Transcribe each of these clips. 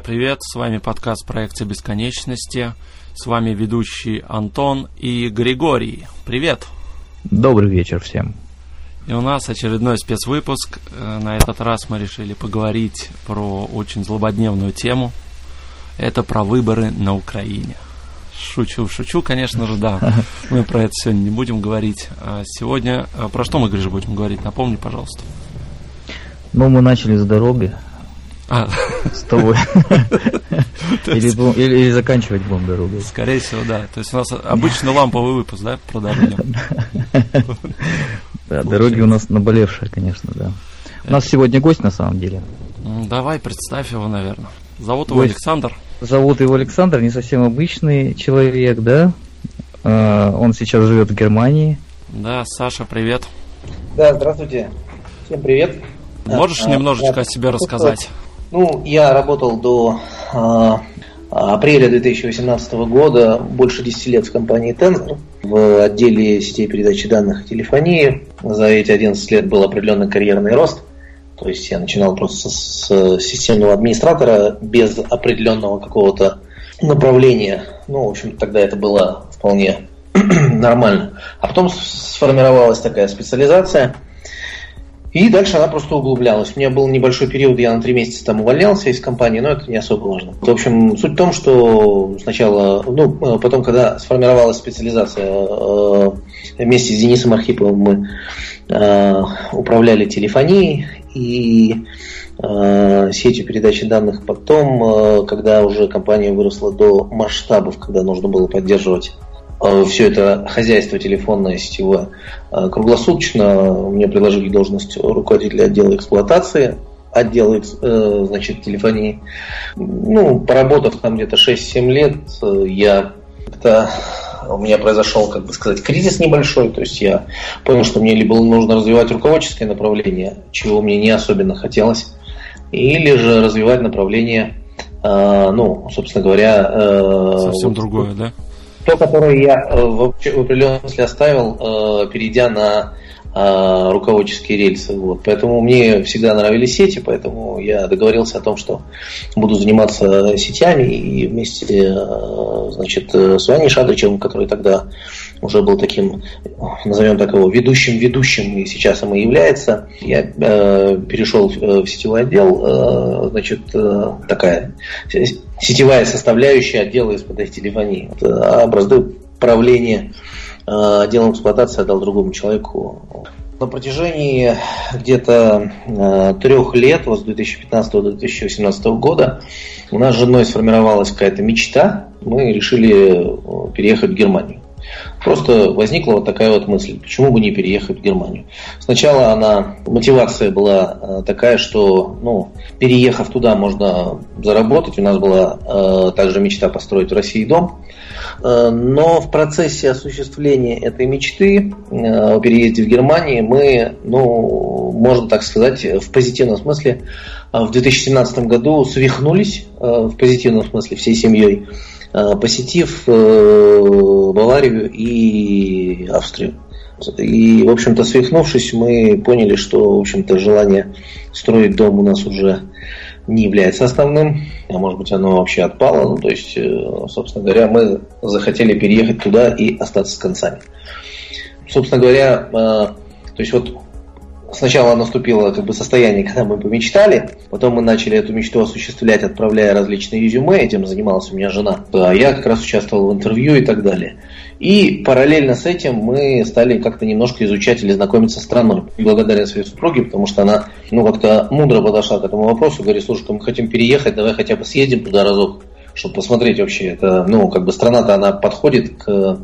привет! С вами подкаст проекта бесконечности. С вами ведущий Антон и Григорий. Привет! Добрый вечер всем. И у нас очередной спецвыпуск. Э, на этот раз мы решили поговорить про очень злободневную тему. Это про выборы на Украине. Шучу, шучу, конечно же, да. Мы про это сегодня не будем говорить. А сегодня э, про что мы, Гриш, будем говорить? Напомни, пожалуйста. Ну, мы начали с дороги, а. С тобой. Или, заканчивать будем дорогу. Скорее всего, да. То есть у нас обычно ламповый выпуск, да, про дороги. Да, дороги у нас наболевшие, конечно, да. У нас сегодня гость на самом деле. Давай, представь его, наверное. Зовут его Александр. Зовут его Александр, не совсем обычный человек, да. А, он сейчас живет в Германии. Да, Саша, привет. Да, здравствуйте. Всем привет. Можешь а, немножечко о себе рассказать? Ну, я работал до э, апреля 2018 года больше 10 лет в компании Tensor в отделе сетей передачи данных и телефонии. За эти 11 лет был определенный карьерный рост. То есть я начинал просто с системного администратора без определенного какого-то направления. Ну, в общем, тогда это было вполне нормально. А потом сформировалась такая специализация – и дальше она просто углублялась. У меня был небольшой период, я на три месяца там увольнялся из компании, но это не особо важно. В общем, суть в том, что сначала, ну, потом, когда сформировалась специализация, э, вместе с Денисом Архиповым мы э, управляли телефонией и э, сетью передачи данных. Потом, когда уже компания выросла до масштабов, когда нужно было поддерживать Э, все это хозяйство телефонное, сетевое. Э, круглосуточно мне предложили должность руководителя отдела эксплуатации, отдела э, значит, телефонии. Ну, поработав там где-то 6-7 лет, я как-то у меня произошел, как бы сказать, кризис небольшой, то есть я понял, что мне либо нужно развивать руководческое направление, чего мне не особенно хотелось, или же развивать направление, ну, собственно говоря... Совсем вот, другое, да? То, которое я э, в определенном смысле оставил, э, перейдя на э, руководческие рельсы. Вот. Поэтому мне всегда нравились сети, поэтому я договорился о том, что буду заниматься сетями и вместе значит, с Ваней Шадричевым, который тогда уже был таким, назовем так его, ведущим-ведущим, и сейчас им и является. Я э, перешел в сетевой отдел, э, значит, э, такая сетевая составляющая отдела из-под телефонии. А образцы правления э, отделом эксплуатации отдал другому человеку. На протяжении где-то э, трех лет, вот с 2015 до 2018 года, у нас с женой сформировалась какая-то мечта. Мы решили э, переехать в Германию. Просто возникла вот такая вот мысль, почему бы не переехать в Германию. Сначала она, мотивация была э, такая, что, ну, переехав туда, можно заработать. У нас была э, также мечта построить в России дом. Э, но в процессе осуществления этой мечты о переезде в Германию мы, ну, можно так сказать, в позитивном смысле в 2017 году свихнулись, в позитивном смысле, всей семьей Э, посетив э, Баварию и Австрию. И, в общем-то, свихнувшись, мы поняли, что, в общем-то, желание строить дом у нас уже не является основным, а может быть оно вообще отпало. Ну, то есть, э, собственно говоря, мы захотели переехать туда и остаться с концами. Собственно говоря, то есть вот сначала наступило как бы состояние, когда мы помечтали, потом мы начали эту мечту осуществлять, отправляя различные резюме, этим занималась у меня жена. Я как раз участвовал в интервью и так далее. И параллельно с этим мы стали как-то немножко изучать или знакомиться с страной. Благодаря своей супруге, потому что она ну, как-то мудро подошла к этому вопросу, говорит, слушай, мы хотим переехать, давай хотя бы съездим туда разок, чтобы посмотреть вообще, это, ну, как бы страна-то она подходит к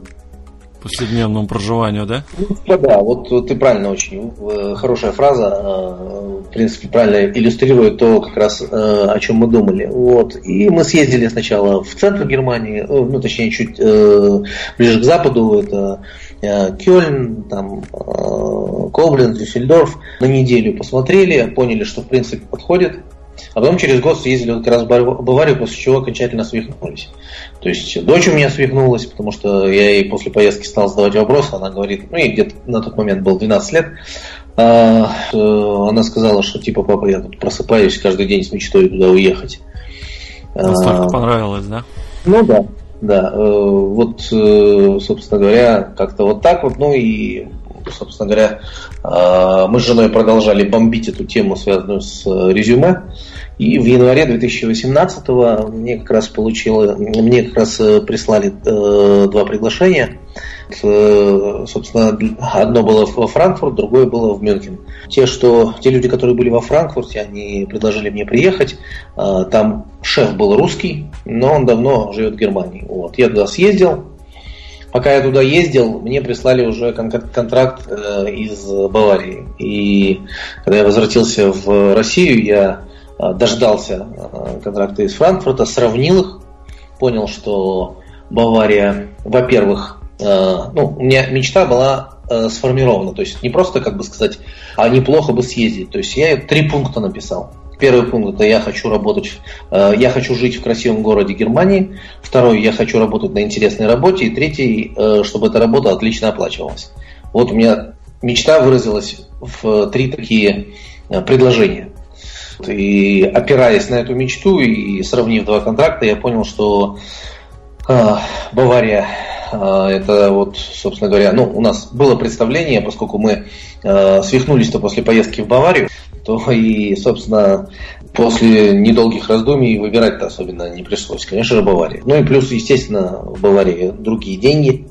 повседневному проживанию, да? Ну, да, вот, вот ты правильно очень, э, хорошая фраза, э, в принципе, правильно иллюстрирует то, как раз, э, о чем мы думали. Вот. И мы съездили сначала в центр Германии, ну, точнее, чуть ближе к западу, это Кёльн, там, Коблен, Дюссельдорф, на неделю посмотрели, поняли, что, в принципе, подходит а потом через год съездили как раз в Баварию, после чего окончательно свихнулись. То есть дочь у меня свихнулась, потому что я ей после поездки стал задавать вопросы, она говорит, ну ей где-то на тот момент был 12 лет, а, э, она сказала, что типа, папа, я тут просыпаюсь каждый день с мечтой туда уехать. Настолько понравилось, да? Ну да, да. Вот, собственно говоря, как-то вот так вот. Ну и собственно говоря, мы с женой продолжали бомбить эту тему, связанную с резюме. И в январе 2018 мне как раз получило, мне как раз э, прислали э, два приглашения. Э, собственно, одно было во Франкфурт, другое было в Мюнхен. Те, что, те люди, которые были во Франкфурте, они предложили мне приехать. Э, там шеф был русский, но он давно живет в Германии. Вот. Я туда съездил, Пока я туда ездил, мне прислали уже контракт э, из Баварии. И когда я возвратился в Россию, я Э, дождался э, контракта из Франкфурта, сравнил их, понял, что Бавария, во-первых, э, ну, у меня мечта была сформирована, то есть не просто, как бы сказать, а неплохо бы съездить. То есть я три пункта написал. Первый пункт это я хочу работать, я хочу жить в красивом городе Германии. Второй, я хочу работать на интересной работе. И третий, чтобы эта работа отлично оплачивалась. Вот у меня мечта выразилась в три такие предложения. И опираясь на эту мечту и сравнив два контракта, я понял, что э, Бавария э, это вот, собственно говоря, ну, у нас было представление, поскольку мы э, свихнулись-то после поездки в Баварию, то и, собственно, после недолгих раздумий выбирать-то особенно не пришлось. Конечно же, Бавария. Ну и плюс, естественно, в Баварии другие деньги.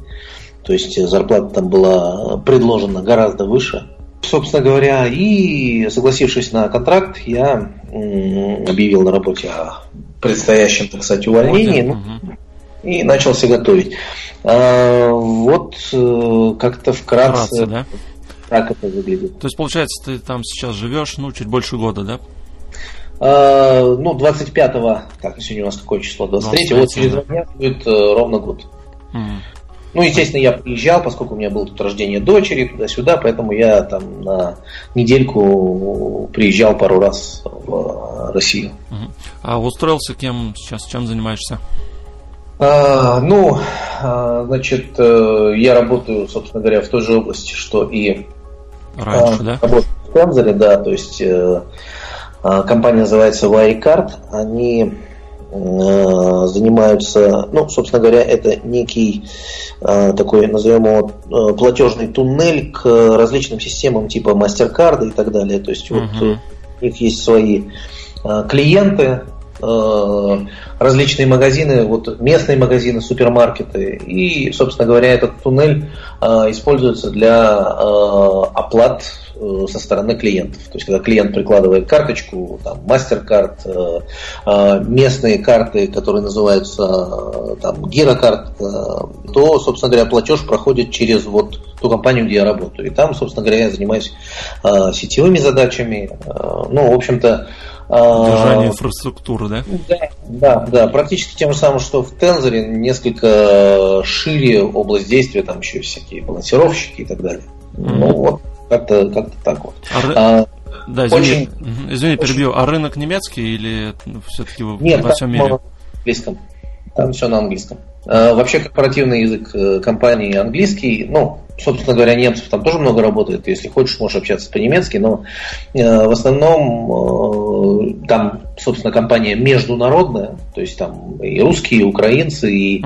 То есть зарплата там была предложена гораздо выше. Собственно говоря, и согласившись на контракт, я объявил на работе о предстоящем, так сказать, увольнении ну, и начался готовить. А, вот э, как-то вкратце, вкратце да? Как это выглядит. То есть, получается, ты там сейчас живешь, ну, чуть больше года, да? А, ну, 25-го, так, сегодня у нас какое число? 23-го, вот через два дня будет э, ровно год. Угу. Ну, естественно, я приезжал, поскольку у меня было тут рождение дочери, туда-сюда, поэтому я там на недельку приезжал пару раз в Россию. А устроился кем сейчас, чем занимаешься? А, ну, а, значит, э, я работаю, собственно говоря, в той же области, что и раньше, а, да? В Тензоре, да, то есть э, а, компания называется Wirecard, они Э, занимаются, ну, собственно говоря, это некий э, такой, назовем его, платежный туннель к различным системам типа MasterCard и так далее. То есть uh-huh. вот у них есть свои клиенты, различные магазины, вот местные магазины, супермаркеты. И, собственно говоря, этот туннель используется для оплат Э, со стороны клиентов. То есть, когда клиент прикладывает карточку, там, MasterCard, э, э, местные карты, которые называются там, гирокарт, то, собственно говоря, платеж проходит через вот ту компанию, где я работаю. И там, собственно говоря, я занимаюсь сетевыми задачами. Ну, в общем-то, Держание инфраструктуры, да? Да, да, да. Практически тем же самым, что в Тензоре, несколько шире область действия, там еще всякие балансировщики и так далее. Mm-hmm. Ну вот, как-то как так вот. А, а, да, извини, очень, извини очень... перебью. А рынок немецкий или все-таки во всем мире? английском. Там все на английском. А, вообще корпоративный язык э, компании английский. Ну, собственно говоря, немцев там тоже много работает. Если хочешь, можешь общаться по-немецки, но э, в основном э, там, собственно, компания международная, то есть там и русские, и украинцы, и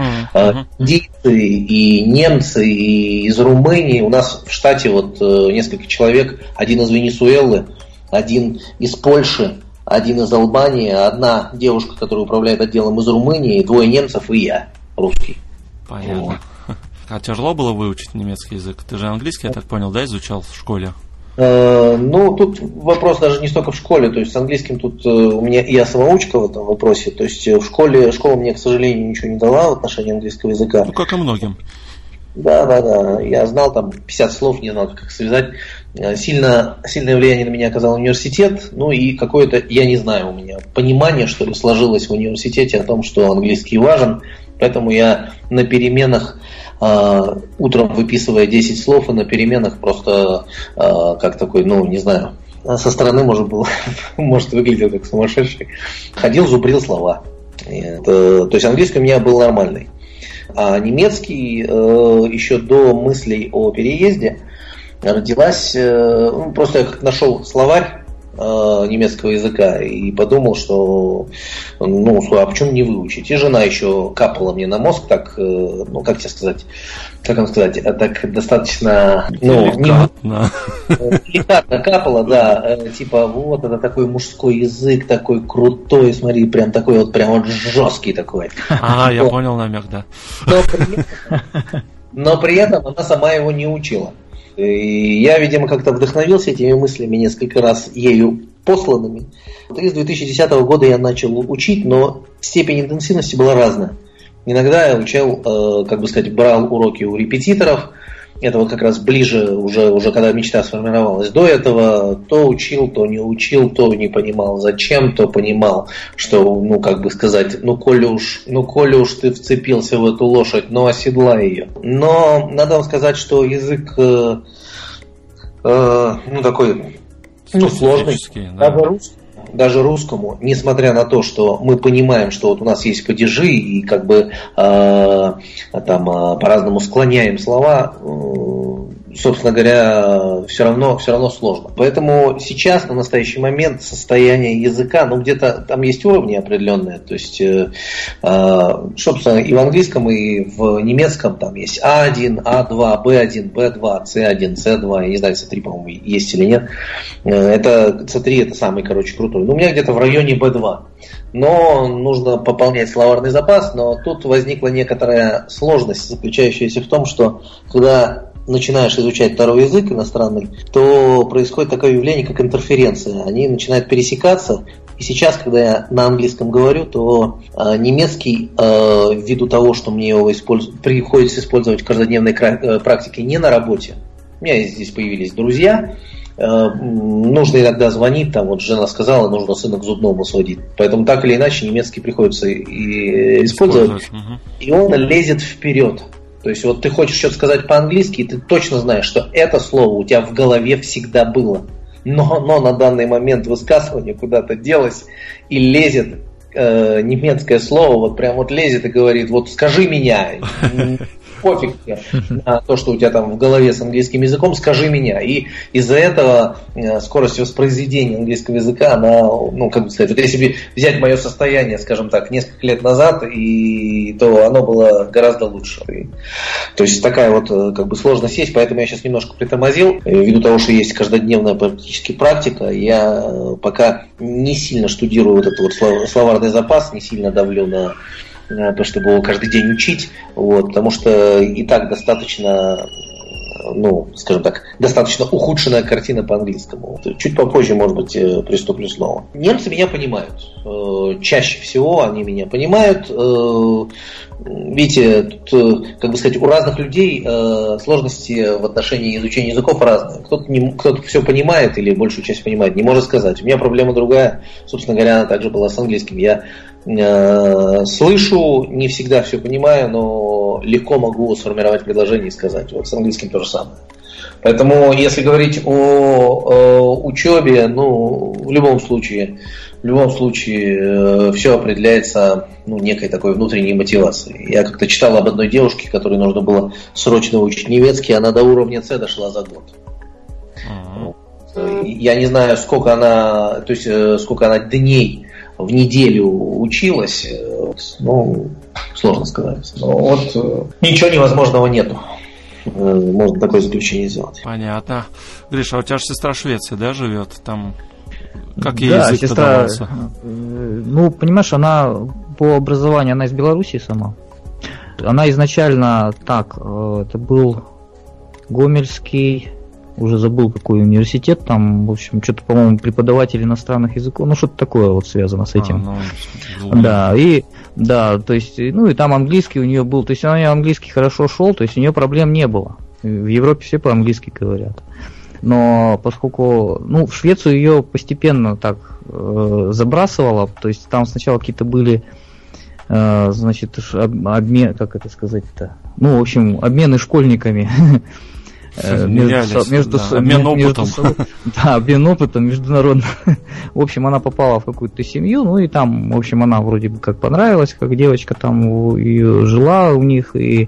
индийцы, и немцы, и из Румынии. У нас в штате вот э, несколько человек, один из Венесуэлы, один из Польши, один из Албании, одна девушка, которая управляет отделом из Румынии, двое немцев и я, русский. Понятно. Вот. А тяжело было выучить немецкий язык? Ты же английский, я так понял, да, изучал в школе? Э, ну, тут вопрос даже не столько в школе, то есть с английским тут э, у меня я самоучка в этом вопросе, то есть э, в школе, школа мне, к сожалению, ничего не дала в отношении английского языка. Ну, как и многим. Да, да, да. Я знал там 50 слов, не знал, как связать. Сильно, сильное влияние на меня оказал университет, ну и какое-то, я не знаю, у меня понимание, что ли, сложилось в университете о том, что английский важен, поэтому я на переменах а, утром выписывая 10 слов и на переменах просто а, как такой, ну, не знаю, со стороны может, был, может выглядел как сумасшедший. Ходил, зубрил слова. Это, то есть английский у меня был нормальный. А немецкий э, еще до мыслей о переезде родилась, э, ну, просто я как нашел словарь э, немецкого языка и подумал, что ну, а почему не выучить? И жена еще капала мне на мозг, так, э, ну, как тебе сказать, как вам сказать, э, так достаточно, ну, деликатно. деликатно капала, да, э, типа, вот, это такой мужской язык, такой крутой, смотри, прям такой вот, прям вот жесткий такой. А, я понял намек, да. Но при, этом, но при этом она сама его не учила. И я, видимо, как-то вдохновился этими мыслями несколько раз ею посланными. И с 2010 года я начал учить, но степень интенсивности была разная. Иногда я учил, э, как бы сказать, брал уроки у репетиторов. Это вот как раз ближе, уже, уже когда мечта сформировалась. До этого то учил, то не учил, то не понимал зачем, то понимал, что, ну, как бы сказать, ну, коли уж, ну, коли уж ты вцепился в эту лошадь, ну, оседлай ее. Но надо вам сказать, что язык, э, э, ну, такой, ну, сложный. Да. Даже русский даже русскому, несмотря на то, что мы понимаем, что вот у нас есть падежи и как бы э, там э, по-разному склоняем слова, э, собственно говоря, все равно, все равно сложно. Поэтому сейчас, на настоящий момент, состояние языка, ну, где-то там есть уровни определенные. То есть, э, э, собственно, и в английском, и в немецком там есть А1, А2, Б1, Б2, С1, С2, я не знаю, С3, по-моему, есть или нет. Э, это С3 это самый, короче, крутой. Ну, у меня где-то в районе Б2 но нужно пополнять словарный запас, но тут возникла некоторая сложность, заключающаяся в том, что когда начинаешь изучать второй язык иностранный, то происходит такое явление, как интерференция. Они начинают пересекаться. И сейчас, когда я на английском говорю, то э, немецкий, э, ввиду того, что мне его использ... приходится использовать в каждодневной э, практике не на работе, у меня здесь появились друзья, э, нужно иногда звонить, там вот жена сказала, нужно сына к зубному сводить. Поэтому так или иначе немецкий приходится и использовать. использовать. И он лезет вперед. То есть вот ты хочешь что-то сказать по-английски, и ты точно знаешь, что это слово у тебя в голове всегда было. Но, но на данный момент высказывание куда-то делось и лезет э, немецкое слово, вот прям вот лезет и говорит, вот скажи меня пофиг тебе на то, что у тебя там в голове с английским языком, скажи меня. И из-за этого э, скорость воспроизведения английского языка, она, ну, как бы сказать, вот если взять мое состояние, скажем так, несколько лет назад, и, то оно было гораздо лучше. И, то есть такая вот э, как бы сложность есть, поэтому я сейчас немножко притормозил, ввиду того, что есть каждодневная практически практика, я э, пока не сильно штудирую вот этот вот словарный запас, не сильно давлю на Э, то, чтобы его каждый день учить, вот, потому что и так достаточно ну, скажем так, достаточно ухудшенная картина по-английскому. Чуть попозже, может быть, э, приступлю снова. Немцы меня понимают. Э, чаще всего они меня понимают. Видите, тут, как бы сказать, у разных людей сложности в отношении изучения языков разные. Кто-то, не, кто-то все понимает или большую часть понимает, не может сказать. У меня проблема другая. Собственно говоря, она также была с английским. Я Э, слышу, не всегда все понимаю, но легко могу сформировать предложение и сказать. Вот с английским то же самое. Поэтому, если говорить о, о учебе, ну, в любом случае, в любом случае, э, все определяется ну, некой такой внутренней мотивацией. Я как-то читал об одной девушке, которой нужно было срочно учить немецкий, она до уровня С дошла за год. Uh-huh. Я не знаю, сколько она, то есть э, сколько она дней в неделю училась, э, ну, сложно сказать. Но вот э, ничего невозможного нету. Э, можно такое заключение сделать. Понятно. Гриша, а у тебя же сестра Швеция, да, живет? Там как ей да, язык сестра, давался? Ну, понимаешь, она по образованию, она из Белоруссии сама. Она изначально так, это был Гомельский уже забыл какой университет, там, в общем, что-то, по-моему, преподаватель иностранных языков, ну, что-то такое вот связано с этим. А, ну, да, и, да, то есть, ну, и там английский у нее был, то есть, она английский хорошо шел, то есть, у нее проблем не было. В Европе все по-английски говорят. Но поскольку, ну, в Швецию ее постепенно так э, забрасывало, то есть, там сначала какие-то были э, значит, обмен, как это сказать-то, ну, в общем, обмены школьниками между, между, да, обмен опытом. Между, да, обмен опытом международным. в общем, она попала в какую-то семью, ну и там, в общем, она вроде бы как понравилась, как девочка там и жила у них, и, э,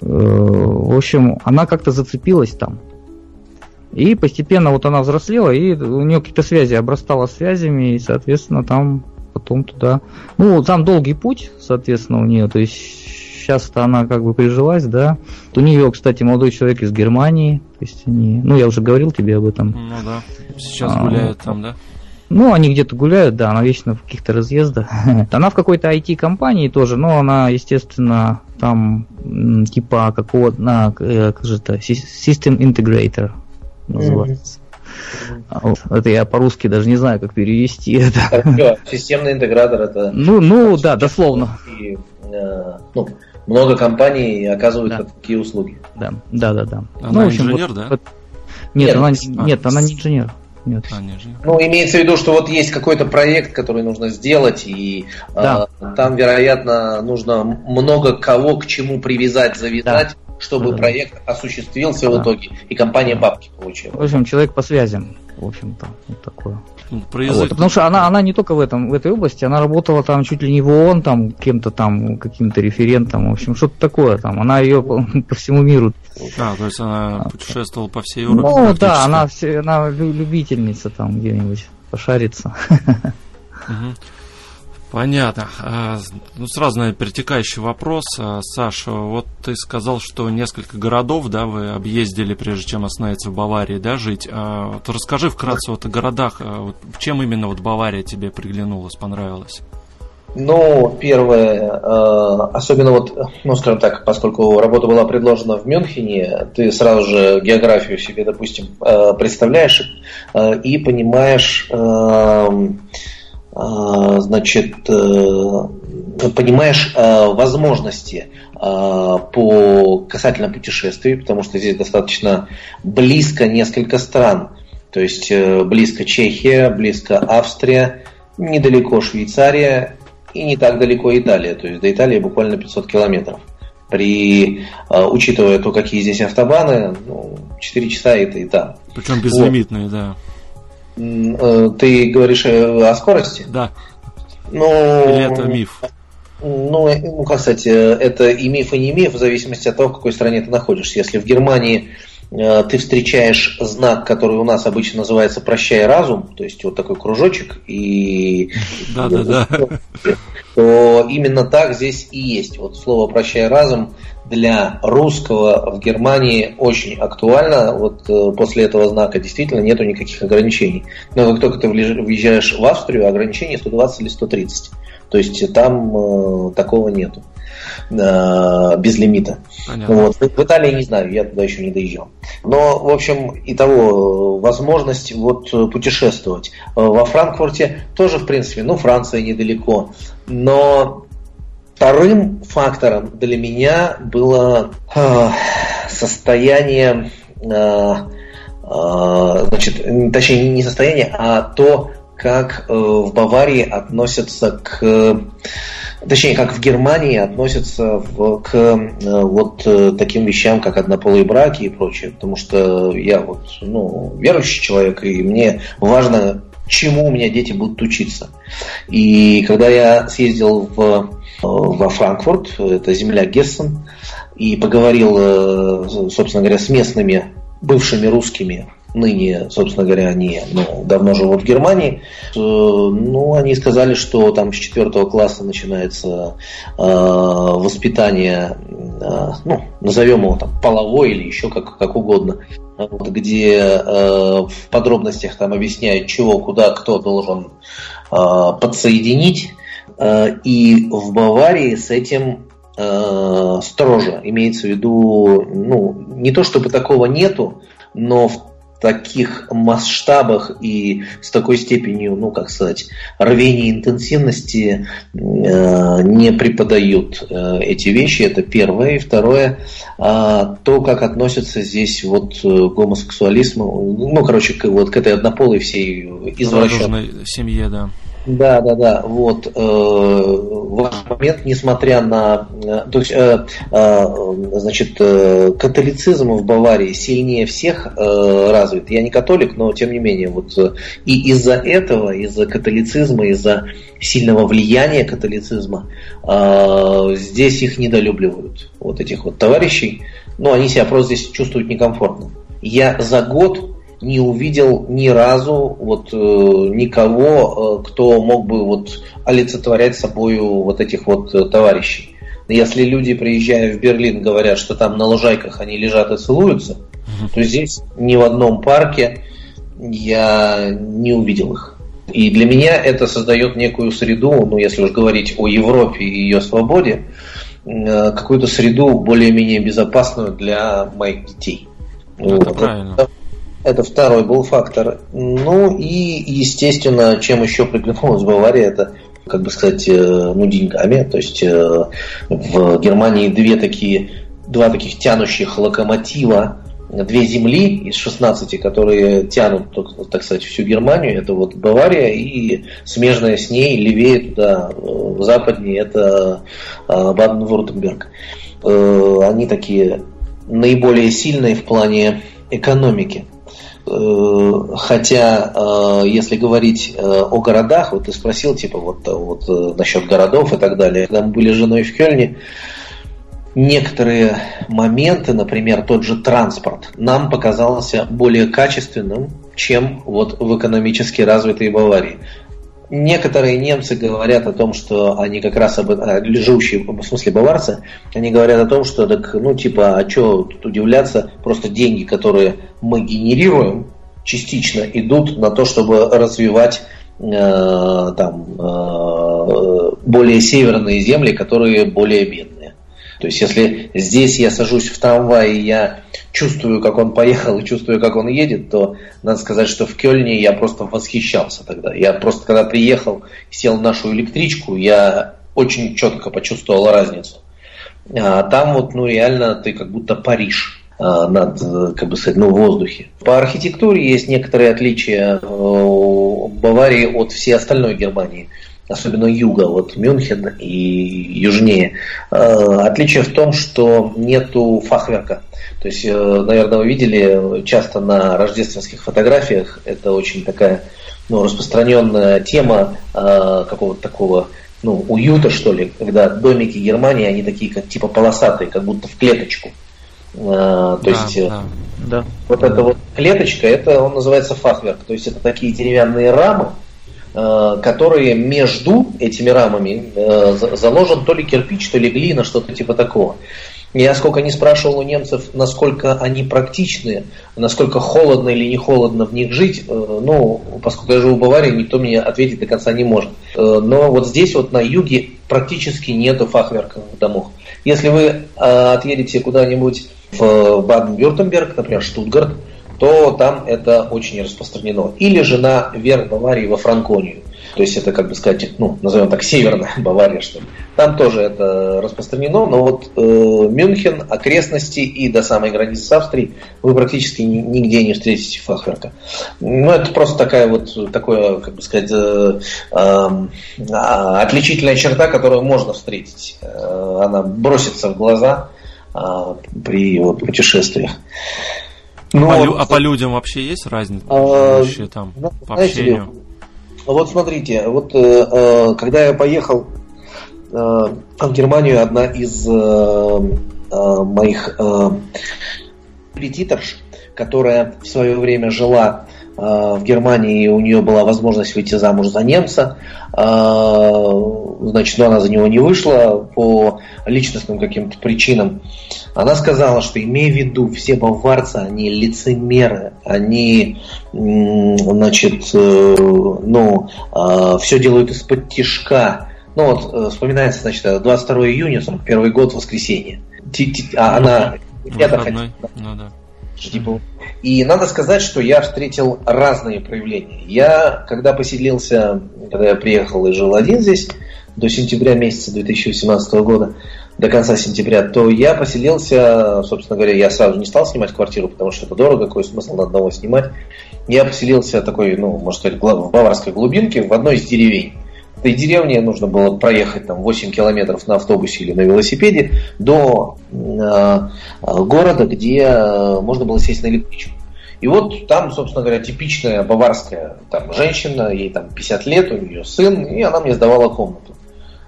в общем, она как-то зацепилась там. И постепенно вот она взрослела, и у нее какие-то связи, обрастала связями, и, соответственно, там потом туда... Ну, там долгий путь, соответственно, у нее, то есть сейчас-то она как бы прижилась, да. У нее, кстати, молодой человек из Германии, то есть они... Ну, я уже говорил тебе об этом. Ну да, сейчас а, гуляют там, да? Ну, они где-то гуляют, да, она вечно в каких-то разъездах. она в какой-то IT-компании тоже, но она, естественно, там типа какого-то, на, э, как же это, System Integrator называется. Mm-hmm. Это я по-русски даже не знаю, как перевести это. Системный интегратор это. Ну, ну, да, дословно. И, э, ну, много компаний оказывают да. такие услуги. Да, да, да, да. Она ну, общем, инженер, вот, да? Вот, нет, нет, она, а, нет, она не инженер. Нет. А, не ну, имеется в виду, что вот есть какой-то проект, который нужно сделать, и да. э, там, вероятно, нужно много кого к чему привязать, завязать, да чтобы да. проект осуществился да. в итоге, и компания бабки получила. В общем, человек по связям, в общем-то, вот такое. Ну, про язык. Вот, потому что она, она не только в, этом, в этой области, она работала там чуть ли не в ООН, там, кем-то там, каким-то референтом, в общем, что-то такое там. Она ее по, по всему миру. А, то есть она путешествовала по всей Европе. Ну да, она, все, она любительница там где-нибудь пошариться. Угу. Понятно. А, ну, сразу, наверное, перетекающий вопрос. А, Саша, вот ты сказал, что несколько городов, да, вы объездили, прежде чем остановиться в Баварии, да, жить. А, вот расскажи вкратце вот о городах. Вот, чем именно вот Бавария тебе приглянулась, понравилась? Ну, первое, особенно вот, ну, скажем так, поскольку работа была предложена в Мюнхене, ты сразу же географию себе, допустим, представляешь и понимаешь, значит, э, понимаешь э, возможности э, по касательно путешествий, потому что здесь достаточно близко несколько стран. То есть близко Чехия, близко Австрия, недалеко Швейцария и не так далеко Италия. То есть до Италии буквально 500 километров. При, учитывая то, какие здесь автобаны, ну, 4 часа это и там. Причем безлимитные, вот. да. Э, ты говоришь э, о скорости? Да. Ну, Или это миф? Ну, э, ну, сказать, это и миф, и не миф, в зависимости от того, в какой стране ты находишься. Если в Германии ты встречаешь знак, который у нас обычно называется «Прощай разум», то есть вот такой кружочек, и... Да-да-да. То именно так здесь и есть. Вот слово «Прощай разум» для русского в Германии очень актуально. Вот э, после этого знака действительно нету никаких ограничений. Но как только ты въезжаешь в Австрию, ограничений 120 или 130. То есть там э, такого нету э, без лимита. Вот. В Италии не знаю, я туда еще не доезжал. Но, в общем, и того возможность вот путешествовать. Во Франкфурте тоже, в принципе, ну, Франция недалеко. Но Вторым фактором для меня было э, состояние, э, э, значит, точнее не состояние, а то, как э, в Баварии относятся к, точнее, как в Германии относятся в, к э, вот э, таким вещам, как однополые браки и прочее, потому что я вот, ну, верующий человек, и мне важно, чему у меня дети будут учиться. И когда я съездил в во Франкфурт, это земля Гессен, и поговорил, э, собственно говоря, с местными бывшими русскими, ныне, собственно говоря, они ну, давно живут в Германии, э, ну, они сказали, что там с четвертого класса начинается э, воспитание, э, ну, назовем его там половой или еще как, как угодно, вот, где э, в подробностях там объясняют, чего, куда, кто должен э, подсоединить, Э, и в Баварии с этим э, строже. Имеется в виду, ну, не то чтобы такого нету, но в таких масштабах и с такой степенью, ну, как сказать, рвения интенсивности э, не преподают э, эти вещи. Это первое. И второе, э, то, как относятся здесь вот к гомосексуализму, ну, короче, к, вот к этой однополой всей извращенной семье, да. Да, да, да. Вот э, ваш момент, несмотря на, э, то есть, э, э, значит, э, католицизм в Баварии сильнее всех э, развит. Я не католик, но тем не менее, вот э, и из-за этого, из-за католицизма, из-за сильного влияния католицизма, э, здесь их недолюбливают, вот этих вот товарищей. Но они себя просто здесь чувствуют некомфортно. Я за год не увидел ни разу вот э, никого, э, кто мог бы вот олицетворять собою вот этих вот э, товарищей. Если люди, приезжая в Берлин, говорят, что там на лужайках они лежат и целуются, то здесь ни в одном парке я не увидел их. И для меня это создает некую среду, ну если уж говорить о Европе и ее свободе, э, какую-то среду более-менее безопасную для моих детей. Ну, это вот. правильно. Это, второй был фактор. Ну и, естественно, чем еще приглянулась Бавария, это как бы сказать, э, ну, деньгами. То есть э, в Германии две такие, два таких тянущих локомотива две земли из 16, которые тянут, так сказать, всю Германию, это вот Бавария и смежная с ней, левее туда, в западнее, это Баден-Вуртемберг. Э, они такие наиболее сильные в плане экономики. Э, хотя, э, если говорить о городах, вот ты спросил, типа, вот, вот насчет городов и так далее. Когда мы были с женой в Кельне, некоторые моменты, например, тот же транспорт, нам показался более качественным, чем вот в экономически развитой Баварии. Некоторые немцы говорят о том, что они как раз об, живущие, в смысле баварцы, они говорят о том, что так, ну типа, а что тут удивляться, просто деньги, которые мы генерируем, частично идут на то, чтобы развивать э, там э, более северные земли, которые более бедные. То есть, если здесь я сажусь в трамвай и я чувствую, как он поехал, и чувствую, как он едет, то надо сказать, что в Кёльне я просто восхищался тогда. Я просто, когда приехал, сел в нашу электричку, я очень четко почувствовал разницу. А там вот, ну, реально ты как будто Париж а, над, как бы сказать, ну, в воздухе. По архитектуре есть некоторые отличия э, Баварии от всей остальной Германии особенно юга, вот Мюнхен и южнее. Э, отличие в том, что нету фахверка. То есть, э, наверное, вы видели часто на рождественских фотографиях, это очень такая ну, распространенная тема э, какого-то такого ну, уюта, что ли, когда домики Германии, они такие как типа полосатые, как будто в клеточку. то да, есть да, да. вот эта вот клеточка, это он называется фахверк. То есть это такие деревянные рамы, которые между этими рамами э, заложен то ли кирпич, то ли глина, что-то типа такого. Я сколько не спрашивал у немцев, насколько они практичны, насколько холодно или не холодно в них жить, э, ну, поскольку я живу в Баварии, никто мне ответить до конца не может. Но вот здесь вот на юге практически нету фахверковых домов. Если вы отъедете куда-нибудь в Баден-Вюртемберг, например, Штутгарт, то там это очень распространено. Или же на Баварии во Франконию. То есть это, как бы сказать, ну, назовем так, северная Бавария, что ли. Там тоже это распространено, но вот э, Мюнхен, окрестности и до самой границы с Австрией вы практически нигде не встретите фахверка. Ну, это просто такая вот, такое, как бы сказать, э, э, отличительная черта, которую можно встретить. Э, она бросится в глаза э, при вот, путешествиях. Ну, а, вот, а по людям вообще есть разница а, вообще там ну, по общению? Вот смотрите, вот э, э, когда я поехал э, в Германию, одна из э, э, моих э, репетиторш, которая в свое время жила в Германии, у нее была возможность выйти замуж за немца, э, значит, но она за него не вышла по личностным каким-то причинам. Она сказала, что имея в виду, все баварцы, они лицемеры, они, значит, э, ну, все делают из-под тишка. Ну вот, э, вспоминается, значит, 22 июня, 41 год, воскресенье. А она... Это хотела, ну, да. Типа, и надо сказать, что я встретил разные проявления. Я, когда поселился, когда я приехал и жил один здесь, до сентября месяца 2018 года, до конца сентября, то я поселился, собственно говоря, я сразу не стал снимать квартиру, потому что это дорого, какой смысл на одного снимать. Я поселился такой, ну, можно сказать, в баварской глубинке, в одной из деревень. Этой деревне нужно было проехать там 8 километров на автобусе или на велосипеде до э, города, где э, можно было сесть на электричку. И вот там, собственно говоря, типичная баварская там, женщина, ей там 50 лет, у нее сын, и она мне сдавала комнату.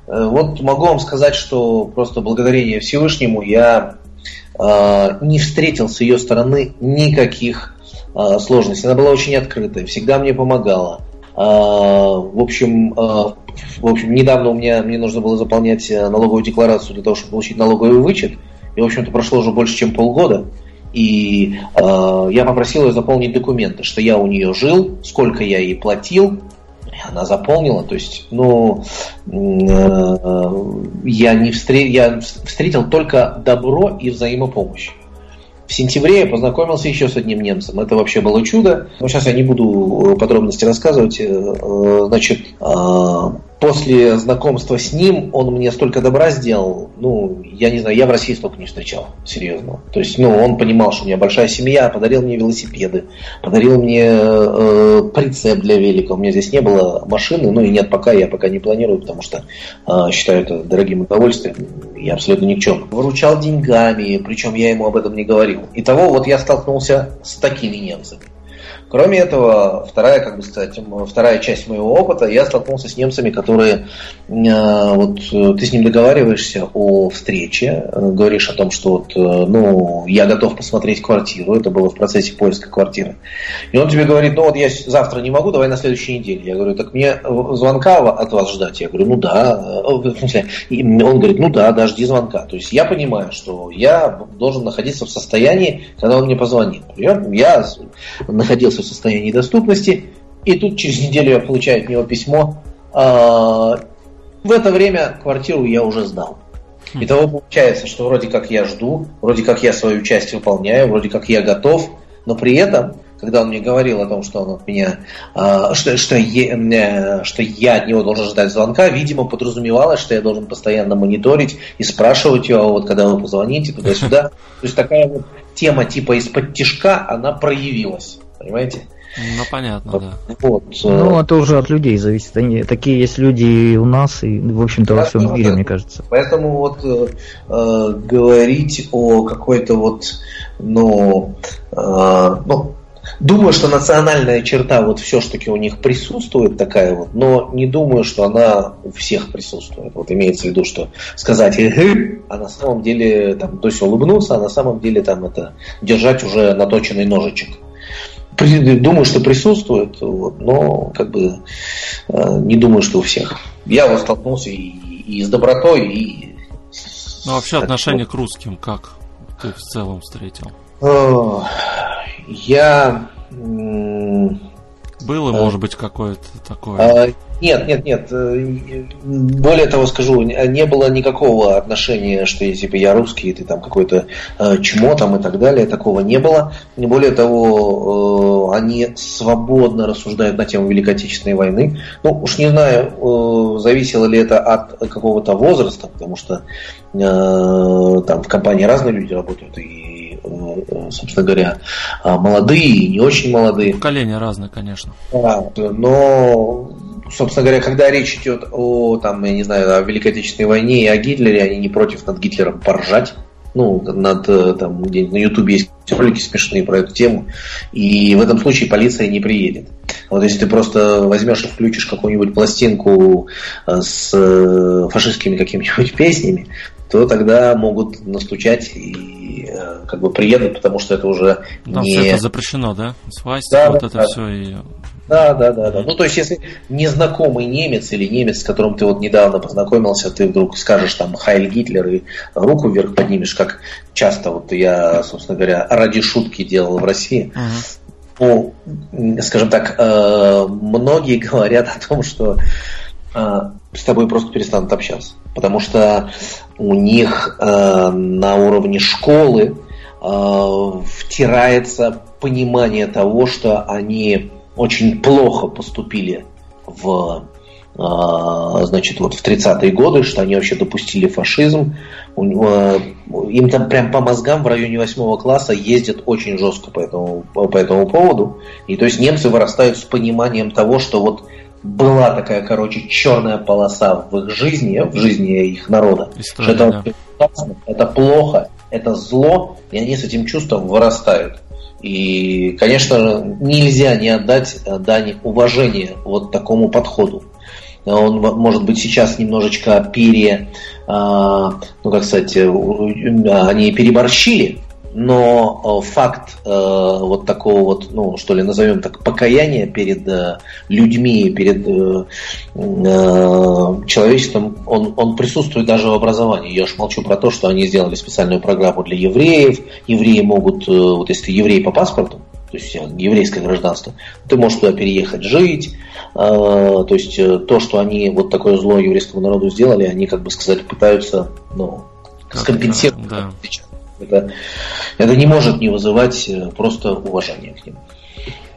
Э, вот могу вам сказать, что просто благодарение Всевышнему я э, не встретил с ее стороны никаких э, сложностей. Она была очень открытая, всегда мне помогала. Э, в общем, э, в общем, недавно у меня мне нужно было заполнять налоговую декларацию для того, чтобы получить налоговый вычет. И, в общем-то, прошло уже больше, чем полгода. И э, я попросил ее заполнить документы, что я у нее жил, сколько я ей платил, она заполнила, то есть, ну, э, я не встретил, я встретил только добро и взаимопомощь. В сентябре я познакомился еще с одним немцем. Это вообще было чудо. Но сейчас я не буду подробности рассказывать. Э, значит, э, после знакомства с ним он мне столько добра сделал, ну, я не знаю, я в России столько не встречал, серьезно. То есть, ну, он понимал, что у меня большая семья, подарил мне велосипеды, подарил мне э, прицеп для велика. У меня здесь не было машины, ну и нет пока, я пока не планирую, потому что э, считаю это дорогим удовольствием. Я абсолютно ни в чем. Выручал деньгами, причем я ему об этом не говорил. Итого вот я столкнулся с такими немцами. Кроме этого, вторая, как бы сказать, вторая часть моего опыта, я столкнулся с немцами, которые, э, вот ты с ним договариваешься о встрече, э, говоришь о том, что вот, э, ну, я готов посмотреть квартиру, это было в процессе поиска квартиры. И он тебе говорит, ну вот я завтра не могу, давай на следующей неделе. Я говорю, так мне звонка от вас ждать? Я говорю, ну да. В смысле, он говорит, ну да, дожди звонка. То есть я понимаю, что я должен находиться в состоянии, когда он мне позвонит. Я находился находился в состоянии доступности, и тут через неделю я получаю от него письмо. А, в это время квартиру я уже сдал. Хм. Итого получается, что вроде как я жду, вроде как я свою часть выполняю, вроде как я готов, но при этом, когда он мне говорил о том, что он от меня, а, что, что, я, что я от него должен ждать звонка, видимо, подразумевалось, что я должен постоянно мониторить и спрашивать его, вот когда вы позвоните туда-сюда. То есть такая вот тема типа из-под тишка, она проявилась. Понимаете? Ну, понятно, да. Вот. Э, ну, это уже от людей зависит. Они, такие есть люди и у нас, и, в общем-то, во всем мире, мне кажется. Поэтому вот э, э, говорить о какой-то вот, ну, э, ну, думаю, что национальная черта вот все-таки у них присутствует такая вот, но не думаю, что она у всех присутствует. Вот имеется в виду, что сказать «эгэ», а на самом деле там, то есть улыбнуться, а на самом деле там это держать уже наточенный ножичек думаю, что присутствует, вот, но как бы э, не думаю, что у всех. Я вот столкнулся и, и с добротой, и... Ну, вообще отношение к русским как ты в целом встретил? Э, я... Было, э, может быть, какое-то такое? Нет, нет, нет. Э, более того скажу, не было никакого отношения, что типа я русский, ты там какой-то э, чмо там и так далее, такого не было. Более того, э, они свободно рассуждают на тему Великой Отечественной войны. Ну, уж не знаю, э, зависело ли это от какого-то возраста, потому что э, там в компании разные люди работают, и собственно говоря, молодые и не очень молодые. Поколения разные, конечно. Да, но собственно говоря, когда речь идет о, там, я не знаю, о Великой Отечественной войне и о Гитлере, они не против над Гитлером поржать. Ну, над, э, там, где на Ютубе есть ролики смешные про эту тему. И в этом случае полиция не приедет. Вот если ты просто возьмешь и включишь какую-нибудь пластинку э, с э, фашистскими какими-нибудь песнями, то тогда могут настучать и как бы приедут, потому что это уже Там не... все это запрещено, да? Свастика, да, вот да, это да. все и да, да, да, да. Ну, то есть, если незнакомый немец или немец, с которым ты вот недавно познакомился, ты вдруг скажешь там Хайль Гитлер и руку вверх поднимешь, как часто вот я, собственно говоря, ради шутки делал в России. Uh-huh. Ну, скажем так, э, многие говорят о том, что э, с тобой просто перестанут общаться. Потому что у них э, на уровне школы втирается понимание того, что они очень плохо поступили в а, значит, вот в 30-е годы, что они вообще допустили фашизм. Им там прям по мозгам в районе 8 класса ездят очень жестко по этому, по этому поводу. И то есть немцы вырастают с пониманием того, что вот была такая, короче, черная полоса в их жизни, в жизни их народа. История, что это, да. это плохо, это зло, и они с этим чувством вырастают. И, конечно, нельзя не отдать дань уважения вот такому подходу. Он, может быть, сейчас немножечко пере, а, ну, как сказать, э, они переборщили, но э, факт э, вот такого вот, ну, что ли, назовем так, покаяния перед э, людьми, перед э, э, человечеством, он, он присутствует даже в образовании. Я уж молчу про то, что они сделали специальную программу для евреев. Евреи могут, э, вот если ты еврей по паспорту, то есть еврейское гражданство, ты можешь туда переехать жить. Э, то есть то, что они вот такое зло еврейскому народу сделали, они, как бы сказать, пытаются ну, скомпенсировать. Да. Это, это не может не вызывать э, просто уважения к ним.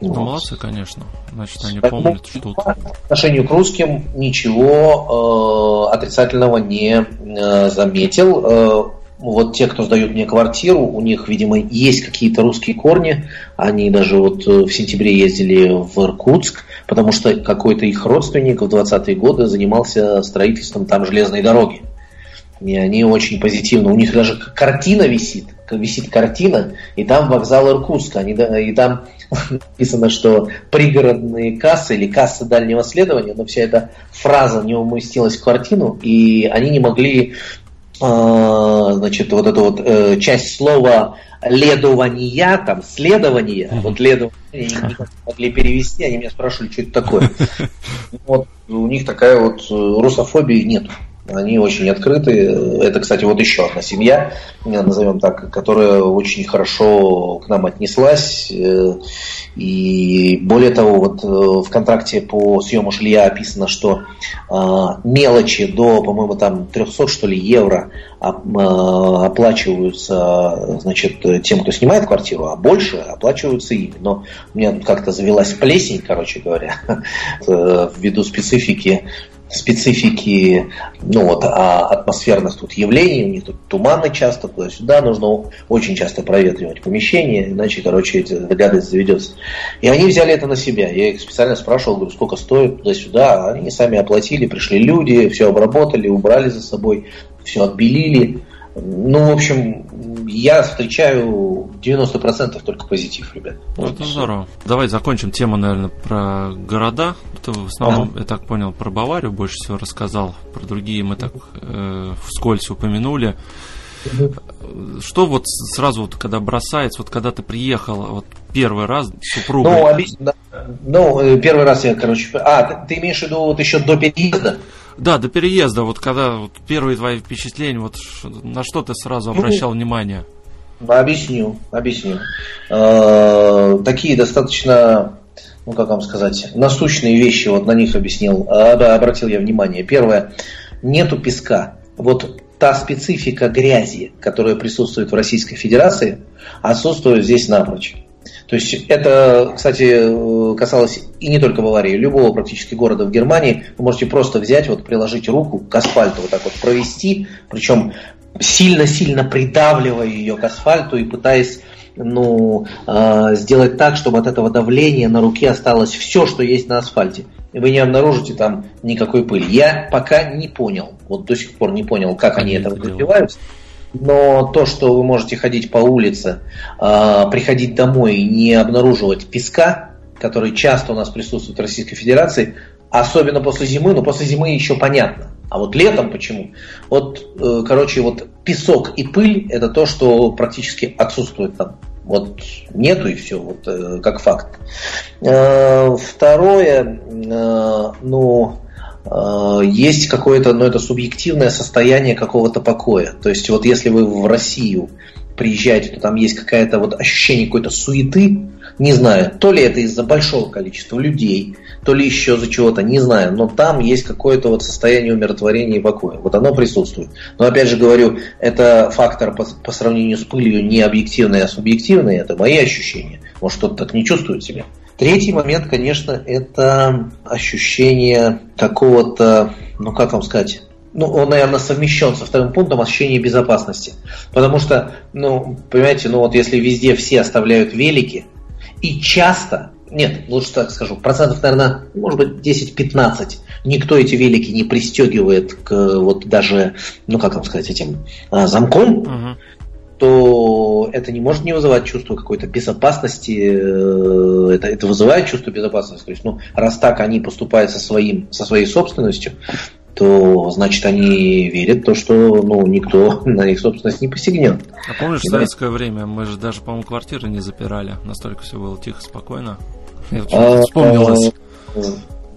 Вот. молодцы, конечно. Значит, они Поэтому помнят, что... По отношению к русским ничего э, отрицательного не э, заметил. Э, вот те, кто сдают мне квартиру, у них, видимо, есть какие-то русские корни. Они даже вот э, в сентябре ездили в Иркутск, потому что какой-то их родственник в 20-е годы занимался строительством там железной дороги. И они очень позитивно. У них даже картина висит, висит картина, и там вокзал Иркутска. Они, и там написано, что пригородные кассы или кассы дальнего следования, но вся эта фраза не уместилась в картину, и они не могли э, значит, вот эту вот э, часть слова ледования, там, следование, вот ледование не могли перевести, они меня спрашивали, что это такое. Вот у них такая вот э, русофобии нет. Они очень открыты. Это, кстати, вот еще одна семья, назовем так, которая очень хорошо к нам отнеслась. И более того, вот э, в контракте по съему жилья описано, что а, мелочи до, по-моему, там 300 что ли евро а, оплачиваются, значит, тем, кто снимает квартиру, а больше оплачиваются ими. Но у меня как-то завелась плесень, короче говоря, ввиду специфики специфики ну, вот, а атмосферных тут явлений, у них тут туманы часто туда-сюда, нужно очень часто проветривать помещение, иначе, короче, эта гадость заведется. И они взяли это на себя. Я их специально спрашивал, говорю, сколько стоит туда-сюда. Они сами оплатили, пришли люди, все обработали, убрали за собой, все отбелили. Ну, в общем, я встречаю 90% только позитив, ребят. Ну, это здорово. Давай закончим тему, наверное, про города. Ты в основном, ага. я так понял, про Баварию больше всего рассказал. Про другие мы так э, вскользь упомянули. Что вот сразу, вот, когда бросается, вот когда ты приехал, вот первый раз супруга... Ну, объясню, ну, э, первый раз я, короче... А, ты, ты имеешь в виду вот еще до переезда? Да, до переезда, вот когда вот первые твои впечатления, вот на что ты сразу ну, обращал внимание? Объясню, объясню. Э, такие достаточно, ну как вам сказать, насущные вещи, вот на них объяснил, обратил я внимание. Первое, нету песка. Вот та специфика грязи, которая присутствует в Российской Федерации, отсутствует здесь напрочь. То есть это, кстати, касалось и не только Баварии, любого практически города в Германии. Вы можете просто взять, вот приложить руку к асфальту, вот так вот провести, причем сильно-сильно придавливая ее к асфальту и пытаясь ну, э, сделать так, чтобы от этого давления на руке осталось все, что есть на асфальте. И вы не обнаружите там никакой пыли. Я пока не понял, вот до сих пор не понял, как они, они этого добиваются. Но то, что вы можете ходить по улице, э, приходить домой и не обнаруживать песка, который часто у нас присутствует в Российской Федерации, особенно после зимы, но после зимы еще понятно. А вот летом почему? Вот, э, короче, вот песок и пыль это то, что практически отсутствует там. Вот нету и все, вот э, как факт. Э, второе, ну, есть какое-то, ну, это субъективное состояние какого-то покоя. То есть вот если вы в Россию приезжаете, то там есть какая-то вот ощущение какой-то суеты, не знаю, то ли это из-за большого количества людей, то ли еще за чего-то, не знаю, но там есть какое-то вот состояние умиротворения и покоя. Вот оно присутствует. Но опять же говорю, это фактор по, по сравнению с пылью не объективный, а субъективный, это мои ощущения. Может, кто-то так не чувствует себя. Третий момент, конечно, это ощущение какого-то, ну как вам сказать, ну, он, наверное, совмещен со вторым пунктом ощущение безопасности. Потому что, ну, понимаете, ну вот если везде все оставляют велики, и часто, нет, лучше так скажу, процентов, наверное, может быть, 10-15, никто эти велики не пристегивает к вот даже, ну как вам сказать, этим а, замком, uh-huh. То это не может не вызывать чувство какой-то безопасности, э, это, это вызывает чувство безопасности. То есть, ну, раз так они поступают со, своим, со своей собственностью, то значит они верят в то, что ну, никто на их собственность не посягнет. А помнишь, в советское время мы же даже, по-моему, квартиры не запирали. Настолько все было тихо, спокойно. Я а, вспомнилось. А,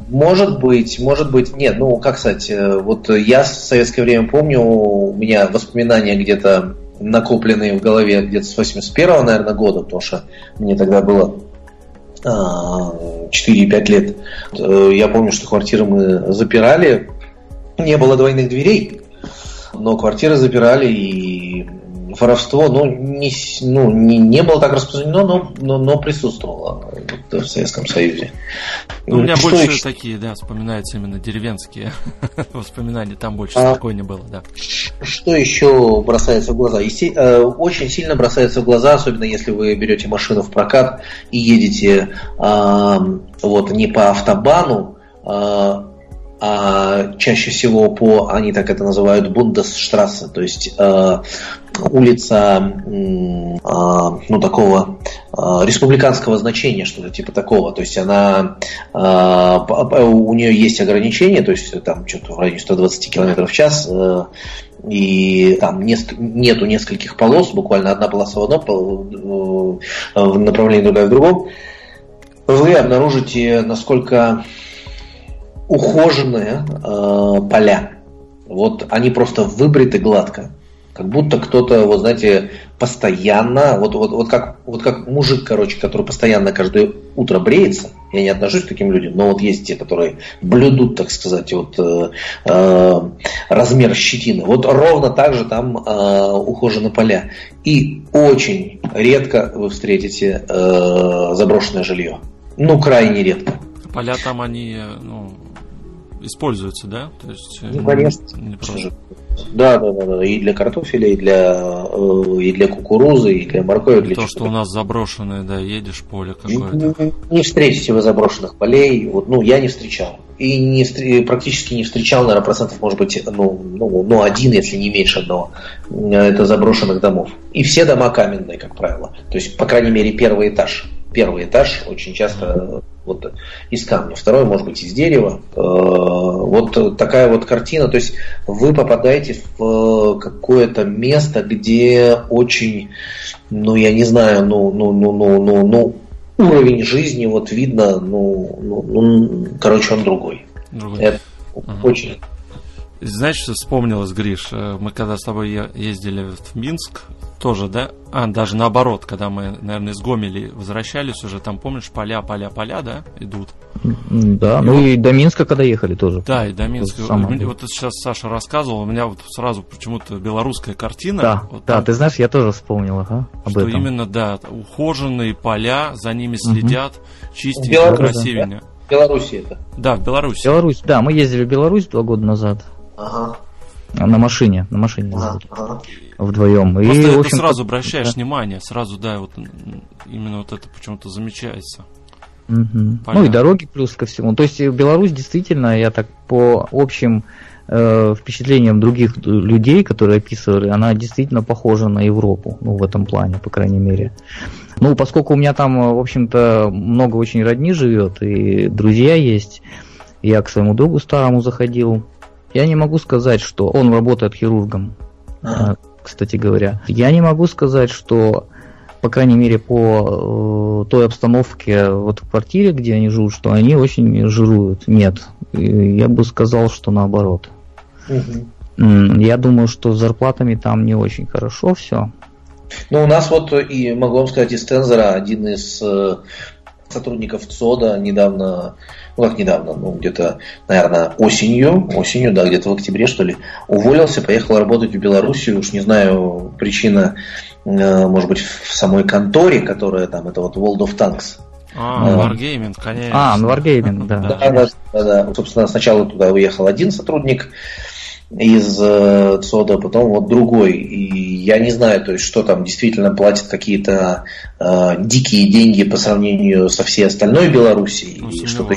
может быть, может быть, нет, ну как сказать, э, вот я в советское время помню, у меня воспоминания где-то накопленные в голове где-то с 81 наверное, года, потому что мне тогда было 4-5 а, лет. Э, я помню, что квартиры мы запирали, не было двойных дверей, но квартиры запирали и воровство, ну, не, ну, не, не было так распространено, но, но, но присутствовало в Советском Союзе. Ну, у меня что больше еще? такие, да, вспоминаются именно деревенские воспоминания, там больше а, спокойнее было, да. Что еще бросается в глаза? Есте, э, очень сильно бросается в глаза, особенно если вы берете машину в прокат и едете э, вот не по автобану, э, а чаще всего по, они так это называют, Бундесштрассе, то есть э, улица э, ну, такого э, республиканского значения, что-то типа такого. То есть она, э, у нее есть ограничения, то есть там что-то в районе 120 км в час, э, и там не, нету нескольких полос, буквально одна полоса в одном в направлении, другая в другом. Вы обнаружите, насколько ухоженные э, поля. Вот они просто выбриты гладко. Как будто кто-то, вот знаете, постоянно, вот, вот, вот, как, вот как мужик, короче, который постоянно каждое утро бреется, я не отношусь к таким людям, но вот есть те, которые блюдут, так сказать, вот э, э, размер щетины. Вот ровно так же там э, ухожены поля. И очень редко вы встретите э, заброшенное жилье. Ну, крайне редко. Поля там они, ну, используются, да? То есть, э, ну, конечно. Не просто... Да, да, да, да. И для картофеля, и для, э, и для кукурузы, и для моркови. Для То, что у нас заброшенное, да, едешь поле какое-то. Не, не встретите вы заброшенных полей. Вот, ну, я не встречал. И не, практически не встречал, наверное, процентов, может быть, ну, ну, ну, один, если не меньше одного. Это заброшенных домов. И все дома каменные, как правило. То есть, по крайней мере, первый этаж. Первый этаж очень часто вот из камня, второй может быть из дерева. Э, вот такая вот картина, то есть вы попадаете в какое-то место, где очень, ну я не знаю, ну, ну, ну, ну, ну, ну уровень жизни вот видно, ну, ну, ну короче, он другой. другой. Это ага. очень знаешь, что вспомнилось, Гриш? Э, мы когда с тобой ездили в Минск, тоже, да? А, даже наоборот, когда мы, наверное, из Гомели возвращались уже, там, помнишь, поля, поля, поля, да, идут? Да, и ну вот... и до Минска, когда ехали тоже. Да, и до Минска. Самое. Вот сейчас Саша рассказывал, у меня вот сразу почему-то белорусская картина. Да, вот да, там, ты знаешь, я тоже вспомнил, ага, об что этом. именно, да, ухоженные поля, за ними следят, угу. чистенько, красивенько. В Беларуси это. Да, в Беларуси. Беларусь, да, мы ездили в Беларусь два года назад. Ага. На машине, на машине ага, ага. вдвоем. Просто и, это общем, сразу обращаешь да. внимание, сразу, да, вот именно вот это почему-то замечается. Угу. Ну и дороги плюс ко всему. То есть Беларусь действительно, я так по общим э, впечатлениям других людей, которые описывали, она действительно похожа на Европу, ну в этом плане, по крайней мере. Ну, поскольку у меня там, в общем-то, много очень родни живет и друзья есть, я к своему другу старому заходил, я не могу сказать, что он работает хирургом, ага. кстати говоря. Я не могу сказать, что, по крайней мере, по э, той обстановке вот в квартире, где они живут, что они очень жируют. Нет. Я бы сказал, что наоборот. Угу. Я думаю, что с зарплатами там не очень хорошо все. Ну, у нас вот, и могу вам сказать, из Тензора один из э, сотрудников ЦОДа недавно ну как недавно, ну где-то, наверное, осенью, осенью, да, где-то в октябре, что ли, уволился, поехал работать в Белоруссию, уж не знаю, причина, э, может быть, в самой конторе, которая там, это вот World of Tanks. А, uh, Wargaming, конечно. А, Wargaming, да. Да, да, да, да. Собственно, сначала туда уехал один сотрудник, из э, ЦОДа, потом вот другой. И я не знаю, то есть, что там действительно платят какие-то э, дикие деньги по сравнению со всей остальной Белоруссией. Ну, и что-то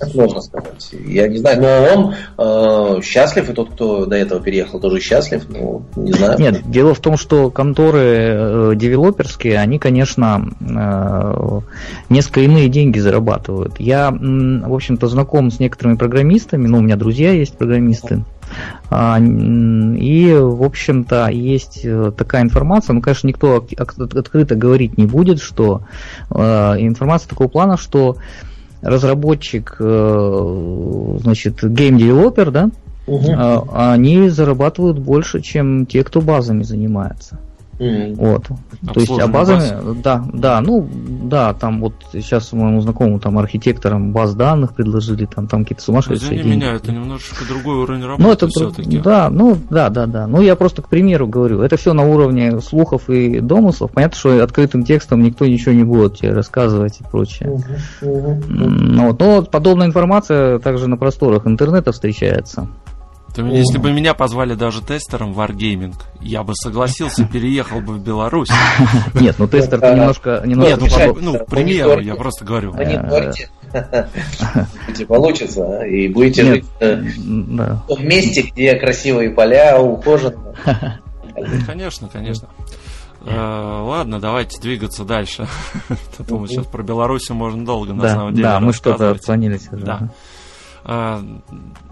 Сложно сказать. Я не знаю, но он э, счастлив, и тот, кто до этого переехал, тоже счастлив. Ну, не знаю. Нет, дело в том, что конторы э, девелоперские, они, конечно, э, несколько иные деньги зарабатывают. Я, в общем-то, знаком с некоторыми программистами, ну, у меня друзья есть программисты. А, и, в общем-то, есть э, такая информация, ну, конечно, никто открыто говорить не будет, что э, информация такого плана, что разработчик, э, значит, game developer, да, угу. они зарабатывают больше, чем те, кто базами занимается. Mm-hmm. Вот. То есть, а базами, баз. да, да, ну, да, там вот сейчас моему знакомому там архитекторам баз данных предложили, там, там какие-то сумасшедшие Извини меня, это немножечко другой уровень работы ну, это, все-таки. Да, ну, да, да, да. Ну, я просто к примеру говорю, это все на уровне слухов и домыслов. Понятно, что открытым текстом никто ничего не будет тебе рассказывать и прочее. Mm-hmm. Mm-hmm. Ну, вот, но подобная информация также на просторах интернета встречается. То, если бы меня позвали даже тестером в Wargaming, я бы согласился, переехал бы в Беларусь. Нет, ну тестер немножко... Нет, ну, ну, примеру, я просто говорю. Мониторьте. Получится, и будете жить э, в том месте, где красивые поля, ухоженно. Конечно, конечно. Э, ладно, давайте двигаться дальше. Думаю, сейчас про Беларусь можно долго на самом деле. Да, мы что-то отклонились. Да. А,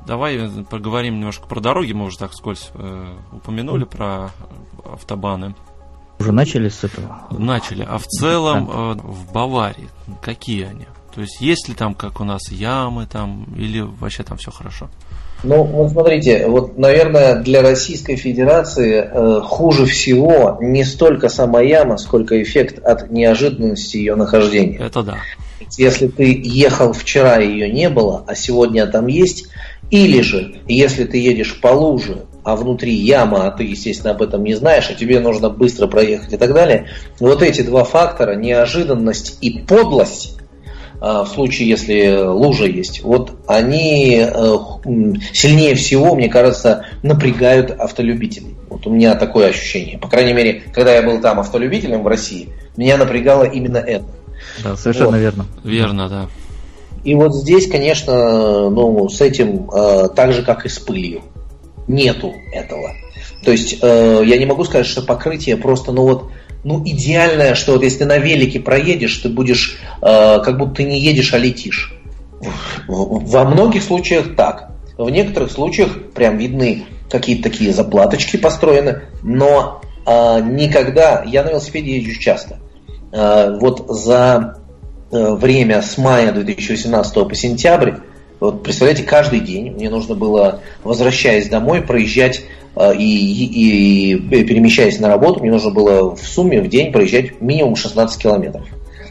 давай поговорим немножко про дороги. Мы уже так скользь э, упомянули про автобаны. Уже начали с этого? Начали. А в целом э, в Баварии какие они? То есть есть ли там, как у нас, ямы там, или вообще там все хорошо? Ну, вот смотрите, вот, наверное, для Российской Федерации э, хуже всего не столько сама яма, сколько эффект от неожиданности ее нахождения. Это да. Если ты ехал вчера, ее не было, а сегодня там есть, или же, если ты едешь по луже, а внутри яма, а ты, естественно, об этом не знаешь, а тебе нужно быстро проехать и так далее, вот эти два фактора, неожиданность и подлость, а, в случае, если лужа есть, вот они э, сильнее всего, мне кажется, напрягают автолюбителей. Вот у меня такое ощущение. По крайней мере, когда я был там автолюбителем в России, меня напрягало именно это. Да, совершенно вот. верно. Верно, да. И вот здесь, конечно, ну, с этим э, так же, как и с пылью. Нету этого. То есть э, я не могу сказать, что покрытие просто, ну вот, ну идеальное, что вот если ты на велике проедешь, ты будешь, э, как будто ты не едешь, а летишь. Во многих случаях так. В некоторых случаях прям видны какие-то такие заплаточки построены, но э, никогда, я на велосипеде езжу часто, вот за э, время с мая 2018 по сентябрь, вот представляете, каждый день мне нужно было, возвращаясь домой, проезжать э, и, и, и перемещаясь на работу, мне нужно было в сумме в день проезжать минимум 16 километров.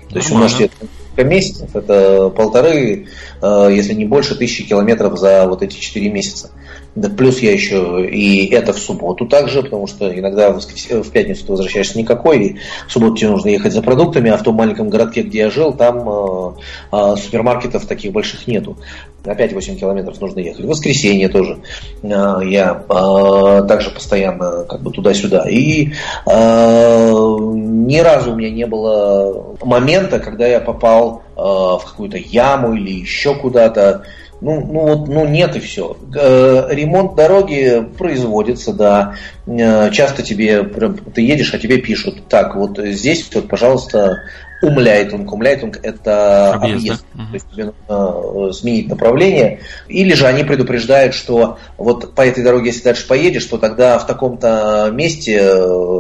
То есть умножьте это месяцев, это полторы, если не больше тысячи километров за вот эти 4 месяца. Да плюс я еще и это в субботу также, потому что иногда в пятницу ты возвращаешься никакой, и в субботу тебе нужно ехать за продуктами, а в том маленьком городке, где я жил, там э, э, супермаркетов таких больших нету. Опять 8 километров нужно ехать. В воскресенье тоже э, я э, также постоянно как бы туда-сюда. И э, ни разу у меня не было момента, когда я попал в какую-то яму или еще куда-то. Ну, ну вот, ну нет и все. Э, ремонт дороги производится, да. Э, часто тебе, ты едешь, а тебе пишут, так, вот здесь вот, пожалуйста, умляйтунг. Умляйтунг это объезд. объезд. Да? То есть тебе нужно э, сменить направление. Или же они предупреждают, что вот по этой дороге, если дальше поедешь, то тогда в таком-то месте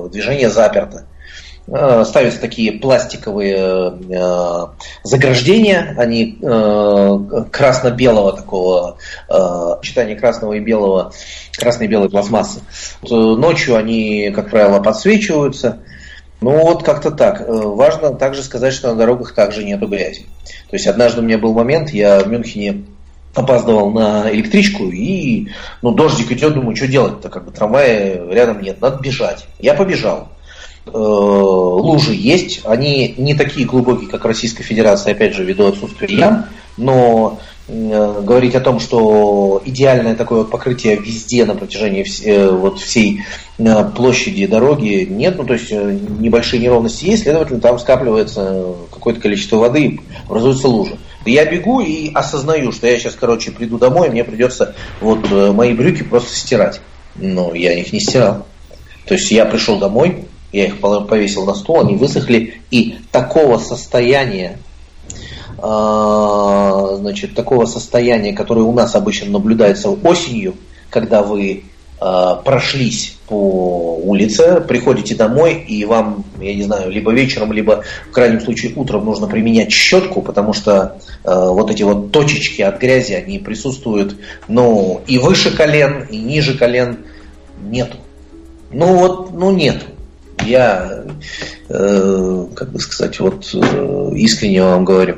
движение заперто. Э, ставятся такие пластиковые э, заграждения, они э, красно-белого такого, э, сочетание красного и белого, красной и белой пластмассы. Ночью они, как правило, подсвечиваются. Ну вот как-то так. Важно также сказать, что на дорогах также нету грязи. То есть однажды у меня был момент, я в Мюнхене опаздывал на электричку и ну, дождик идет, думаю, что делать-то, как бы трамвая рядом нет, надо бежать. Я побежал. Э, лужи есть, они не такие глубокие, как Российская Федерация, опять же, ввиду отсутствия ям, но э, говорить о том, что идеальное такое вот покрытие везде на протяжении вс э, вот всей площади дороги нет, ну то есть небольшие неровности есть, следовательно, там скапливается какое-то количество воды, образуются лужи. Я бегу и осознаю, что я сейчас, короче, приду домой, и мне придется вот э, мои брюки просто стирать. Но я их не стирал. То есть я пришел домой, я их повесил на стол, они высохли, и такого состояния, э, значит, такого состояния, которое у нас обычно наблюдается осенью, когда вы э, прошлись по улице, приходите домой, и вам, я не знаю, либо вечером, либо в крайнем случае утром нужно применять щетку, потому что э, вот эти вот точечки от грязи, они присутствуют, ну, и выше колен, и ниже колен нету. Ну вот, ну нету. Я, э, как бы сказать, вот э, искренне вам говорю.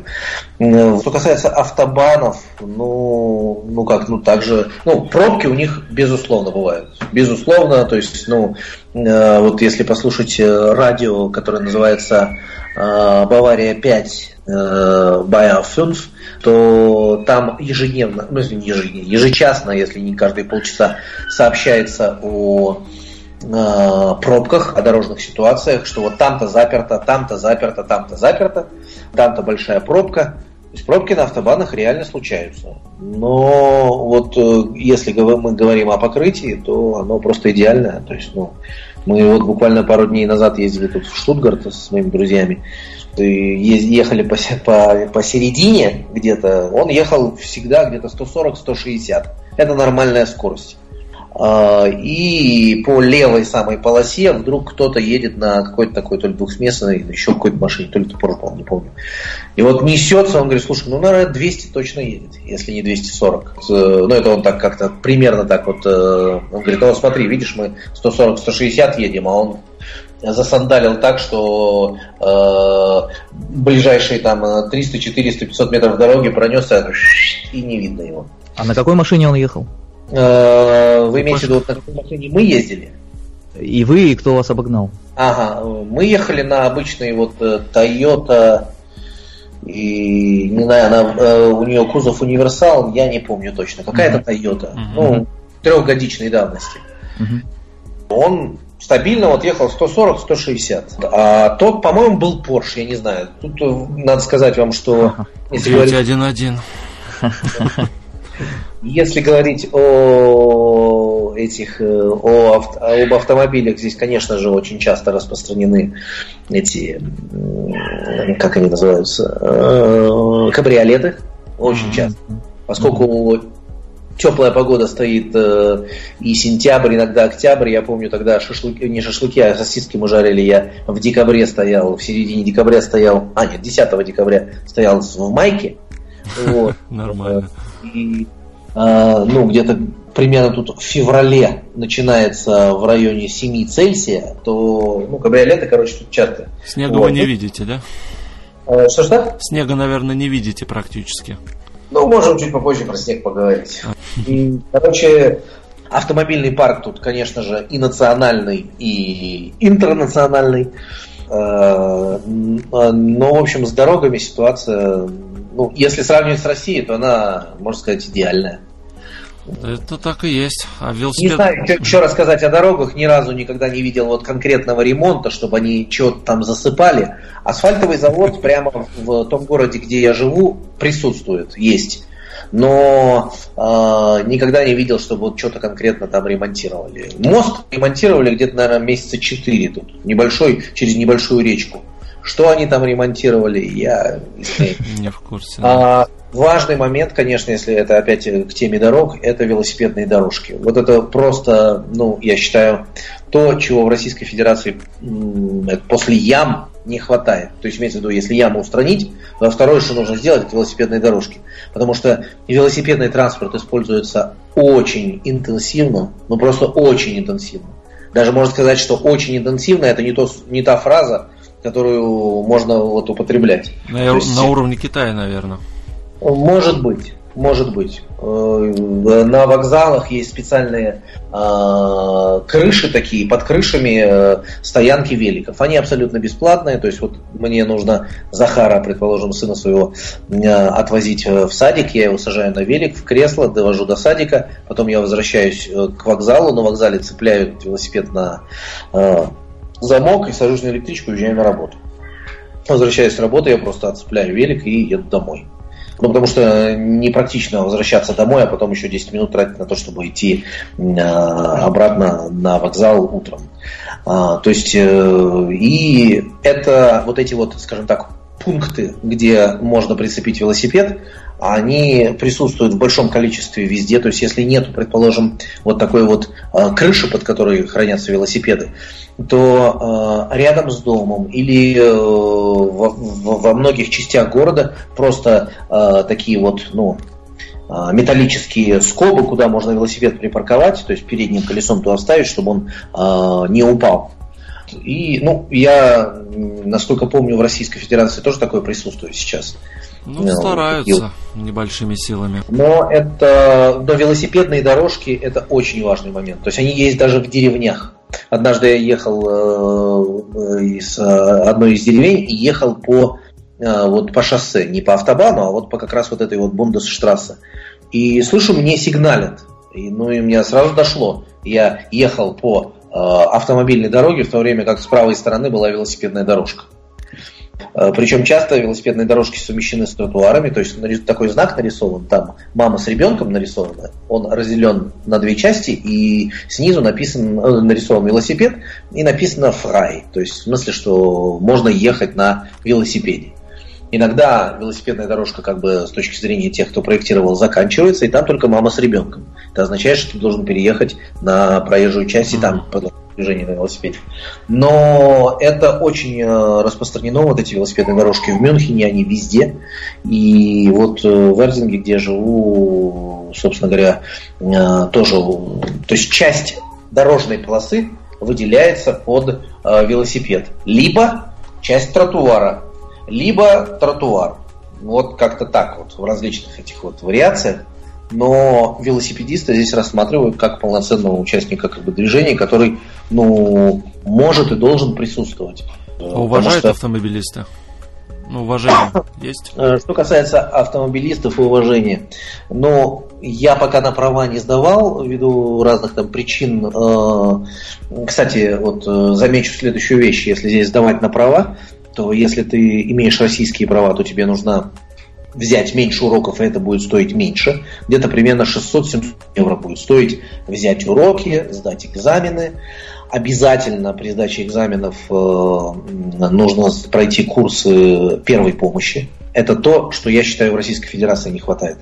Что касается автобанов, ну, ну как, ну также, ну пробки у них безусловно бывают, безусловно, то есть, ну, э, вот если послушать э, радио, которое называется э, Бавария 5 э, 5, то там ежедневно, ну, не ежедневно, ежечасно, если не каждые полчаса, сообщается о э, пробках, о дорожных ситуациях, что вот там-то заперто, там-то заперто, там-то заперто, там-то большая пробка. То есть пробки на автобанах реально случаются. Но вот э, если мы говорим о покрытии, то оно просто идеальное. То есть, ну, мы вот буквально пару дней назад ездили тут в Штутгарт с моими друзьями. Ехали по, по, посередине где-то. Он ехал всегда где-то 140-160. Это нормальная скорость. А, и по левой самой полосе вдруг кто-то едет на какой-то такой, то ли двухсместной, еще какой-то машине, то ли Топор, не помню. И вот несется, он говорит, слушай, ну, наверное, 200 точно едет, если не 240. Э, ну, это он так как-то, примерно так вот, э, он говорит, ну, смотри, видишь, мы 140-160 едем, а он засандалил так, что э, ближайшие там 300, 400, 500 метров дороги пронесся и не видно его. А на какой машине он ехал? Э, вы имеете в виду, на какой машине мы ездили? И вы, и кто вас обогнал? Ага, мы ехали на обычный вот э, Toyota, и не знаю, она, э, у нее кузов универсал, я не помню точно. Какая-то Toyota, uh-huh. ну, трехгодичной давности. Uh-huh. Он стабильно вот ехал 140-160. А тот, по-моему, был Porsche, я не знаю. Тут надо сказать вам, что... Если говорить... 1.1. Если говорить о этих, э, о, об автомобилях, здесь, конечно же, очень часто распространены эти, как они называются, э, кабриолеты, очень часто. Поскольку теплая погода стоит э, и сентябрь, иногда октябрь. Я помню тогда шашлыки, не шашлыки, а сосиски мы жарили. Я в декабре стоял, в середине декабря стоял, а нет, 10 декабря стоял в майке. Вот. Нормально. И Э, ну, где-то примерно тут в феврале начинается в районе 7 Цельсия, то, ну, кабриолеты, короче, тут часто. Снега вот. вы не видите, да? Что-что? Снега, наверное, не видите практически. Ну, можем чуть попозже про снег поговорить. А. И, короче, автомобильный парк тут, конечно же, и национальный, и интернациональный. Но, в общем, с дорогами ситуация, ну, если сравнивать с Россией, то она, можно сказать, идеальная. Это так и есть. А велосипед... Не знаю, что, что рассказать о дорогах. Ни разу никогда не видел вот конкретного ремонта, чтобы они что-то там засыпали. Асфальтовый завод прямо в том городе, где я живу, присутствует, есть. Но э, никогда не видел, чтобы вот что-то конкретно там ремонтировали. Мост ремонтировали где-то, наверное, месяца четыре тут. Небольшой, через небольшую речку. Что они там ремонтировали, я не в курсе. А, важный момент, конечно, если это опять к теме дорог, это велосипедные дорожки. Вот это просто, ну, я считаю, то, чего в Российской Федерации после ям не хватает. То есть, имеется в виду, если яму устранить, то второе, что нужно сделать, это велосипедные дорожки. Потому что велосипедный транспорт используется очень интенсивно, ну просто очень интенсивно. Даже можно сказать, что очень интенсивно это не, то, не та фраза, которую можно вот употреблять. На, есть, на уровне Китая, наверное. Может быть. Может быть. Э, на вокзалах есть специальные э, крыши такие, под крышами э, стоянки великов. Они абсолютно бесплатные, то есть вот мне нужно Захара, предположим, сына своего отвозить в садик, я его сажаю на велик, в кресло, довожу до садика, потом я возвращаюсь к вокзалу, на вокзале цепляю велосипед на замок и сажусь на электричку и уезжаю на работу. Возвращаясь с работы, я просто отцепляю велик и еду домой. Ну, потому что непрактично возвращаться домой, а потом еще 10 минут тратить на то, чтобы идти э, обратно на вокзал утром. А, то есть, э, и это вот эти вот, скажем так, пункты, где можно прицепить велосипед, они присутствуют в большом количестве везде. То есть, если нет, предположим, вот такой вот э, крыши, под которой хранятся велосипеды, то э, рядом с домом или э, во, многих частях города просто э, такие вот, ну, металлические скобы, куда можно велосипед припарковать, то есть передним колесом туда вставить, чтобы он не упал. И, ну, я, насколько помню, в Российской Федерации тоже такое присутствует сейчас. Ну, ну стараются и... небольшими силами. Но это, но велосипедные дорожки это очень важный момент. То есть они есть даже в деревнях. Однажды я ехал э, из э, одной из деревень и ехал по э, вот по шоссе, не по автобану, а вот по как раз вот этой вот Бундесштрассе. И слышу, мне сигналят. И, ну и мне сразу дошло. Я ехал по э, автомобильной дороге, в то время как с правой стороны была велосипедная дорожка. Э, Причем часто велосипедные дорожки совмещены с тротуарами, то есть такой знак нарисован, там мама с ребенком нарисована, он разделен на две части, и снизу написан, э, нарисован велосипед и написано «фрай», то есть в смысле, что можно ехать на велосипеде. Иногда велосипедная дорожка, как бы с точки зрения тех, кто проектировал, заканчивается, и там только мама с ребенком. Это означает, что ты должен переехать на проезжую часть и там движение на велосипеде. Но это очень э, распространено, вот эти велосипедные дорожки в Мюнхене, они везде. И вот э, в Эрзинге, где я живу, собственно говоря, э, тоже, то есть часть дорожной полосы выделяется под велосипед. Либо часть тротуара, либо тротуар. Вот как-то так вот в различных этих вот вариациях но велосипедиста здесь рассматривают как полноценного участника как бы, движения, который ну, может и должен присутствовать. А уважают что... автомобилисты? Ну, уважение есть? Э, что касается автомобилистов и уважения, но я пока на права не сдавал ввиду разных там причин. Э, кстати, вот э, замечу следующую вещь. Если здесь сдавать на права, то если ты имеешь российские права, то тебе нужна взять меньше уроков, и это будет стоить меньше. Где-то примерно 600-700 евро будет стоить взять уроки, сдать экзамены. Обязательно при сдаче экзаменов э, нужно пройти курсы первой помощи. Это то, что я считаю в Российской Федерации не хватает.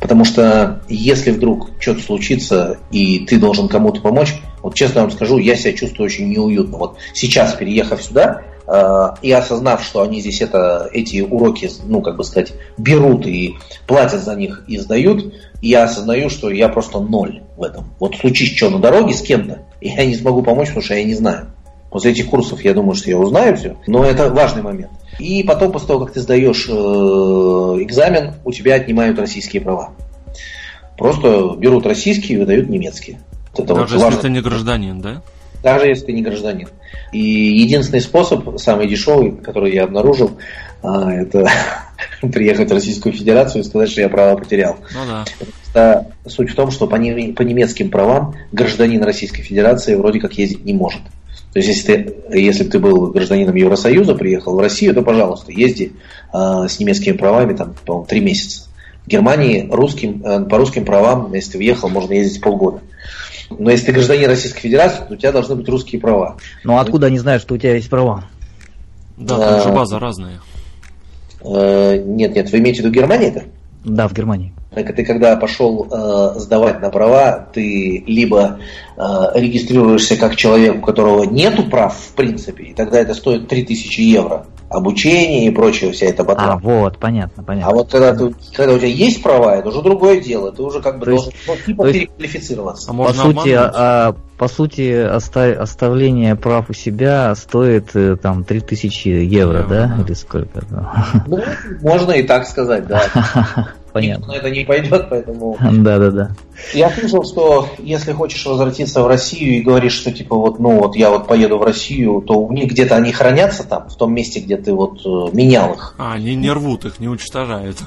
Потому что если вдруг что-то случится, и ты должен кому-то помочь, вот честно вам скажу, я себя чувствую очень неуютно. Вот сейчас, переехав сюда, и осознав, что они здесь это, эти уроки, ну, как бы сказать, берут и платят за них и сдают, я осознаю, что я просто ноль в этом. Вот случись что на дороге с кем-то, я не смогу помочь, потому что я не знаю. После этих курсов я думаю, что я узнаю все, но это важный момент. И потом, после того, как ты сдаешь э, экзамен, у тебя отнимают российские права. Просто берут российские и выдают немецкие. Это Даже вот если ты не гражданин, да? Даже если ты не гражданин. И единственный способ, самый дешевый, который я обнаружил, а, это приехать в Российскую Федерацию и сказать, что я право потерял. Ну да. Суть в том, что по, не, по немецким правам гражданин Российской Федерации вроде как ездить не может. То есть, если ты, если ты был гражданином Евросоюза, приехал в Россию, то, пожалуйста, езди э, с немецкими правами, там, по три месяца. В Германии русским, э, по русским правам, если ты въехал, можно ездить полгода. Но если ты гражданин Российской Федерации, то у тебя должны быть русские права. Ну а откуда они знают, что у тебя есть права? Да, там же база разная. Э, нет, нет, вы имеете в виду Германию это? Да, в Германии. Так ты когда пошел э, сдавать на права, ты либо э, регистрируешься как человек, у которого нету прав в принципе, и тогда это стоит 3000 евро. Обучение и прочее, вся эта ботва. А, вот, понятно, понятно. А вот когда, ты, когда у тебя есть права, это уже другое дело. Ты уже как бы то должен есть, ну, типа то переквалифицироваться. А по сути, а, по сути оста- оставление прав у себя стоит э, там 3000 евро, евро да? да? Или сколько? Ну, можно и так сказать, да. Понятно. Никто на это не пойдет, поэтому... Да, да, да. Я слышал, что если хочешь возвратиться в Россию и говоришь, что типа вот, ну вот я вот поеду в Россию, то у них где-то они хранятся там, в том месте, где ты вот э, менял их. А, они не рвут их, не уничтожают.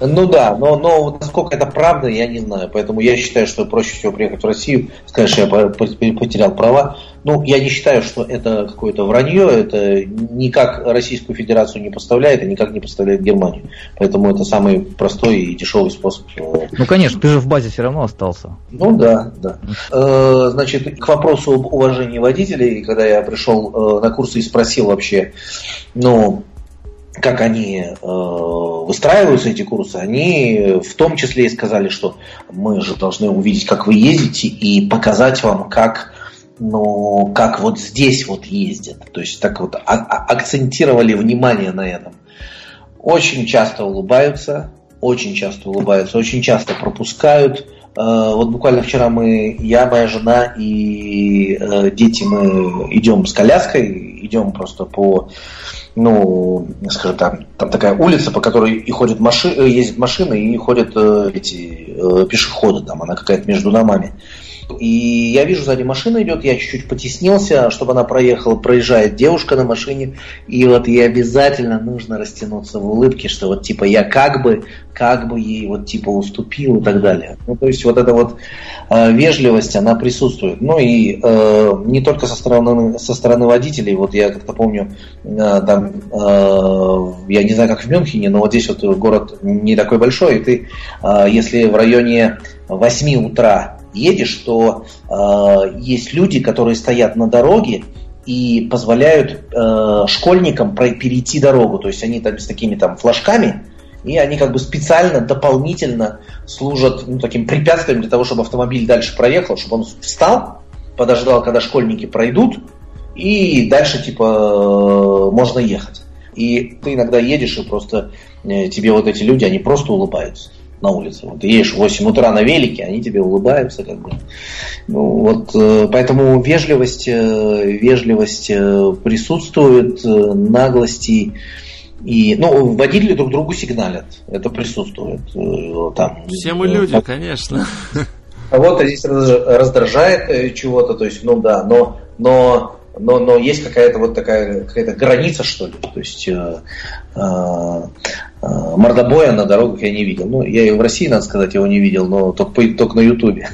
Ну да, но, но насколько это правда, я не знаю. Поэтому я считаю, что проще всего приехать в Россию, сказать, что я потерял права. Ну, я не считаю, что это какое-то вранье, это никак Российскую Федерацию не поставляет и никак не поставляет Германию. Поэтому это самый простой и дешевый способ. Ну, конечно, ты же в базе все равно остался. Ну да, да. Э, значит, к вопросу об уважении водителей, когда я пришел э, на курсы и спросил вообще, ну, как они э, выстраиваются, эти курсы, они в том числе и сказали, что мы же должны увидеть, как вы ездите, и показать вам, как, ну, как вот здесь вот ездят. То есть так вот а- а- акцентировали внимание на этом. Очень часто улыбаются, очень часто улыбаются, очень часто пропускают. Э, вот буквально вчера мы, я, моя жена и э, дети, мы идем с коляской, идем просто по ну, скажем так, там такая улица, по которой и ходят маши, э, ездят машины, и ходят эти пешеходы, там она какая-то между домами. И я вижу, сзади машина идет, я чуть-чуть потеснился, чтобы она проехала, проезжает девушка на машине, и вот ей обязательно нужно растянуться в улыбке, что вот типа я как бы, как бы ей вот типа уступил и так далее. Ну, то есть вот эта вот э, вежливость, она присутствует. Ну и э, не только со стороны, со стороны водителей, вот я как-то помню, э, там, э, я не знаю, как в Мюнхене, но вот здесь вот город не такой большой, и ты, э, если в районе 8 утра едешь, то э, есть люди, которые стоят на дороге и позволяют э, школьникам перейти дорогу. То есть они там с такими там флажками, и они как бы специально, дополнительно служат ну, таким препятствием для того, чтобы автомобиль дальше проехал, чтобы он встал, подождал, когда школьники пройдут, и дальше типа э, можно ехать. И ты иногда едешь, и просто э, тебе вот эти люди, они просто улыбаются на улице. Вот ты едешь в 8 утра на велике, они тебе улыбаются, как бы. Ну, вот, э, поэтому вежливость, э, вежливость э, присутствует, наглости и, ну, водители друг другу сигналят. Это присутствует. Там, Все мы люди, так, конечно. Кого-то здесь раздражает чего-то, то есть, ну да, но, но но, но есть какая-то вот такая какая-то граница, что ли. То есть э, э, э, мордобоя на дорогах я не видел. Ну, я и в России, надо сказать, его не видел, но только, только на Ютубе.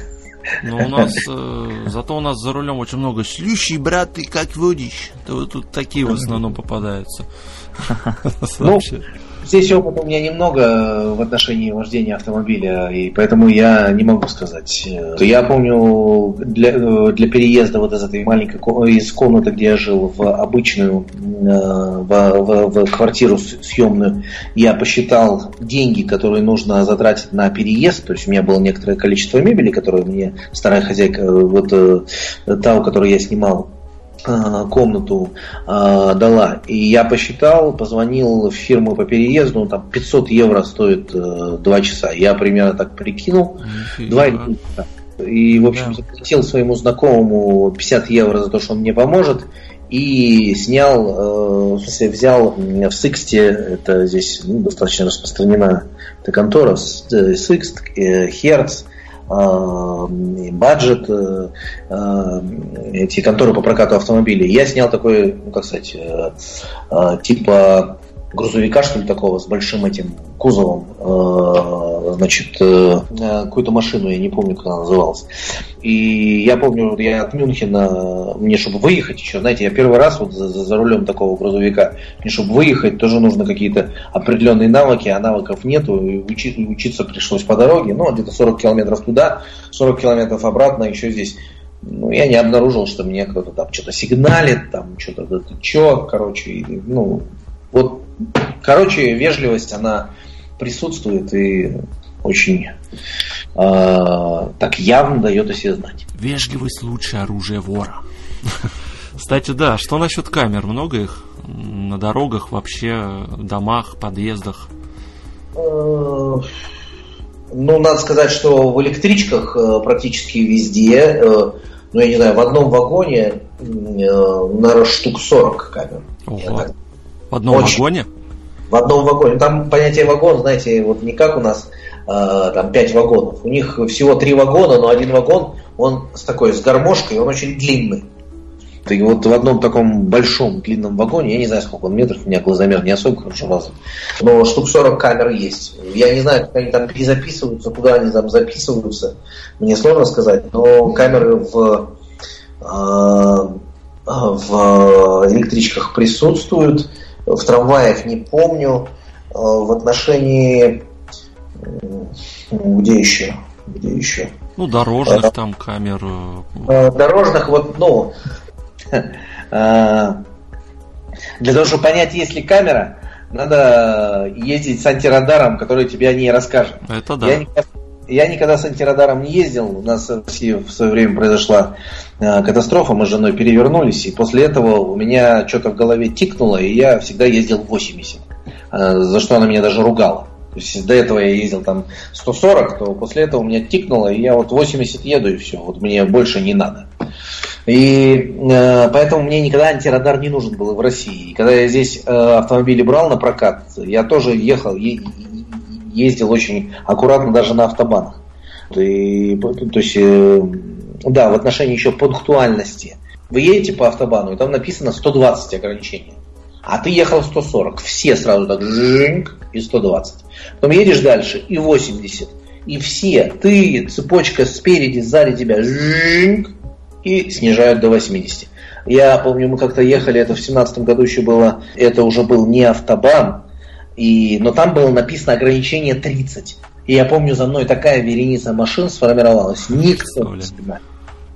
Ну, у нас, э, зато у нас за рулем очень много слющий, брат, ты как водишь. Вот тут такие в основном попадаются. Ну, Здесь опыта у меня немного в отношении вождения автомобиля, и поэтому я не могу сказать. Я помню, для, для переезда вот из этой маленькой из комнаты, где я жил, в обычную э, в, в, в квартиру съемную, я посчитал деньги, которые нужно затратить на переезд. То есть у меня было некоторое количество мебели, которую мне старая хозяйка, вот э, та, у которой я снимал Э, комнату э, дала. И я посчитал, позвонил в фирму по переезду, там 500 евро стоит э, 2 часа. Я примерно так прикинул. Два и, в общем, заплатил своему знакомому 50 евро за то, что он мне поможет. И снял, э, в смысле, взял в Sixt е, это здесь ну, достаточно распространена эта контора, Sixt, э, Hertz, баджет, э, э, эти конторы по прокату автомобилей. Я снял такой, ну как сказать, э, типа грузовика, что ли, такого, с большим этим кузовом, э, значит, э, какую-то машину, я не помню, как она называлась. И я помню, я от Мюнхена, мне, чтобы выехать еще, знаете, я первый раз вот за, за рулем такого грузовика, мне, чтобы выехать, тоже нужно какие-то определенные навыки, а навыков нету, и учи, учиться пришлось по дороге, ну, где-то 40 километров туда, 40 километров обратно, еще здесь ну, я не обнаружил, что мне кто-то там что-то сигналит, там что-то, да ты чё, короче, ну, вот Короче, вежливость, она присутствует и очень э, так явно дает о себе знать. Вежливость лучшее оружие вора. Кстати, да, что насчет камер? Много их на дорогах, вообще, домах, подъездах? Э, ну, надо сказать, что в электричках э, практически везде, э, ну, я не знаю, в одном вагоне, наверное, штук 40 камер. Ого. В одном Очень. вагоне? В одном вагоне. Там понятие вагон, знаете, вот не как у нас э, там пять вагонов. У них всего три вагона, но один вагон, он с такой, с гармошкой, он очень длинный. И вот в одном таком большом длинном вагоне, я не знаю, сколько он метров, у меня глазомер не особо хорошо развит, но штук 40 камер есть. Я не знаю, как они там перезаписываются, куда они там записываются, мне сложно сказать, но камеры в, э, в электричках присутствуют, в трамваях не помню, э, в отношении где еще? Где еще? Ну, дорожных там камер. Э, дорожных, вот, ну, для того, чтобы понять, есть ли камера, надо ездить с антирадаром, который тебе о ней расскажет. Это да. Я никогда, я никогда с антирадаром не ездил. У нас в России в свое время произошла э, катастрофа, мы с женой перевернулись, и после этого у меня что-то в голове тикнуло, и я всегда ездил 80, э, за что она меня даже ругала. То есть до этого я ездил там 140, то после этого у меня тикнуло, и я вот 80 еду, и все, вот мне больше не надо. И э, поэтому мне никогда антирадар не нужен был в России. И когда я здесь э, автомобили брал на прокат, я тоже ехал, е- ездил очень аккуратно даже на автобанах. И, то есть, э, да, в отношении еще пунктуальности. Вы едете по автобану, и там написано 120 ограничения. А ты ехал 140. Все сразу так жинг и 120. Потом едешь дальше и 80. И все, ты, цепочка спереди, сзади тебя, жинг, и снижают до 80. Я помню, мы как-то ехали, это в 17 году еще было, это уже был не автобан, и, но там было написано ограничение 30. И я помню, за мной такая вереница машин сформировалась. Никто не сигналил.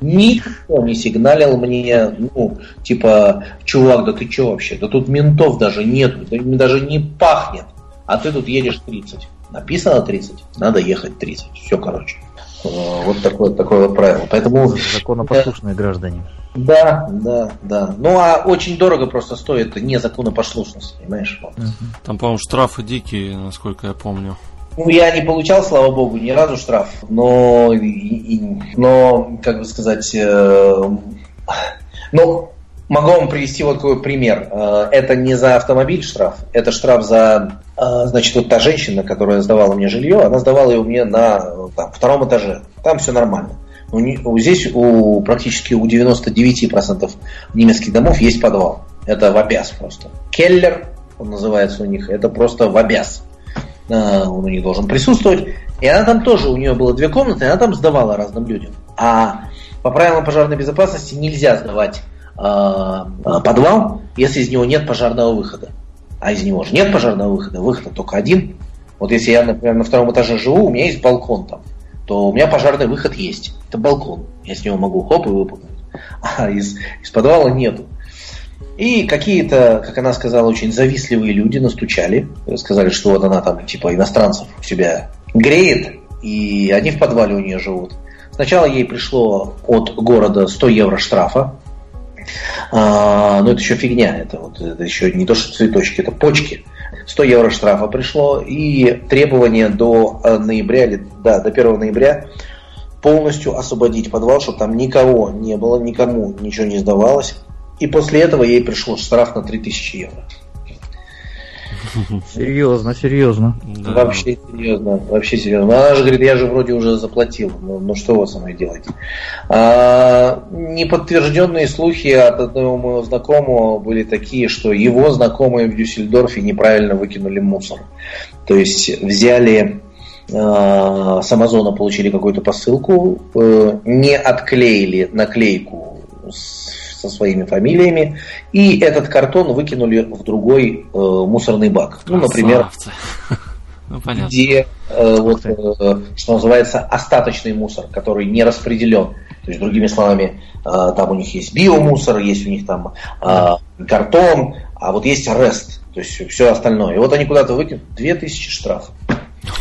Никто не сигналил мне, ну, типа, чувак, да ты что вообще? Да тут ментов даже нету, да даже не пахнет. А ты тут едешь 30. Написано 30, надо ехать 30. Все, короче. Э, вот такое, такое вот правило. Поэтому... Законопослушные да, граждане. Да, да, да. Ну а очень дорого просто стоит незаконопослушность, понимаешь? Вот. Там, по-моему, штрафы дикие, насколько я помню. Ну, я не получал, слава богу, ни разу штраф, но, и, но как бы сказать, э, ну, могу вам привести вот такой пример. Э, это не за автомобиль штраф, это штраф за а, значит, вот та женщина, которая сдавала мне жилье, она сдавала его мне на там, втором этаже. Там все нормально. У, здесь у, практически у 99% немецких домов есть подвал. Это в обяз просто. Келлер, он называется у них, это просто в обяз. Он у них должен присутствовать. И она там тоже, у нее было две комнаты, она там сдавала разным людям. А по правилам пожарной безопасности нельзя сдавать э, подвал, если из него нет пожарного выхода а из него же нет пожарного выхода, выход только один. Вот если я, например, на втором этаже живу, у меня есть балкон там, то у меня пожарный выход есть. Это балкон. Я с него могу хоп и выпрыгнуть. А из, из подвала нету. И какие-то, как она сказала, очень завистливые люди настучали, сказали, что вот она там типа иностранцев у себя греет, и они в подвале у нее живут. Сначала ей пришло от города 100 евро штрафа, а, но это еще фигня, это, вот, это еще не то, что цветочки, это почки. 100 евро штрафа пришло и требование до э, ноября, или, да, до 1 ноября полностью освободить подвал, чтобы там никого не было, никому ничего не сдавалось. И после этого ей пришло штраф на 3000 евро. Серьезно, серьезно. Да. Вообще серьезно, вообще серьезно. Она же говорит, я же вроде уже заплатил. Ну, ну что вы со мной делаете? А, неподтвержденные слухи от одного моего знакомого были такие, что его знакомые в Дюссельдорфе неправильно выкинули мусор. То есть взяли а, с Амазона получили какую-то посылку, э, не отклеили наклейку с со своими фамилиями, и этот картон выкинули в другой э, мусорный бак. Ну, например, ну, где э, вот, э, что называется остаточный мусор, который не распределен. То есть, другими словами, э, там у них есть биомусор, есть у них там э, картон, а вот есть рест, то есть все остальное. И вот они куда-то выкинут 2000 штрафов.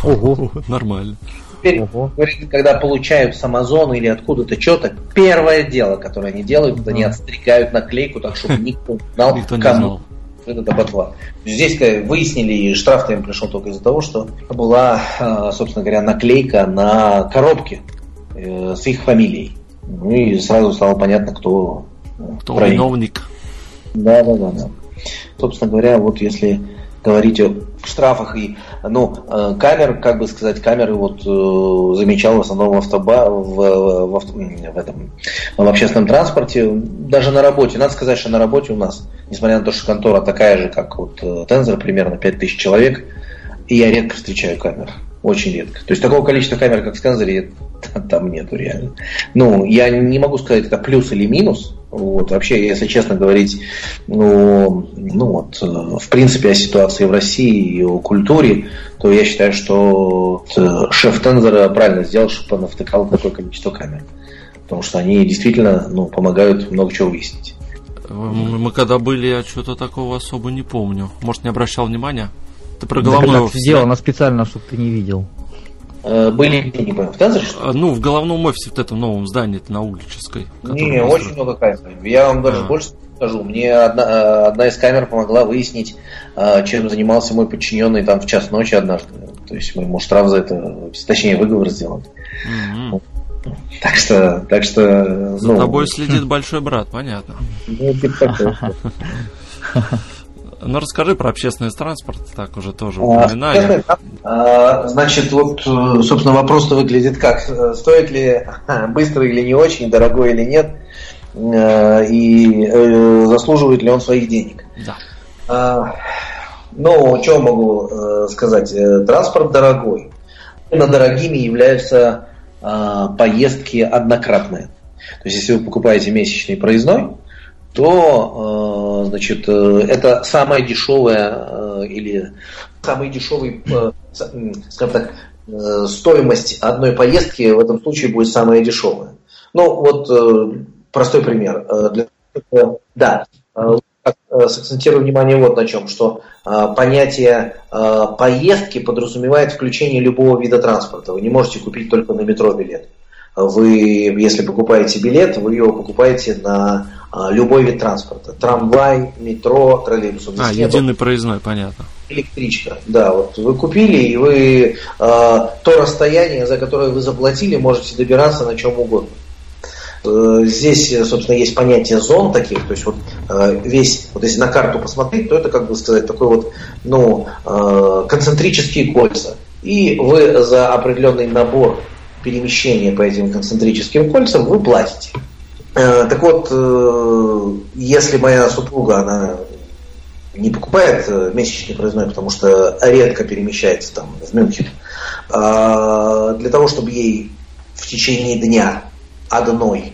Ого, нормально теперь, Ого. когда получают с Амазона или откуда-то что-то, первое дело, которое они делают, это они отстригают наклейку, так чтобы никто не знал, никто не кому знал. это ботва. Здесь выяснили, и штраф им пришел только из-за того, что была, а, собственно говоря, наклейка на коробке э, с их фамилией. Ну и сразу стало понятно, кто, кто виновник. Да, да, да, да. Собственно говоря, вот если говорить о штрафах и, ну, э, камер, как бы сказать, камеры вот э, замечал в основном в, автоба, в, в, авто, в, этом, в общественном транспорте, даже на работе. Надо сказать, что на работе у нас, несмотря на то, что контора такая же, как вот Тензор, примерно 5000 человек, и я редко встречаю камер. Очень редко. То есть такого количества камер, как в Сканзере, там нету реально. Ну, я не могу сказать, это плюс или минус. Вот, вообще, если честно говорить, ну, ну вот, э, в принципе, о ситуации в России и о культуре, то я считаю, что э, шеф Тензора правильно сделал, что понавтыкал такое количество камер. Потому что они действительно ну, помогают много чего выяснить. Мы когда были, я что-то такого особо не помню. Может, не обращал внимания? Ты про головной офис. Сделано специально, чтобы ты не видел. Э, были, не понял, в Тензоре, что Ну, в головном офисе вот этом новом здании, на Углической. Не, очень много камер. Я вам даже а. больше скажу. Мне одна, э, одна из камер помогла выяснить, э, чем занимался мой подчиненный там в час ночи однажды. То есть мы ему штраф за это, точнее, выговор сделали. Mm-hmm. Так что, так что. За ну, тобой следит большой брат, понятно. Ну, типа Ну, расскажи про общественный транспорт, так уже тоже упоминали. А, значит, вот, э, собственно, вопрос-то выглядит как. Э, стоит ли быстро или не очень, дорогой или нет, э, и заслуживает ли он своих денег. Да. А, ну, что могу сказать? Транспорт дорогой. Именно дорогими являются поездки однократные. То есть, если вы покупаете месячный проездной, то э, значит, э, это самая дешевая э, или самый дешевый, скажем так, стоимость одной поездки в этом случае будет самая дешевая. Ну, вот простой пример. Для, да, сакцентирую внимание вот на чем, что понятие поездки подразумевает включение любого вида транспорта. Вы не можете купить только на метро билет. Вы, если покупаете билет, вы его покупаете на любой вид транспорта. Трамвай, метро, троллейбус. А, единый проездной, понятно. Электричка, да, вот вы купили, и вы э, то расстояние, за которое вы заплатили, можете добираться на чем угодно. Э, здесь, собственно, есть понятие зон таких, то есть вот э, весь, вот если на карту посмотреть, то это, как бы сказать, такой вот, ну, э, концентрические кольца. И вы за определенный набор перемещения по этим концентрическим кольцам вы платите. Э, так вот, э, если моя супруга, она не покупает э, месячный проездной, потому что редко перемещается там в Мюнхен, а для того, чтобы ей в течение дня одной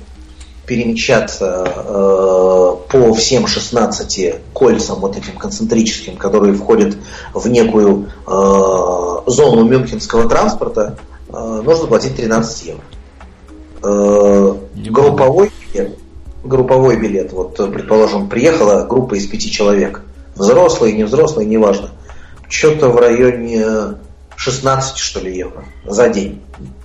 перемещаться по всем 16 кольцам вот этим концентрическим, которые входят в некую зону мюнхенского транспорта, нужно платить 13 евро. Групповой билет, групповой билет, вот, предположим, приехала группа из пяти человек, взрослые, не взрослые, неважно, что-то в районе 16, что ли, евро за день.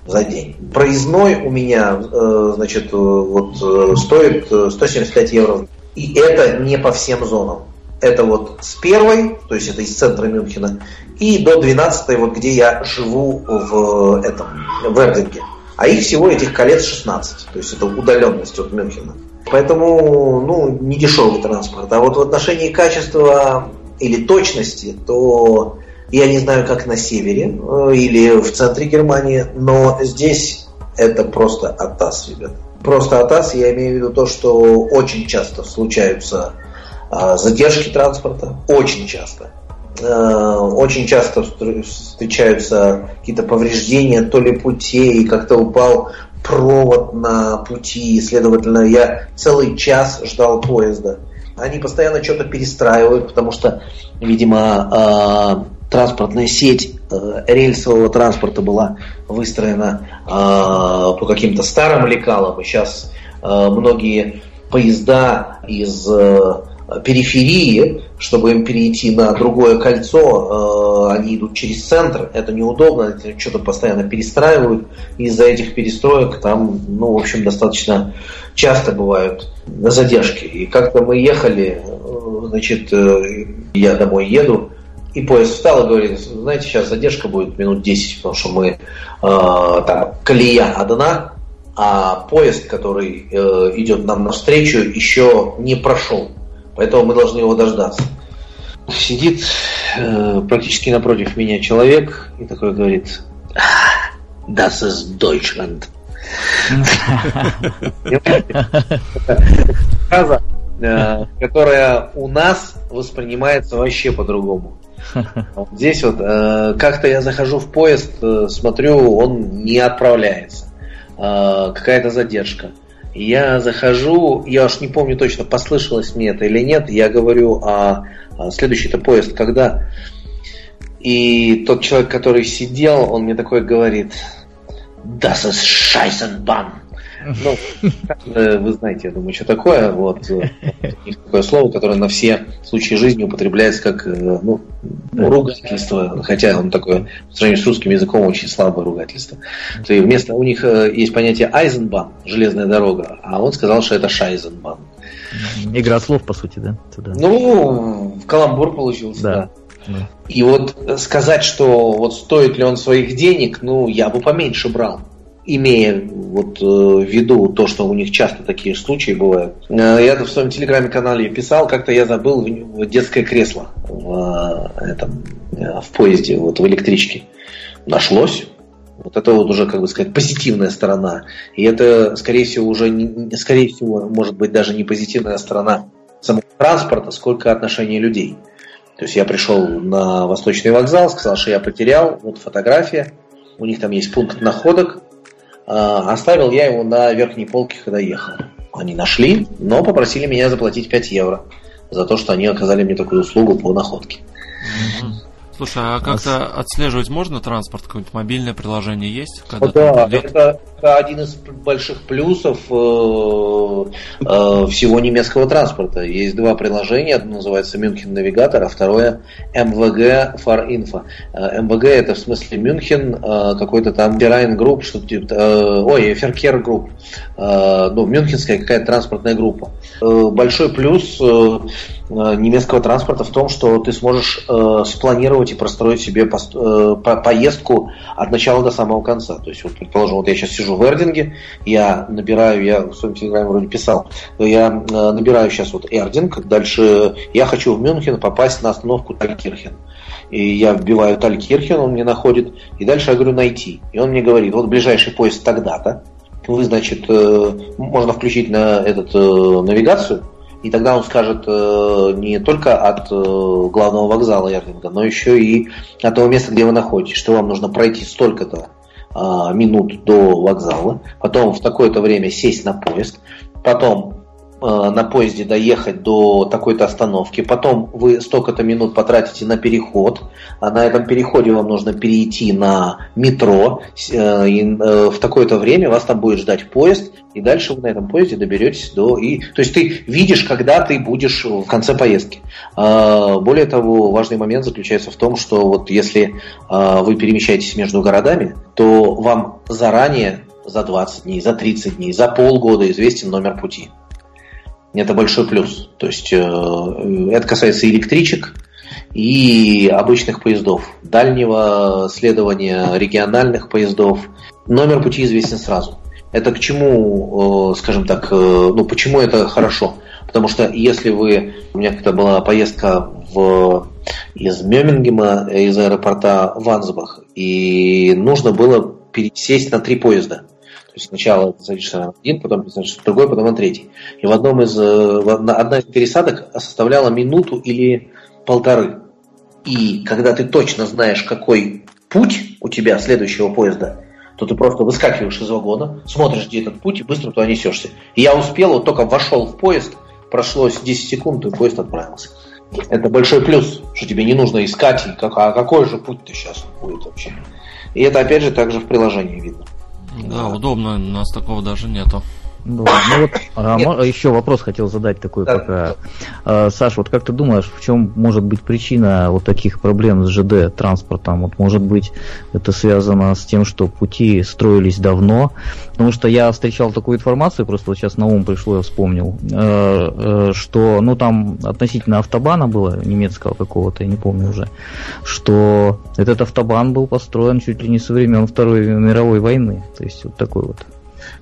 За день. Проездной у меня, э, значит, вот э, стоит 175 евро. И это не по всем зонам. Это вот с первой, то есть это из центра Мюнхена, и до 12, вот где я живу в этом, в Эрдинге. А их всего этих колец 16. То есть это удаленность от Мюнхена. Поэтому, ну, не дешевый транспорт. А вот в отношении качества или точности, то я не знаю, как на севере э, или в центре Германии, но здесь это просто атас, ребят. Просто атас, я имею в виду то, что очень часто случаются а, задержки транспорта, очень часто. Э, очень часто встречаются какие-то повреждения то ли путей, как-то упал провод на пути, следовательно, я целый час ждал поезда. Они постоянно что-то перестраивают, потому что, видимо, э, транспортная сеть э, рельсового транспорта была выстроена по каким-то старым лекалам, и сейчас многие поезда из периферии, чтобы им перейти на другое кольцо, э, они идут через центр, это неудобно, что-то постоянно перестраивают, из-за этих перестроек там, ну, в общем, достаточно часто бывают задержки. И как-то мы ехали, э, значит, э, я домой еду, и поезд встал и говорит, знаете, сейчас задержка будет минут 10, потому что мы, там, колея одна, а поезд, который идет нам навстречу, еще не прошел Поэтому мы должны его дождаться. сидит э, практически напротив меня человек и такой говорит, Das ist Deutschland. Фраза, э, которая у нас воспринимается вообще по-другому. здесь вот э, как-то я захожу в поезд, э, смотрю, он не отправляется. Какая-то задержка. Я захожу, я уж не помню точно, послышалось мне это или нет, я говорю, а, а следующий-то поезд когда? И тот человек, который сидел, он мне такой говорит, Das ist Scheißenbahn. Ну, вы знаете, я думаю, что такое. Вот такое слово, которое на все случаи жизни употребляется как э, ну, ругательство, хотя он такое в сравнении с русским языком очень слабое ругательство. То есть вместо у них э, есть понятие Айзенбан, железная дорога, а он сказал, что это Шайзенбан. Игра слов, по сути, да? Туда. Ну, каламбур получился, да. да. И вот сказать, что вот стоит ли он своих денег, ну, я бы поменьше брал имея вот э, в виду то, что у них часто такие случаи бывают. Э, я в своем телеграме-канале писал, как-то я забыл детское кресло в, э, этом, в поезде, вот в электричке. Нашлось. Вот это вот уже, как бы сказать, позитивная сторона. И это, скорее всего, уже, не, скорее всего, может быть, даже не позитивная сторона самого транспорта, сколько отношения людей. То есть я пришел на Восточный вокзал, сказал, что я потерял, вот фотография, у них там есть пункт находок, оставил я его на верхней полке, когда ехал. Они нашли, но попросили меня заплатить 5 евро за то, что они оказали мне такую услугу по находке. Слушай, а как-то отслеживать можно транспорт? Какое-нибудь мобильное приложение есть? Когда да, это, это один из больших плюсов э, э, всего немецкого транспорта. Есть два приложения, одно называется Мюнхен Навигатор, а второе MVG Fahrinfo. Э, MVG это в смысле Мюнхен, э, какой-то там Verein Group, что-то типа, э, ой, Verkehr Gruppe, э, ну, Мюнхенская какая-то транспортная группа. Э, большой плюс Э, немецкого транспорта в том, что ты сможешь э, спланировать и простроить себе пост, э, по, поездку от начала до самого конца. То есть, вот, предположим, вот я сейчас сижу в Эрдинге, я набираю, я в своем телеграме вроде писал, я э, набираю сейчас вот Эрдинг, дальше я хочу в Мюнхен попасть на остановку Талькирхен. И я вбиваю Талькирхен, он мне находит, и дальше я говорю найти. И он мне говорит, вот ближайший поезд тогда-то, вы, значит, э, можно включить на этот э, навигацию, и тогда он скажет э, не только от э, главного вокзала Эрдинга, но еще и от того места, где вы находитесь, что вам нужно пройти столько-то э, минут до вокзала, потом в такое-то время сесть на поезд, потом на поезде доехать до такой-то остановки, потом вы столько-то минут потратите на переход, а на этом переходе вам нужно перейти на метро, э, и э, в такое-то время вас там будет ждать поезд, и дальше вы на этом поезде доберетесь до... И, то есть ты видишь, когда ты будешь в конце поездки. А, более того, важный момент заключается в том, что вот если вы перемещаетесь между городами, то вам заранее за 20 дней, за 30 дней, за полгода известен номер пути. Это большой плюс. То есть э, это касается электричек и обычных поездов, дальнего следования, региональных поездов. Номер пути известен сразу. Это к чему, э, скажем так, э, ну почему это хорошо? Потому что если вы, у меня когда была поездка в, из Мемингема, из аэропорта в Ансбах, и нужно было пересесть на три поезда. То есть сначала ты садишься на один, потом садишься на другой, потом на третий. И в одном из, э, одна из пересадок составляла минуту или полторы. И когда ты точно знаешь, какой путь у тебя следующего поезда, то ты просто выскакиваешь из вагона, смотришь, где этот путь, и быстро туда несешься. И я успел, вот только вошел в поезд, прошло 10 секунд, и поезд отправился. Это большой плюс, что тебе не нужно искать, как, а какой же путь-то сейчас будет вообще. И это опять же также в приложении видно. Да, удобно, у нас такого даже нету. Ну, ну вот а, еще вопрос хотел задать такой да. пока. А, Саш, вот как ты думаешь, в чем может быть причина вот таких проблем с ЖД транспортом? Вот может быть это связано с тем, что пути строились давно? Потому что я встречал такую информацию, просто вот сейчас на ум пришло, я вспомнил, э, э, что ну там относительно автобана было немецкого какого-то, я не помню уже, что этот автобан был построен чуть ли не со времен Второй мировой войны. То есть вот такой вот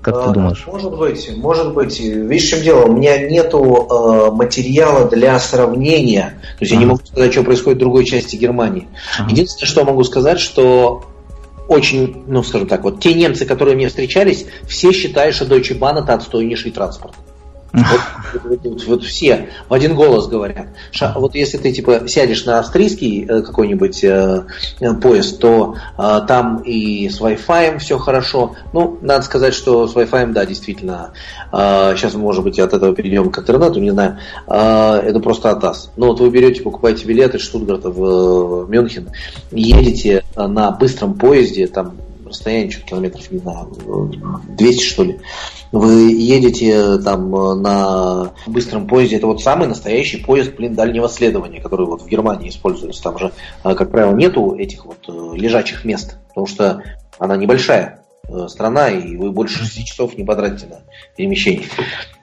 Как а, ты думаешь? Может быть, может быть. Видишь, в чем дело? У меня нету э, материала для сравнения. То есть ага. я не могу сказать, что происходит в другой части Германии. Ага. Единственное, что могу сказать, что очень, ну скажем так, вот те немцы, которые мне встречались, все считают, что Deutsche Bahn это отстойнейший транспорт. Вот, вот, вот, вот все в один голос говорят. Ша, вот если ты типа сядешь на австрийский э, какой-нибудь э, поезд, то э, там и с Wi-Fi все хорошо. Ну, надо сказать, что с Wi-Fi, да, действительно. Э, сейчас, может быть, от этого перейдем к интернету, не знаю. Э, это просто атас. Но вот вы берете, покупаете билеты из Штутгарта в, в Мюнхен, едете на быстром поезде, там расстояние, что километров, не знаю, 200 что ли. Вы едете там на быстром поезде, это вот самый настоящий поезд, блин, дальнего следования, который вот в Германии используется. Там же, а, как правило, нету этих вот э, лежачих мест, потому что она небольшая э, страна, и вы больше 6 часов не потратите на перемещение.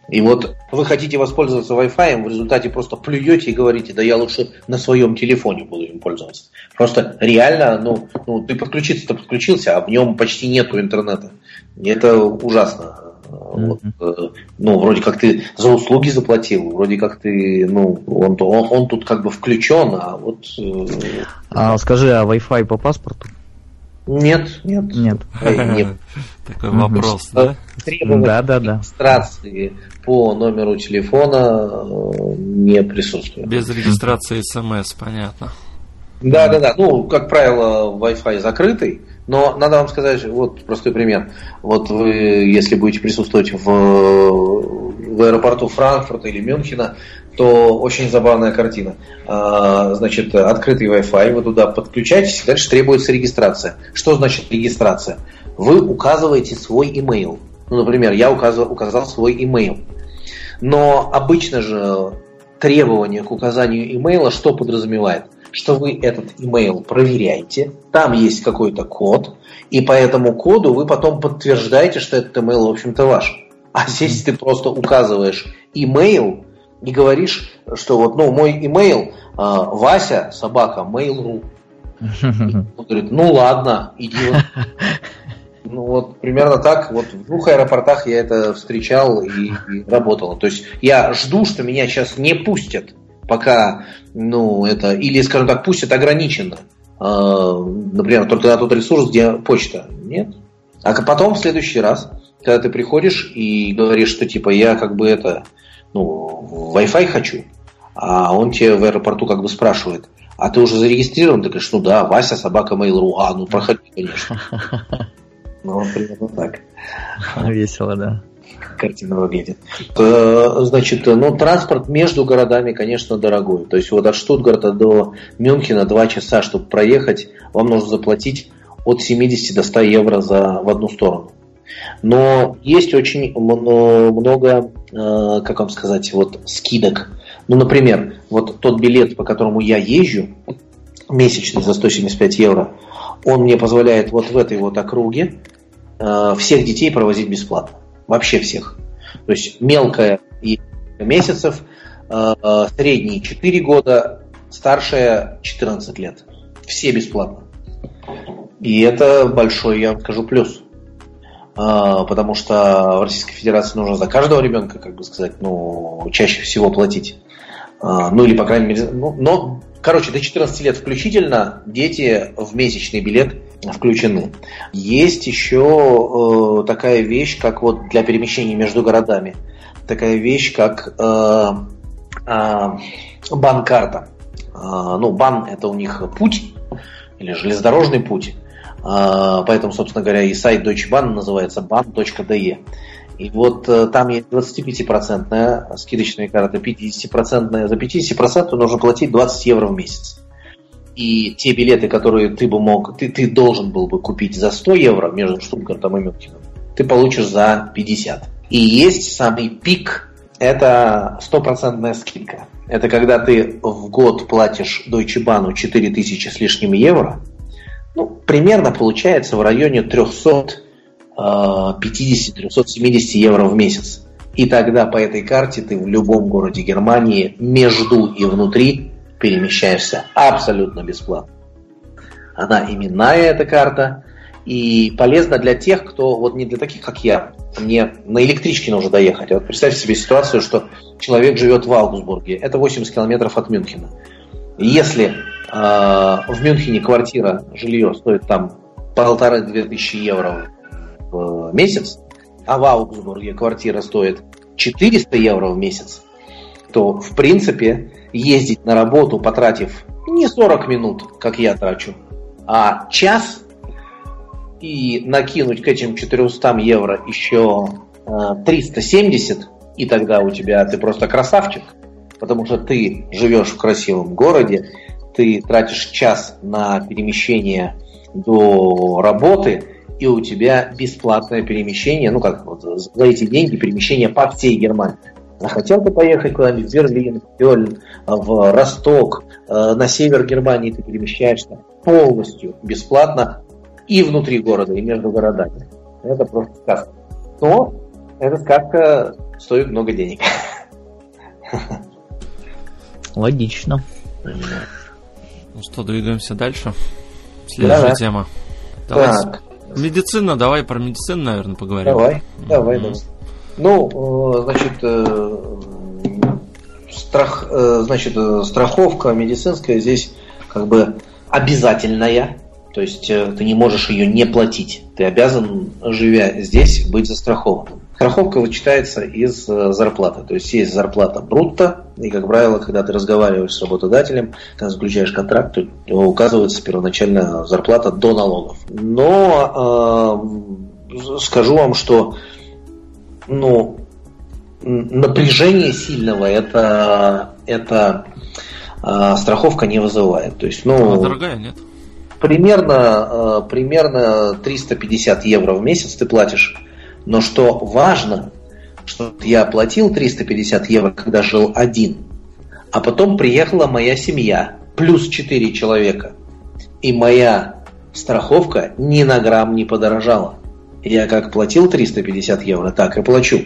И вот вы хотите воспользоваться Wi-Fi, в результате просто плюете и говорите, да я лучше на своем телефоне буду им пользоваться. Просто реально, ну, ну ты подключиться-то подключился, а в нем почти нету интернета. И это ужасно. Вот, э, ну, вроде как ты за услуги заплатил, вроде как ты, ну, он, он, он тут как бы включен, а вот... Э, а скажи, а Wi-Fi по паспорту? Нет, нет. Нет. нет. Такой вопрос, да? да, да, да. регистрации по номеру телефона э, не присутствует. Без регистрации смс, понятно. Да, да, да. Ну, как правило, Wi-Fi закрытый, но надо вам сказать, вот простой пример. Вот вы, если будете присутствовать в, в аэропорту Франкфурта или Мюнхена, то очень забавная картина. А, значит, открытый Wi-Fi, вы туда подключаетесь, дальше требуется регистрация. Что значит регистрация? Вы указываете свой email. Ну, например, я указал, указал свой email. Но обычно же требование к указанию имейла что подразумевает? Что вы этот имейл проверяете, там есть какой-то код, и по этому коду вы потом подтверждаете, что этот имейл, в общем-то, ваш. А здесь ты просто указываешь имейл и говоришь, что вот, ну, мой имейл э, Вася, собака, mail.ru. Он говорит, ну ладно, иди. Ну вот примерно так, вот в двух аэропортах я это встречал и, и работал. То есть я жду, что меня сейчас не пустят, пока, ну это, или, скажем так, пустят ограниченно. Э, например, только на тот ресурс, где почта. Нет. А потом в следующий раз, когда ты приходишь и говоришь, что типа я как бы это, ну, Wi-Fi хочу, а он тебе в аэропорту как бы спрашивает, а ты уже зарегистрирован? Ты говоришь, ну да, Вася, собака Mail.ru. А, ну проходи, конечно. Ну, примерно так. Весело, да. Картина выглядит. Э, значит, ну, транспорт между городами, конечно, дорогой. То есть вот от Штутгарта до Мюнхена 2 часа, чтобы проехать, вам нужно заплатить от 70 до 100 евро за, в одну сторону. Но есть очень много, э, как вам сказать, вот скидок. Ну, например, вот тот билет, по которому я езжу, месячный за 175 евро, он мне позволяет вот в этой вот округе э, всех детей провозить бесплатно. Вообще всех. То есть мелкая месяцев, э, средние 4 года, старшая 14 лет. Все бесплатно. И это большой, я вам скажу, плюс. Э, потому что в Российской Федерации нужно за каждого ребенка, как бы сказать, ну, чаще всего платить. Э, ну или, по крайней мере, ну, но Короче, до 14 лет включительно дети в месячный билет включены. Есть еще э, такая вещь, как вот для перемещения между городами, такая вещь, как э, э, бан-карта. Э, ну, бан это у них путь или железнодорожный путь. Э, поэтому, собственно говоря, и сайт Deutsche Bahn называется ban.de. И вот э, там есть 25% скидочная карта, 50%. За 50% нужно платить 20 евро в месяц. И те билеты, которые ты бы мог, ты, ты должен был бы купить за 100 евро между Штутгартом и Мюнхеном, ты получишь за 50. И есть самый пик, это стопроцентная скидка. Это когда ты в год платишь Deutsche Bahn 4000 с лишним евро, ну, примерно получается в районе 300 50-370 евро в месяц. И тогда по этой карте ты в любом городе Германии между и внутри перемещаешься абсолютно бесплатно. Она именная, эта карта, и полезно для тех, кто, вот не для таких, как я, мне на электричке нужно доехать. Вот представьте себе ситуацию, что человек живет в Аугсбурге, это 80 километров от Мюнхена. Если э, в Мюнхене квартира, жилье стоит там полторы-две тысячи евро в месяц, а в Аугсбурге квартира стоит 400 евро в месяц, то, в принципе, ездить на работу, потратив не 40 минут, как я трачу, а час и накинуть к этим 400 евро еще 370, э, и тогда у тебя ты просто красавчик, потому что ты живешь в красивом городе, ты тратишь час на перемещение до работы, и у тебя бесплатное перемещение, ну как вот за эти деньги перемещение по всей Германии. А хотел бы поехать куда-нибудь в Берлин, в Кёльн, в Росток, э, на север Германии ты перемещаешься полностью бесплатно и внутри города, и между городами. Это просто сказка. Но эта сказка стоит много денег. Логично. Ну что, двигаемся дальше. Следующая да, тема. Давай. Так. Медицина, давай про медицину, наверное, поговорим. Давай, давай, давай. Ну, э, значит, э, страх, э, значит, страховка медицинская здесь как бы обязательная. То есть ты не можешь ее не платить. Ты обязан, живя здесь, быть застрахованным. Страховка вычитается из зарплаты. То есть есть зарплата брутто, и, как правило, когда ты разговариваешь с работодателем, когда заключаешь контракт, то указывается первоначальная зарплата до налогов. Но э, скажу вам, что ну, напряжение сильного это, это э, страховка не вызывает. То есть, ну, Она дорогая, нет? Примерно, э, примерно 350 евро в месяц ты платишь. Но что важно, что я платил 350 евро, когда жил один, а потом приехала моя семья, плюс 4 человека. И моя страховка ни на грамм не подорожала. Я как платил 350 евро, так и плачу.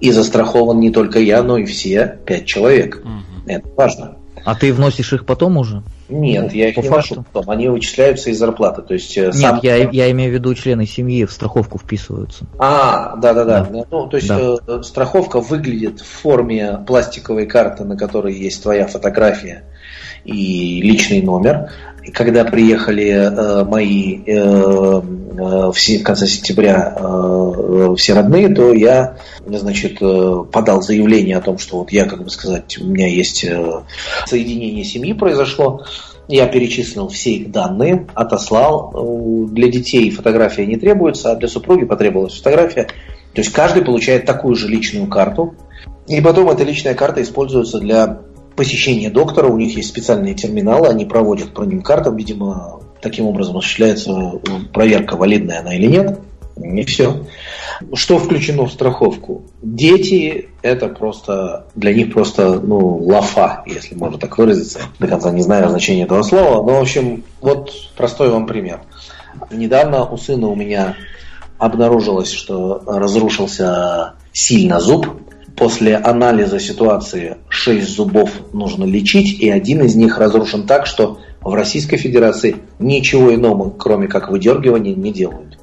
И застрахован не только я, но и все пять человек. Угу. Это важно. А ты вносишь их потом уже? Нет, я их не факту? вношу потом. Они вычисляются из зарплаты. То есть, э, Нет, сам... я, я имею в виду члены семьи в страховку вписываются. А, да, да, да. Ну, то есть да. Э, страховка выглядит в форме пластиковой карты, на которой есть твоя фотография и личный номер. И когда приехали э, мои э, э, все, в конце сентября э, все родные, то я значит, э, подал заявление о том, что вот я, как бы сказать, у меня есть э, соединение семьи произошло. Я перечислил все их данные, отослал. Для детей фотография не требуется, а для супруги потребовалась фотография. То есть каждый получает такую же личную карту. И потом эта личная карта используется для посещение доктора, у них есть специальные терминалы, они проводят по ним картам, видимо, таким образом осуществляется э, проверка, валидная она или нет. И все. Что включено в страховку? Дети это просто для них просто ну лафа, если можно так выразиться. До конца не знаю значения этого слова, но в общем вот простой вам пример. Недавно у сына у меня обнаружилось, что разрушился сильно зуб, После анализа ситуации 6 зубов нужно лечить, и один из них разрушен так, что в Российской Федерации ничего иного, кроме как выдергивания, не делают.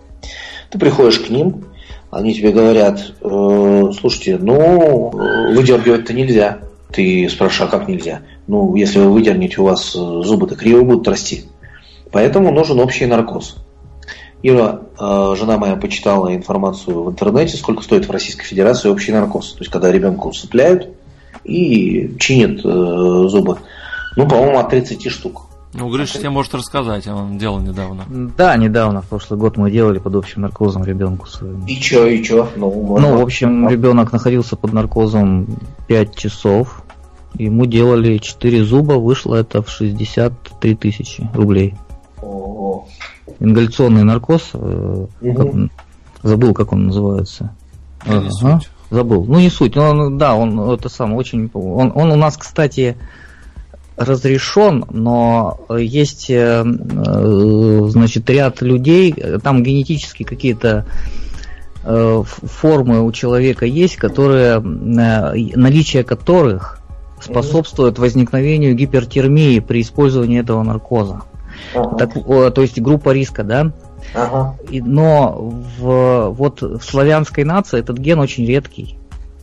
Ты приходишь к ним, они тебе говорят, э, слушайте, ну, выдергивать-то нельзя. Ты спрашиваешь, а как нельзя? Ну, если вы выдернете, у вас зубы-то криво будут расти. Поэтому нужен общий наркоз. Ира, э, жена моя, почитала информацию в интернете, сколько стоит в Российской Федерации общий наркоз. То есть, когда ребенка усыпляют и чинят э, зубы. Ну, по-моему, от 30 штук. Ну, Гриша тебе может рассказать, он делал недавно. Да, недавно, в прошлый год мы делали под общим наркозом ребенку своему. И чё, и чё? Ну, можно... ну в общем, ребенок находился под наркозом 5 часов. Ему делали 4 зуба, вышло это в 63 тысячи рублей. Ингаляционный наркоз, угу. как он, забыл, как он называется. Ага, забыл. Ну не суть, он, да, он это сам очень, он, он у нас, кстати, разрешен, но есть, э, э, значит, ряд людей, там генетически какие-то формы у человека есть, которые, наличие которых способствует возникновению гипертермии при использовании этого наркоза. Ага. Так, то есть группа риска, да? Ага. И, но в, вот в славянской нации этот ген очень редкий.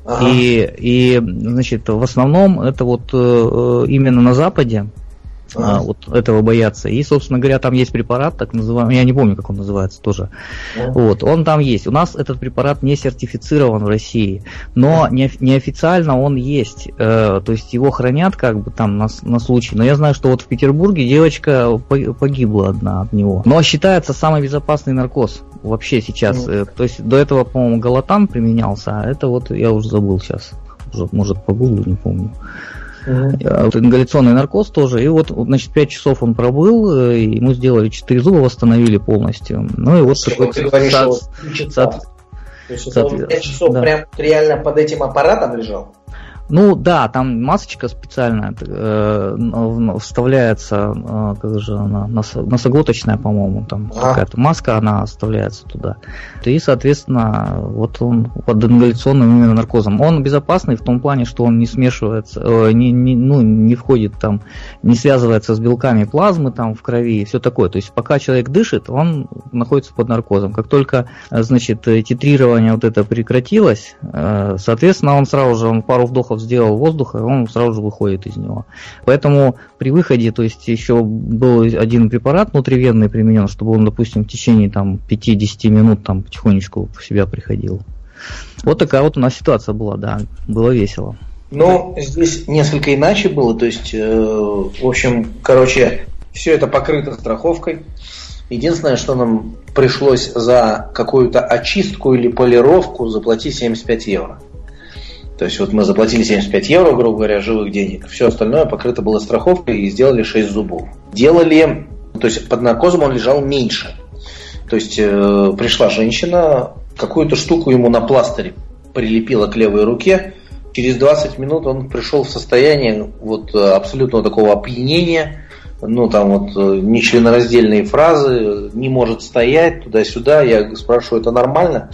Ага. И, и, значит, в основном это вот э, именно на Западе а, вот этого боятся. И, собственно говоря, там есть препарат, так называемый, я не помню, как он называется тоже. Mm. Вот, он там есть. У нас этот препарат не сертифицирован в России, но не, неофициально он есть. Э, то есть его хранят как бы там на, на случай. Но я знаю, что вот в Петербурге девочка погибла одна от него. Но считается самый безопасный наркоз вообще сейчас. Mm. Э, то есть до этого, по-моему, галатан применялся, а это вот я уже забыл сейчас. Может, погуглю, не помню. Mm-hmm. Ингаляционный наркоз тоже. И вот, значит, 5 часов он пробыл, э, и ему сделали 4 зуба, восстановили полностью. Ну и вот такой... Ты говоришь, сад, сад, То есть это 5 часов да. прям реально под этим аппаратом лежал? Ну да, там масочка специальная э, вставляется, э, как же она, носоглоточная, по-моему, там а. какая-то маска, она вставляется туда. И, соответственно, вот он под ингаляционным именно наркозом. Он безопасный в том плане, что он не смешивается, э, не, не, ну, не входит там, не связывается с белками плазмы там в крови и все такое. То есть пока человек дышит, он находится под наркозом. Как только, э, значит, титрирование вот это прекратилось, э, соответственно, он сразу же, он пару вдохов сделал воздуха, он сразу же выходит из него. Поэтому при выходе, то есть еще был один препарат внутривенный применен, чтобы он, допустим, в течение там 5-10 минут там потихонечку в себя приходил. Вот такая вот у нас ситуация была, да, было весело. Ну, здесь несколько иначе было, то есть, э, в общем, короче, все это покрыто страховкой. Единственное, что нам пришлось за какую-то очистку или полировку заплатить 75 евро. То есть вот мы заплатили 75 евро, грубо говоря, живых денег. Все остальное покрыто было страховкой и сделали 6 зубов. Делали, то есть под наркозом он лежал меньше. То есть э, пришла женщина, какую-то штуку ему на пластыре прилепила к левой руке. Через 20 минут он пришел в состояние вот абсолютного такого опьянения, ну там вот э, нечленораздельные фразы, не может стоять туда-сюда. Я спрашиваю, это нормально?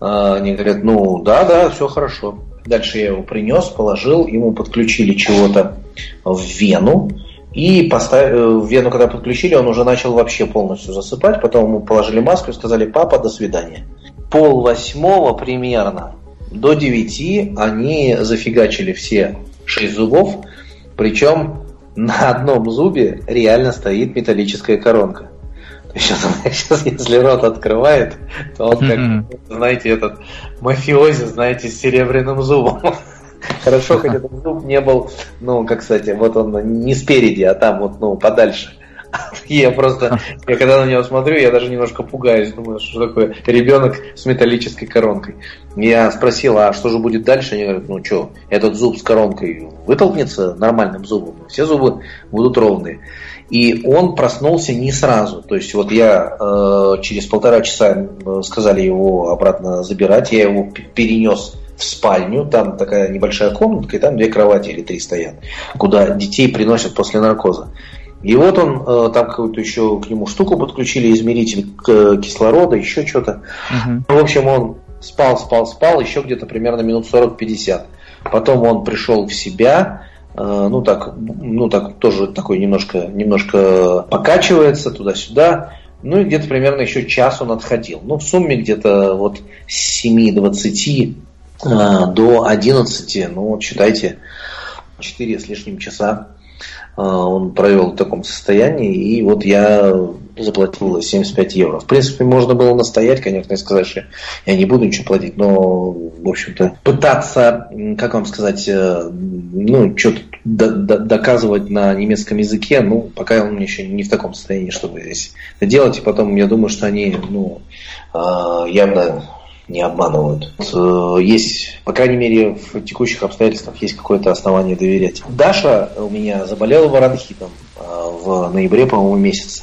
А, они говорят, ну да, да, все хорошо. Дальше я его принес, положил, ему подключили чего-то в вену. И поставили, э, вену, когда подключили, он уже начал вообще полностью засыпать. Потом ему положили маску и сказали, папа, до свидания. Пол восьмого примерно до девяти они зафигачили все шесть зубов. Причем на одном зубе реально стоит металлическая коронка. Сейчас, сейчас, если рот открывает, то он как, знаете, этот мафиози, знаете, с серебряным зубом. Хорошо, хоть этот зуб не был, ну, как, кстати, вот он не спереди, а там вот, ну, подальше. Я просто, я когда на него смотрю, я даже немножко пугаюсь, думаю, что такое ребенок с металлической коронкой. Я спросил, а что же будет дальше? Они говорят, ну что, этот зуб с коронкой вытолкнется нормальным зубом, все зубы будут ровные. И он проснулся не сразу. То есть вот я э, через полтора часа э, сказали его обратно забирать, я его перенес в спальню, там такая небольшая комнатка, и там две кровати или три стоят, куда детей приносят после наркоза. И вот он, э, там какую-то еще к нему штуку подключили, измеритель кислорода, еще что-то. Угу. В общем, он спал, спал, спал, еще где-то примерно минут 40-50. Потом он пришел в себя, э, ну так, ну так тоже такой немножко, немножко покачивается туда-сюда. Ну и где-то примерно еще час он отходил. Ну, в сумме где-то вот с 7.20 э, до 11, ну, вот считайте, 4 с лишним часа а, он провел в таком состоянии, и вот я заплатил 75 евро. В принципе, можно было настоять, конечно, и сказать, что я не буду ничего платить, но, в общем-то, пытаться, как вам сказать, э, ну, что-то доказывать на немецком языке, ну, пока он еще не в таком состоянии, чтобы здесь это делать, и потом я думаю, что они, ну, а, явно не обманывают. Э, есть, по крайней мере, в текущих обстоятельствах есть какое-то основание доверять. Даша у меня заболела бронхитом э, в ноябре, по-моему, месяце.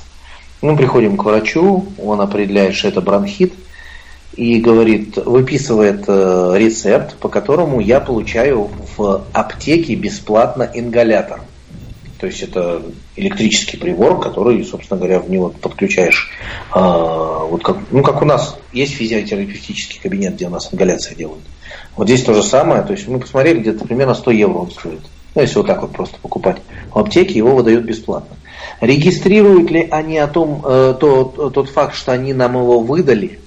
Мы приходим к врачу, он определяет, что это бронхит, и говорит, выписывает э, рецепт, по которому я получаю в аптеке бесплатно ингалятор. То есть это электрический прибор, который, собственно говоря, в него подключаешь. А, вот как, ну, как у нас есть физиотерапевтический кабинет, где у нас ингаляция делают. Вот здесь то же самое. То есть мы посмотрели, где-то примерно 100 евро он стоит. Ну, если вот так вот просто покупать в аптеке, его выдают бесплатно. Регистрируют ли они о том, э, тот, тот факт, что они нам его выдали,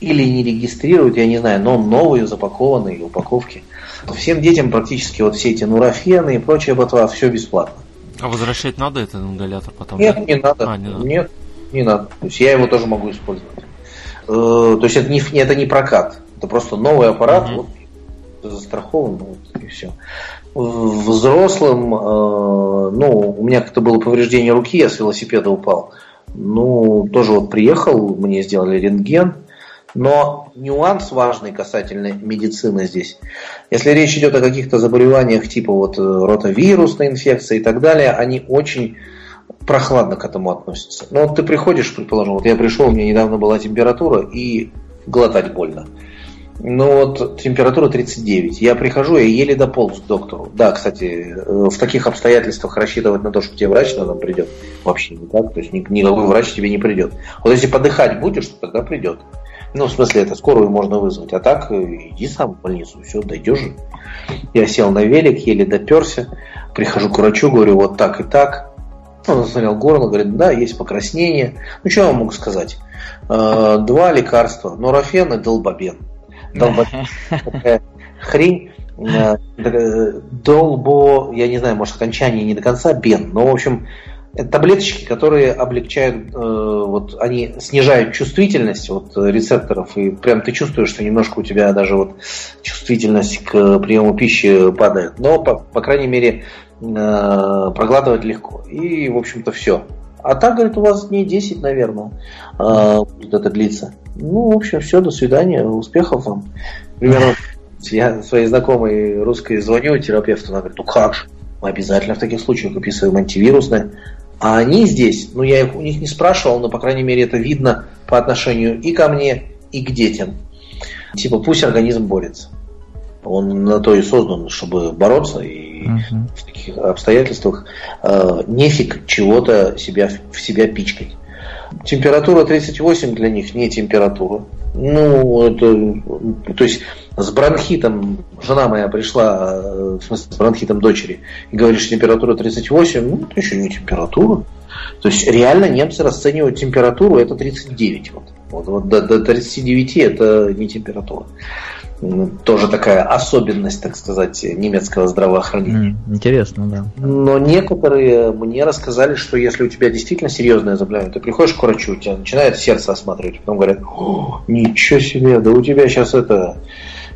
или не регистрируют, я не знаю, но новые запакованные упаковки. Всем детям практически вот все эти нурофены и прочее ботва, все бесплатно. А возвращать надо этот ингалятор потом? Нет, да? не надо. А, не надо. Нет, не надо. То есть я его тоже могу использовать. Э, то есть это не, это не прокат. Это просто новый аппарат, угу. вот, застрахован, вот, и все. Взрослым, э, ну, у меня как-то было повреждение руки, я с велосипеда упал. Ну, тоже вот приехал, мне сделали рентген, но нюанс важный касательно медицины здесь. Если речь идет о каких-то заболеваниях типа вот э, ротовирусной инфекции и так далее, они очень прохладно к этому относятся. Но вот ты приходишь, предположим, вот я пришел, у меня недавно была температура и глотать больно. Ну вот температура 39. Я прихожу, я еле дополз к доктору. Да, кстати, э, в таких обстоятельствах рассчитывать на то, что тебе врач на дом придет, вообще не так. То есть никакой врач тебе не придет. Вот если подыхать будешь, тогда придет. Ну, в смысле, это скорую можно вызвать. А так, э, иди сам в больницу, все, дойдешь. Я сел на велик, еле доперся. Прихожу к врачу, говорю, вот так и так. Он осмотрел горло, говорит, да, есть покраснение. Ну, что я вам могу сказать? Э, два лекарства, норофен и долбобен. Такая хрень. Э, долбо, я не знаю, может, окончание не до конца, бен. Но, в общем, это таблеточки, которые облегчают, э, вот они снижают чувствительность вот, рецепторов, и прям ты чувствуешь, что немножко у тебя даже вот чувствительность к приему пищи падает. Но, по, по крайней мере, э, проглатывать легко. И, в общем-то, все. А так, говорит, у вас дней 10, наверное, будет это длиться. Ну, в общем, все, до свидания, успехов вам. Примерно я своей знакомой русской звоню терапевту, она говорит, ну как же, мы обязательно в таких случаях выписываем антивирусное. А они здесь, ну я у них не спрашивал, но по крайней мере это видно по отношению и ко мне, и к детям. Типа пусть организм борется. Он на то и создан, чтобы бороться, и uh-huh. в таких обстоятельствах э, нефиг чего-то себя, в себя пичкать. Температура 38 для них не температура. Ну, это, то есть с бронхитом, жена моя пришла, э, в смысле, с бронхитом дочери, и говорит, что температура 38, ну, это еще не температура. То есть реально немцы расценивают температуру, это 39. Вот, вот, вот до, до 39 это не температура тоже такая особенность, так сказать, немецкого здравоохранения. Интересно, да. Но некоторые мне рассказали, что если у тебя действительно серьезное заболевание, ты приходишь к врачу, у тебя начинает сердце осматривать, потом говорят, ничего себе, да у тебя сейчас это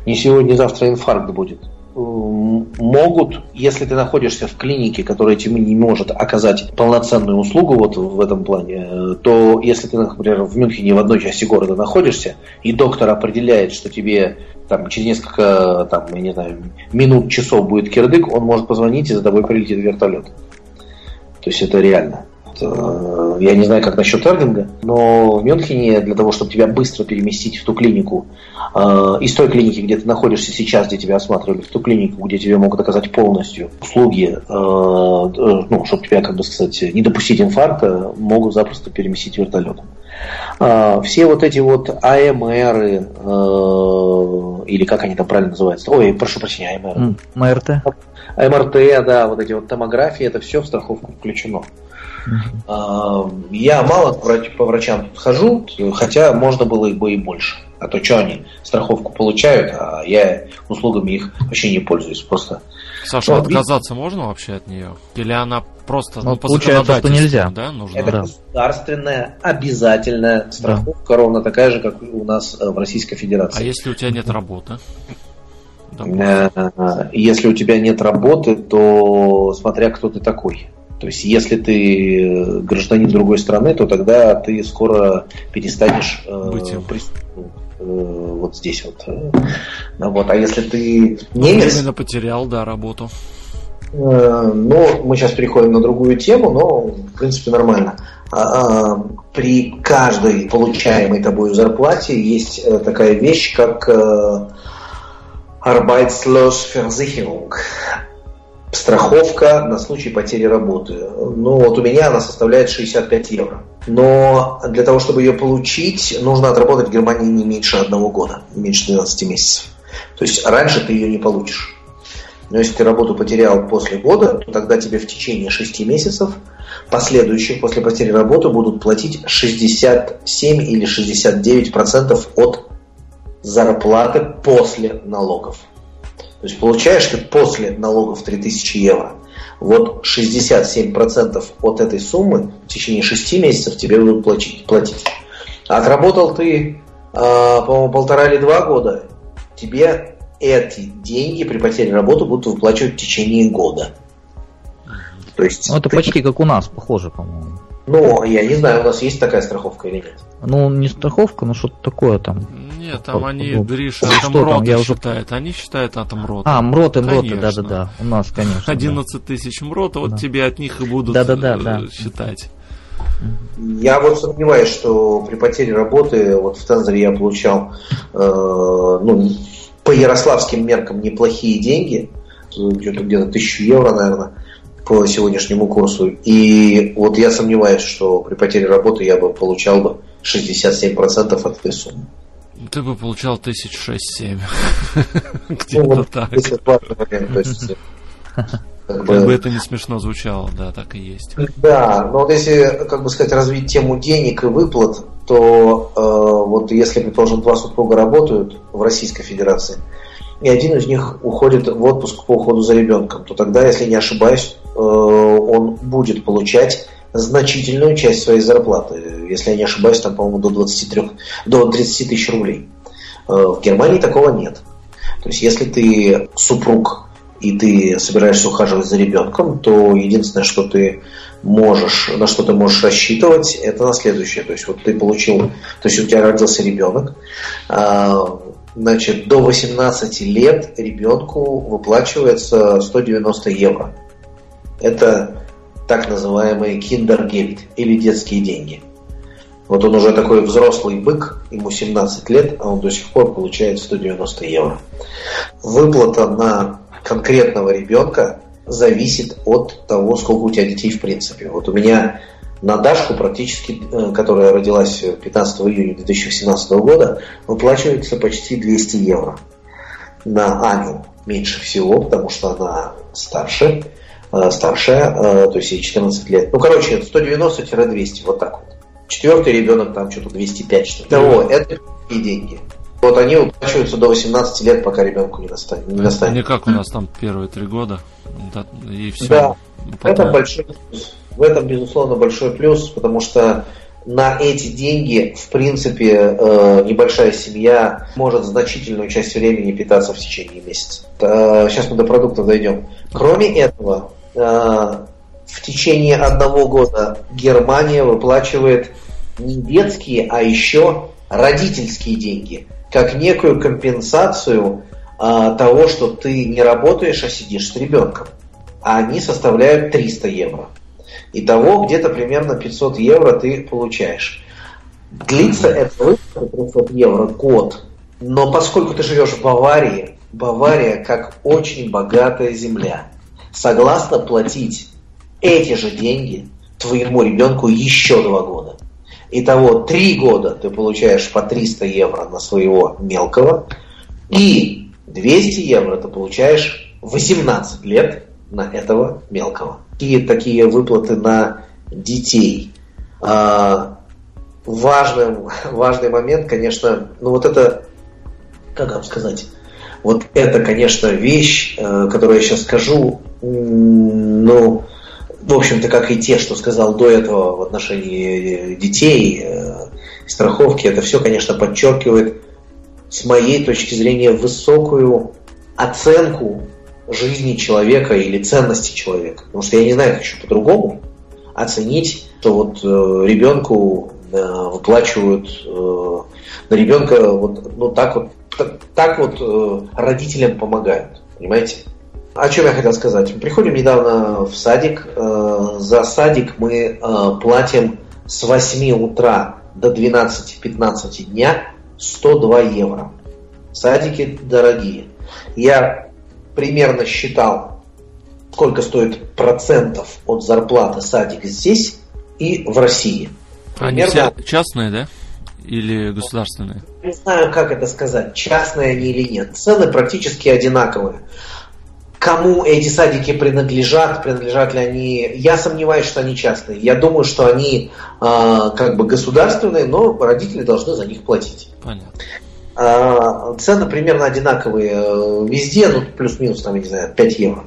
не сегодня, не завтра инфаркт будет могут, если ты находишься в клинике, которая тебе не может оказать полноценную услугу вот в этом плане, э, то если ты, например, в Мюнхене в одной части города находишься, и доктор определяет, что тебе там, через несколько там, я не знаю, минут, часов будет кирдык, он может позвонить и за тобой прилетит вертолет. То есть это реально. Это, я не знаю, как насчет Эрдинга, но в Мюнхене для того, чтобы тебя быстро переместить в ту клинику, э, из той клиники, где ты находишься сейчас, где тебя осматривали, в ту клинику, где тебе могут оказать полностью услуги, э, э, ну, чтобы тебя, как бы сказать, не допустить инфаркта, могут запросто переместить вертолетом. Э, все вот эти вот АМР, э, или как они там правильно называются? Ой, прошу прощения, АМР. МРТ. МРТ, да, вот эти вот томографии, это все в страховку включено. А, я мало по врачам хожу, хотя можно было бы и больше. А то что они страховку получают, а я услугами их вообще не пользуюсь. Просто Саша, Но, отказаться и... можно вообще от нее? Или она просто ну, ну, по получается, что нельзя. Да, нужно? Это да. государственная обязательная страховка, да. ровно такая же, как у нас э, в Российской Федерации. А если у тебя нет работы? Допустим. Э, если у тебя нет работы, то смотря кто ты такой. То есть, если ты э, гражданин другой страны, то тогда ты скоро перестанешь э, Быть э, вот здесь вот. Э, вот. А если ты немец... Именно потерял, да, работу. Э, ну, мы сейчас переходим на другую тему, но, в принципе, нормально. А, а, при каждой получаемой тобой зарплате есть э, такая вещь, как э, Arbeitslosversicherung страховка на случай потери работы. Ну, вот у меня она составляет 65 евро. Но для того, чтобы ее получить, нужно отработать в Германии не меньше одного года, не меньше 12 месяцев. То есть раньше ты ее не получишь. Но если ты работу потерял после года, то тогда тебе в течение 6 месяцев последующих после потери работы будут платить 67 или 69 процентов от зарплаты после налогов. То есть получаешь ты после налогов 3000 евро. Вот 67% от этой суммы в течение 6 месяцев тебе будут платить. платить. Отработал ты, э, по-моему, полтора или два года, тебе эти деньги при потере работы будут выплачивать в течение года. То есть ну, это ты... почти как у нас, похоже, по-моему. Ну, я не знаю, у нас есть такая страховка или нет. Ну, не страховка, но что-то такое там. Нет, там они, Гриша, ну, атом роты я считают. Уже... Они считают атом роты. А, мроты, мроты, да-да-да. У нас, конечно. 11 да. тысяч мрота, вот да. тебе от них и будут да, да, да, да. считать. Я вот сомневаюсь, что при потере работы, вот в Тензоре я получал, э, ну, по ярославским меркам неплохие деньги, где-то где-то тысячу евро, наверное по сегодняшнему курсу. И вот я сомневаюсь, что при потере работы я бы получал бы 67% от этой суммы. Ты бы получал тысяч шесть-семь. Где-то ну, так. Как бы это не смешно звучало, да, так и есть. Да, но вот если, как бы сказать, развить тему денег и выплат, то э, вот если, предположим, два супруга работают в Российской Федерации, и один из них уходит в отпуск по уходу за ребенком, то тогда, если не ошибаюсь, Э, он будет получать значительную часть своей зарплаты. Если я не ошибаюсь, там, по-моему, до 23, до 30 тысяч рублей. Э, в Германии такого нет. То есть, если ты супруг и ты собираешься ухаживать за ребенком, то единственное, что ты можешь, на что ты можешь рассчитывать, это на следующее. То есть вот ты получил, то есть у тебя родился ребенок, э, значит, до 18 лет ребенку выплачивается 190 евро. Это так называемые киндергельд или детские деньги. Вот он уже такой взрослый бык, ему 17 лет, а он до сих пор получает 190 евро. Выплата на конкретного ребенка зависит от того, сколько у тебя детей в принципе. Вот у меня на Дашку практически, э, которая родилась 15 июня 2017 года, выплачивается почти 200 евро. На Аню меньше всего, потому что она старше. Э, старшая, э, то есть ей 14 лет. Ну, короче, 190-200, вот так вот. Четвертый ребенок там что-то 205, что-то. Того, это и деньги. Вот они уплачиваются до 18 лет, пока ребенку не настанет. Не настанет. Не как у нас там первые три года, и все. Да, Потом... это большой плюс. В этом, безусловно, большой плюс, потому что на эти деньги, в принципе, э, небольшая семья может значительную часть времени питаться в течение месяца. Сейчас мы до продуктов дойдем. Кроме этого, в течение одного года Германия выплачивает не детские, а еще родительские деньги, как некую компенсацию а, того, что ты не работаешь, а сидишь с ребенком. А они составляют 300 евро. Итого где-то примерно 500 евро ты получаешь. Длится это выплата 300 евро год, но поскольку ты живешь в Баварии, Бавария как очень богатая земля – согласна платить эти же деньги твоему ребенку еще два года. Итого три года ты получаешь по 300 евро на своего мелкого, и 200 евро ты получаешь 18 лет на этого мелкого. Какие такие выплаты на детей? А, важный, важный момент, конечно, ну вот это, как вам сказать, вот это, конечно, вещь, э, которую я сейчас скажу, ну, в общем-то, как и те, что сказал до этого в отношении детей, э, страховки, это все, конечно, подчеркивает с моей точки зрения высокую оценку жизни человека или ценности человека. Потому что я не знаю, как еще по-другому оценить, что вот э, ребенку э, выплачивают э, на ребенка вот ну, так вот так, так вот э, родителям помогают, понимаете? О чем я хотел сказать? Приходим недавно в садик. Э, за садик мы э, платим с 8 утра до 12-15 дня 102 евро. Садики дорогие. Я примерно считал, сколько стоит процентов от зарплаты садик здесь и в России. Они все частные, да? Или государственные? Не знаю, как это сказать, частные они или нет. Цены практически одинаковые. Кому эти садики принадлежат, принадлежат ли они, я сомневаюсь, что они частные. Я думаю, что они э, как бы государственные, но родители должны за них платить. Понятно. Э, цены примерно одинаковые э, везде, ну плюс-минус, там, я не знаю, 5 евро.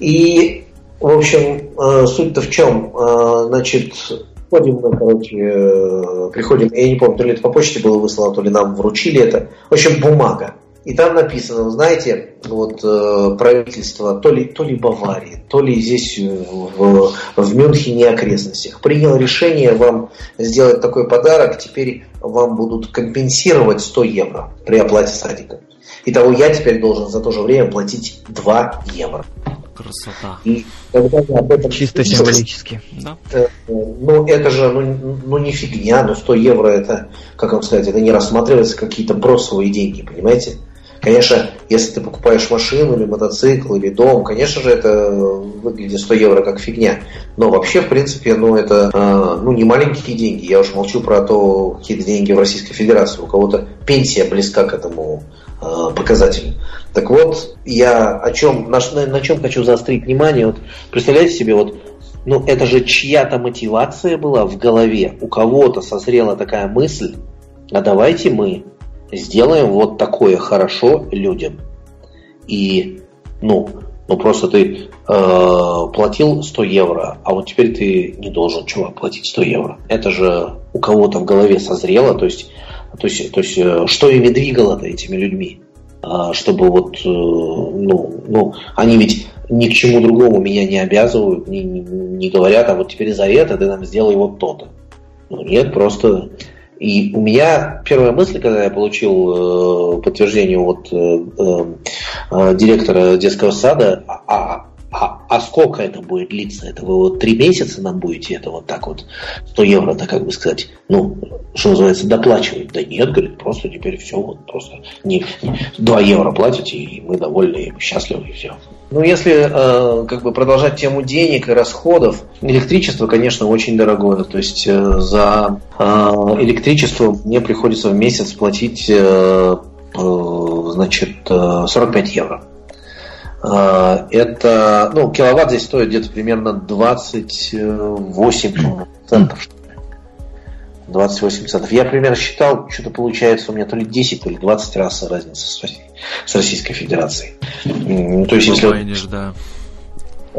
И, в общем, э, суть-то в чем? Э, значит, ходим мы, короче, э, приходим, я не помню, то ли это по почте было выслано, то ли нам вручили это. В общем, бумага. И там написано, вы знаете, вот э, правительство то ли, то ли Баварии, то ли здесь в, в Мюнхене и окрестностях приняло решение вам сделать такой подарок, теперь вам будут компенсировать 100 евро при оплате садика. Итого я теперь должен за то же время платить 2 евро. Красота. И когда я об этом Чисто символически. Да. Э, ну, это же, ну, ну, не фигня, ну, 100 евро это, как вам сказать, это не рассматривается какие-то бросовые деньги, понимаете? Конечно, если ты покупаешь машину или мотоцикл или дом, конечно же, это выглядит 100 евро как фигня. Но вообще, в принципе, ну, это э, ну, не маленькие деньги. Я уж молчу про то, какие-то деньги в Российской Федерации. У кого-то пенсия близка к этому э, показателю. Так вот, я о чем, на, на чем хочу заострить внимание. Вот, представляете себе, вот ну это же чья-то мотивация была в голове. У кого-то созрела такая мысль, а давайте мы сделаем вот такое хорошо людям. И, ну, ну просто ты э, платил 100 евро, а вот теперь ты не должен, чувак, платить 100 евро. Это же у кого-то в голове созрело, то есть, то есть, то есть э, что ими двигало-то этими людьми? Э, чтобы вот, э, ну, ну, они ведь ни к чему другому меня не обязывают, не, не, не говорят, а вот теперь за это ты нам сделай вот то-то. Ну нет, просто и у меня первая мысль, когда я получил э, подтверждение от э, э, директора детского сада, а, а, а, сколько это будет длиться? Это вы вот три месяца нам будете это вот так вот 100 евро, так как бы сказать, ну, что называется, доплачивать? Да нет, говорит, просто теперь все, вот просто не, не 2 евро платите, и мы довольны, и счастливы, и все. Ну, если э, как бы продолжать тему денег и расходов, электричество, конечно, очень дорогое. То есть э, за э, электричество мне приходится в месяц платить, э, э, значит, э, 45 евро. Э, это, ну, киловатт здесь стоит где-то примерно 28 центов. 28 центов. Я примерно считал, что-то получается у меня то ли 10, то ли 20 раз разница с, с Российской Федерацией. То есть, если... Майнишь, да.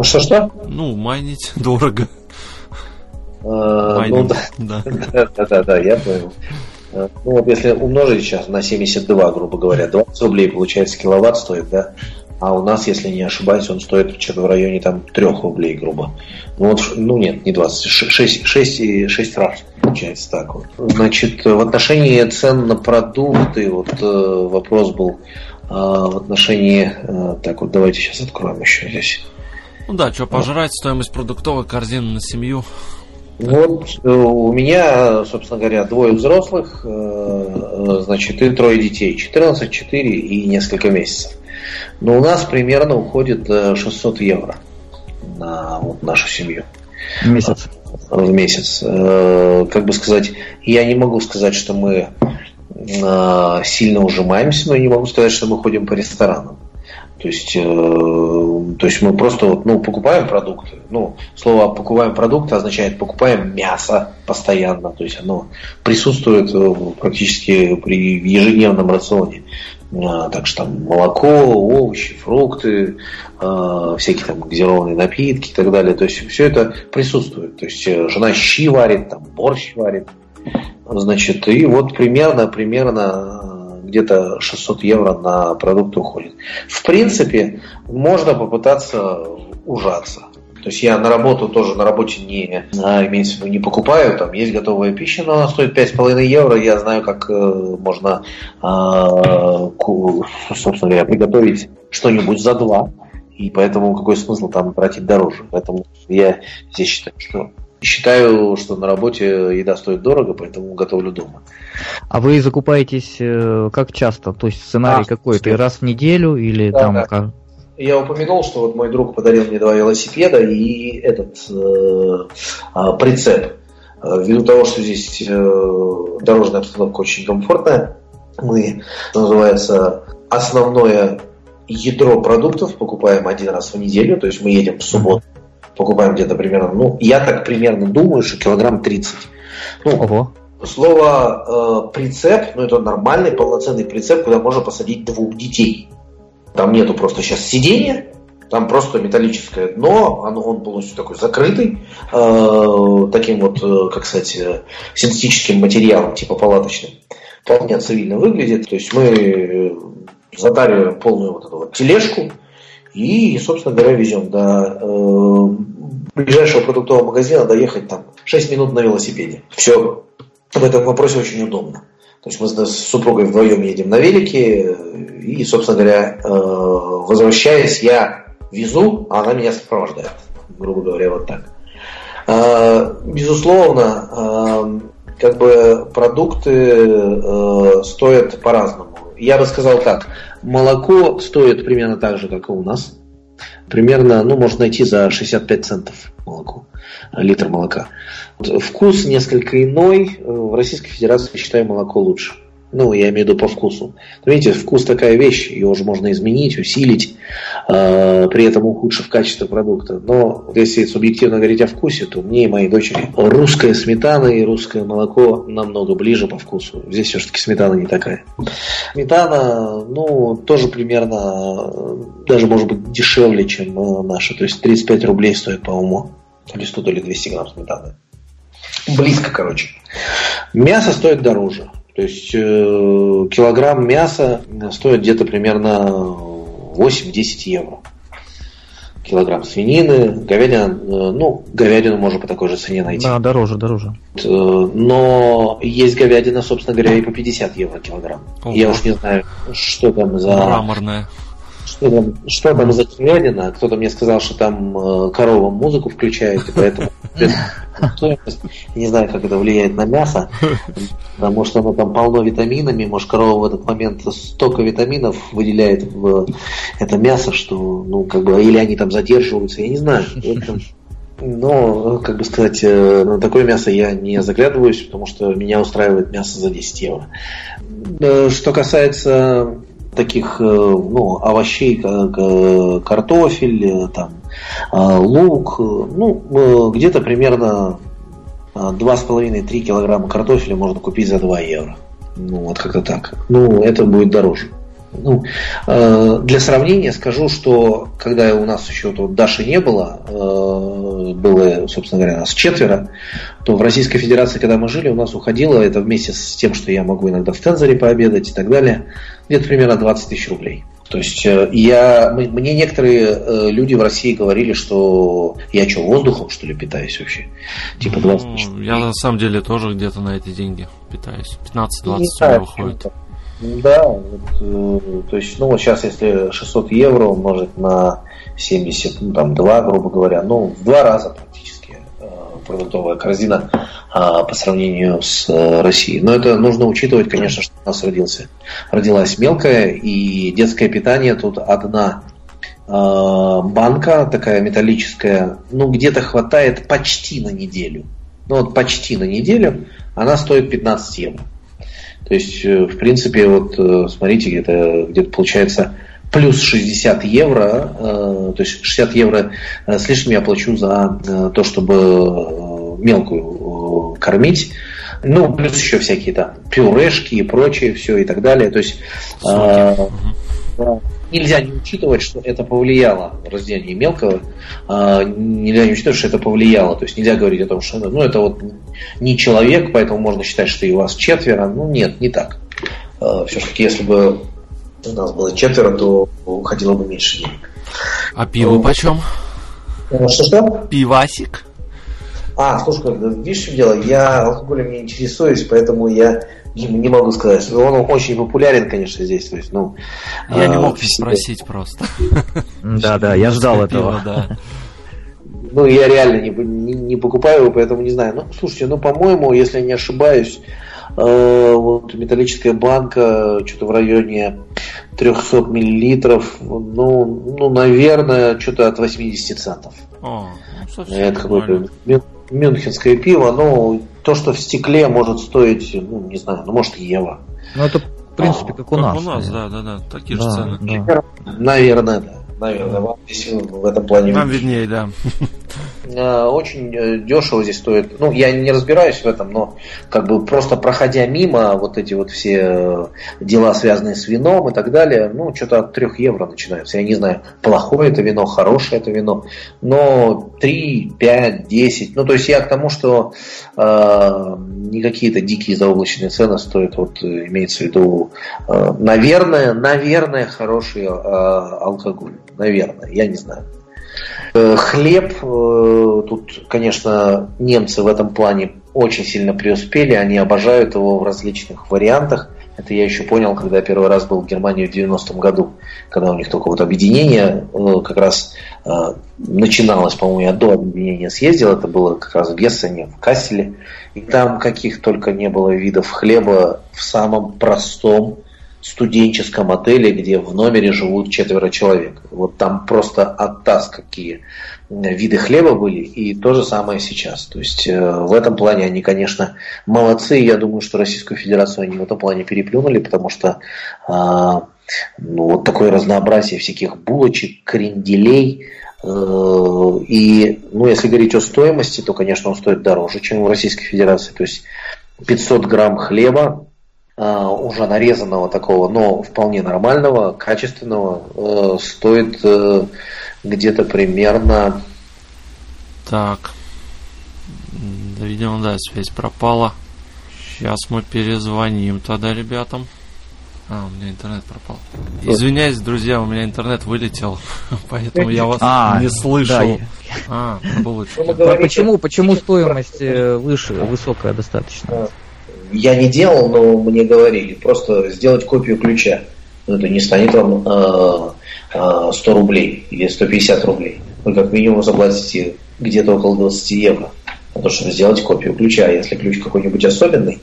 Что-что? Ну, майнить дорого. А, ну, да. Да. да, да, да, я понял. А, ну вот если умножить сейчас на 72, грубо говоря, 20 рублей получается киловатт стоит, да? А у нас, если не ошибаюсь, он стоит что-то в районе там 3 рублей, грубо. Ну, вот, ну нет, не 20, 6, 6, 6 раз получается так вот. Значит, в отношении цен на продукты, вот э, вопрос был э, в отношении, э, так вот давайте сейчас откроем еще здесь. Ну да, что пожрать, стоимость продуктовой корзины на семью. Вот э, у меня, собственно говоря, двое взрослых, э, э, значит, и трое детей, 14, 4 и несколько месяцев. Но у нас примерно уходит 600 э, евро на вот, нашу семью. В месяц. В месяц. Э, как бы сказать, я не могу сказать, что мы э, сильно ужимаемся, но не могу сказать, что мы ходим по ресторанам. То есть, то есть мы просто ну, покупаем продукты. Ну, слово покупаем продукты означает покупаем мясо постоянно. То есть оно присутствует практически при ежедневном рационе. А, так что там молоко, овощи, фрукты, э, всякие там газированные напитки и так далее. То есть все это присутствует. То есть э, жена щи варит, там борщ варит. Значит, и вот примерно, примерно э, где-то 600 евро на продукты уходит. В принципе, можно попытаться ужаться. То есть я на работу тоже на работе не, а, имеется в виду, не покупаю, там есть готовая пища, но она стоит 5,5 евро, я знаю, как э, можно, э, собственно говоря, приготовить что-нибудь за два, и поэтому какой смысл там тратить дороже. Поэтому я здесь считаю, что Считаю, что на работе еда стоит дорого, поэтому готовлю дома. А вы закупаетесь э, как часто? То есть сценарий а, какой? Ты раз в неделю или да, там да. как? Я упомянул, что вот мой друг подарил мне два велосипеда и этот э, э, прицеп. Ввиду того, что здесь э, дорожная обстановка очень комфортная, мы, что называется, основное ядро продуктов покупаем один раз в неделю, то есть мы едем в субботу, покупаем где-то примерно, ну, я так примерно думаю, что килограмм 30. Ну, Ого. Слово э, прицеп, ну это нормальный полноценный прицеп, куда можно посадить двух детей. Там нету просто сейчас сидения, там просто металлическое дно, оно, он полностью такой закрытый, э, таким вот, э, как сказать, э, синтетическим материалом, типа палаточным. Вполне цивильно выглядит. То есть мы э, затариваем полную вот эту вот тележку и, собственно говоря, везем до э, ближайшего продуктового магазина, доехать там 6 минут на велосипеде. Все в этом вопросе очень удобно. То есть мы с супругой вдвоем едем на велике, и, собственно говоря, э, возвращаясь, я везу, а она меня сопровождает. Грубо говоря, вот так. Э, безусловно, э, как бы продукты стоят по-разному. Я бы сказал так, молоко стоит примерно так же, как и у нас. Примерно, ну, можно найти за 65 центов молоко, литр молока. Вкус несколько иной. В Российской Федерации, считаю, молоко лучше. Ну, я имею в виду по вкусу. Но видите, вкус такая вещь, ее уже можно изменить, усилить, э, при этом ухудшив качество продукта. Но если субъективно говорить о вкусе, то мне и моей дочери русская сметана и русское молоко намного ближе по вкусу. Здесь все-таки сметана не такая. Сметана, ну, тоже примерно, даже может быть дешевле, чем э, наша. То есть 35 рублей стоит, по-моему, то ли 100, то ли 200 грамм сметаны. Близко, короче. Мясо стоит дороже. То есть э, килограмм мяса стоит где-то примерно 8-10 евро. Килограмм свинины, говядина, э, ну, говядину можно по такой же цене найти. Да, дороже, дороже. Э, но есть говядина, собственно говоря, и по 50 евро килограмм. Ого. Я уж не знаю, что там за... Мраморная что там, что там за говядина. Кто-то мне сказал, что там э, корова музыку включает, и поэтому. Не знаю, как это влияет на мясо, потому что оно там полно витаминами. Может, корова в этот момент столько витаминов выделяет в это мясо, что, ну, как бы, или они там задерживаются, я не знаю. Но, как бы сказать, э, на такое мясо я не заглядываюсь, потому что меня устраивает мясо за 10 евро. Что касается таких э, ну, овощей, как э, картофель, э, там, лук, ну, где-то примерно 2,5-3 килограмма картофеля можно купить за 2 евро. Ну, вот как-то так. Ну, это будет дороже. Ну, э, для сравнения скажу, что когда у нас еще вот Даши не было, э, было, собственно говоря, нас четверо, то в Российской Федерации, когда мы жили, у нас уходило, это вместе с тем, что я могу иногда в Тензоре пообедать и так далее, где-то примерно 20 тысяч рублей. То есть э, я, мне некоторые э, люди в России говорили, что я что, воздухом что ли питаюсь вообще? Типа 20 тысяч. Ну, я на самом деле тоже где-то на эти деньги питаюсь. 15-20 у меня выходит. Да, вот, э, то есть, ну вот сейчас, если 600 евро умножить на 70, ну там 2, грубо говоря, ну в два раза практически э, продуктовая корзина а, по сравнению с э, Россией. Но это нужно учитывать, конечно, что у нас родился, родилась мелкая, и детское питание тут одна а, банка, такая металлическая, ну где-то хватает почти на неделю. Ну вот почти на неделю, она стоит 15 евро. То есть, э, в принципе, вот э, смотрите, где-то где получается плюс 60 евро, э, то есть 60 евро с лишним я плачу за то, чтобы мелкую кормить. Ну, плюс еще всякие там пюрешки и прочее, все и так далее. То есть э, да, нельзя не учитывать, что это повлияло рождение мелкого, э, нельзя не учитывать, что это повлияло. То есть нельзя говорить о том, что ну, это вот не человек, поэтому можно считать, что и у вас четверо. Ну нет, не так. Э, Все-таки если бы у нас было четверо, то уходило бы меньше денег. А пиво почем? Что-что? Пивасик. А, слушай, видишь, что дело? Я алкоголем не интересуюсь, поэтому я не могу сказать. Он очень популярен, конечно, здесь. То есть, ну, я а, не мог не спросить просто. Да, да, я ждал этого. Да. Ну, я реально не, не, не покупаю его, поэтому не знаю. Ну, слушайте, ну, по-моему, если я не ошибаюсь, э, вот металлическая банка, что-то в районе 300 миллилитров, ну, ну, наверное, что-то от 80 центов. О, ну, Это какое-то мюнхенское пиво, ну, то, что в стекле может стоить, ну, не знаю, ну, может, евро. Ну, это в принципе, как у как нас. у нас, да, да, да, такие же Да, цены. да. Наверное, да. Наверное, вам здесь в этом плане Нам виднее, да. Э, очень э, дешево здесь стоит. Ну, я не разбираюсь в этом, но как бы просто проходя мимо вот эти вот все э, дела, связанные с вином и так далее, ну, что-то от 3 евро начинается. Я не знаю, плохое это вино, хорошее это вино, но 3, 5, 10. Ну, то есть я к тому, что э, не какие-то дикие заоблачные цены стоят, вот э, имеется в виду, э, наверное, наверное, хороший э, алкоголь. Наверное, я не знаю. Э, Хлеб, э, тут, конечно, немцы в этом плане очень сильно преуспели, они обожают его в различных вариантах. Это я еще понял, когда я первый раз был в Германии в 90-м году, когда у них только вот объединение э, как раз начиналось, по-моему, я до объединения съездил, это было как раз в Гессене, в Касселе, и там каких только не было видов хлеба в самом простом студенческом отеле, где в номере живут четверо человек. Вот там просто оттас какие виды хлеба были, и то же самое сейчас. То есть э, в этом плане они, конечно, молодцы. Я думаю, что Российскую Федерацию они в этом плане переплюнули, потому что а, ну, вот такое разнообразие всяких булочек, кренделей. э, И, ну, если говорить о стоимости, то, конечно, он стоит дороже, чем в Российской Федерации. То есть 500 грамм хлеба, уже нарезанного такого, но вполне нормального, качественного, э, стоит э, где-то примерно... Так. Да, видимо, да, связь пропала. Сейчас мы перезвоним тогда ребятам. А, у меня интернет пропал. Извиняюсь, друзья, у меня интернет вылетел, поэтому я вас А, не да, слышал. я- А. Мы А почему, почему стоимость э, выше, высокая достаточно? Я не делал, но мне говорили, просто сделать копию ключа. Ну, это не станет вам э, э, 100 рублей или 150 рублей. Вы как минимум заплатите где-то около 20 евро на то, чтобы сделать копию ключа. А Если ключ какой-нибудь особенный,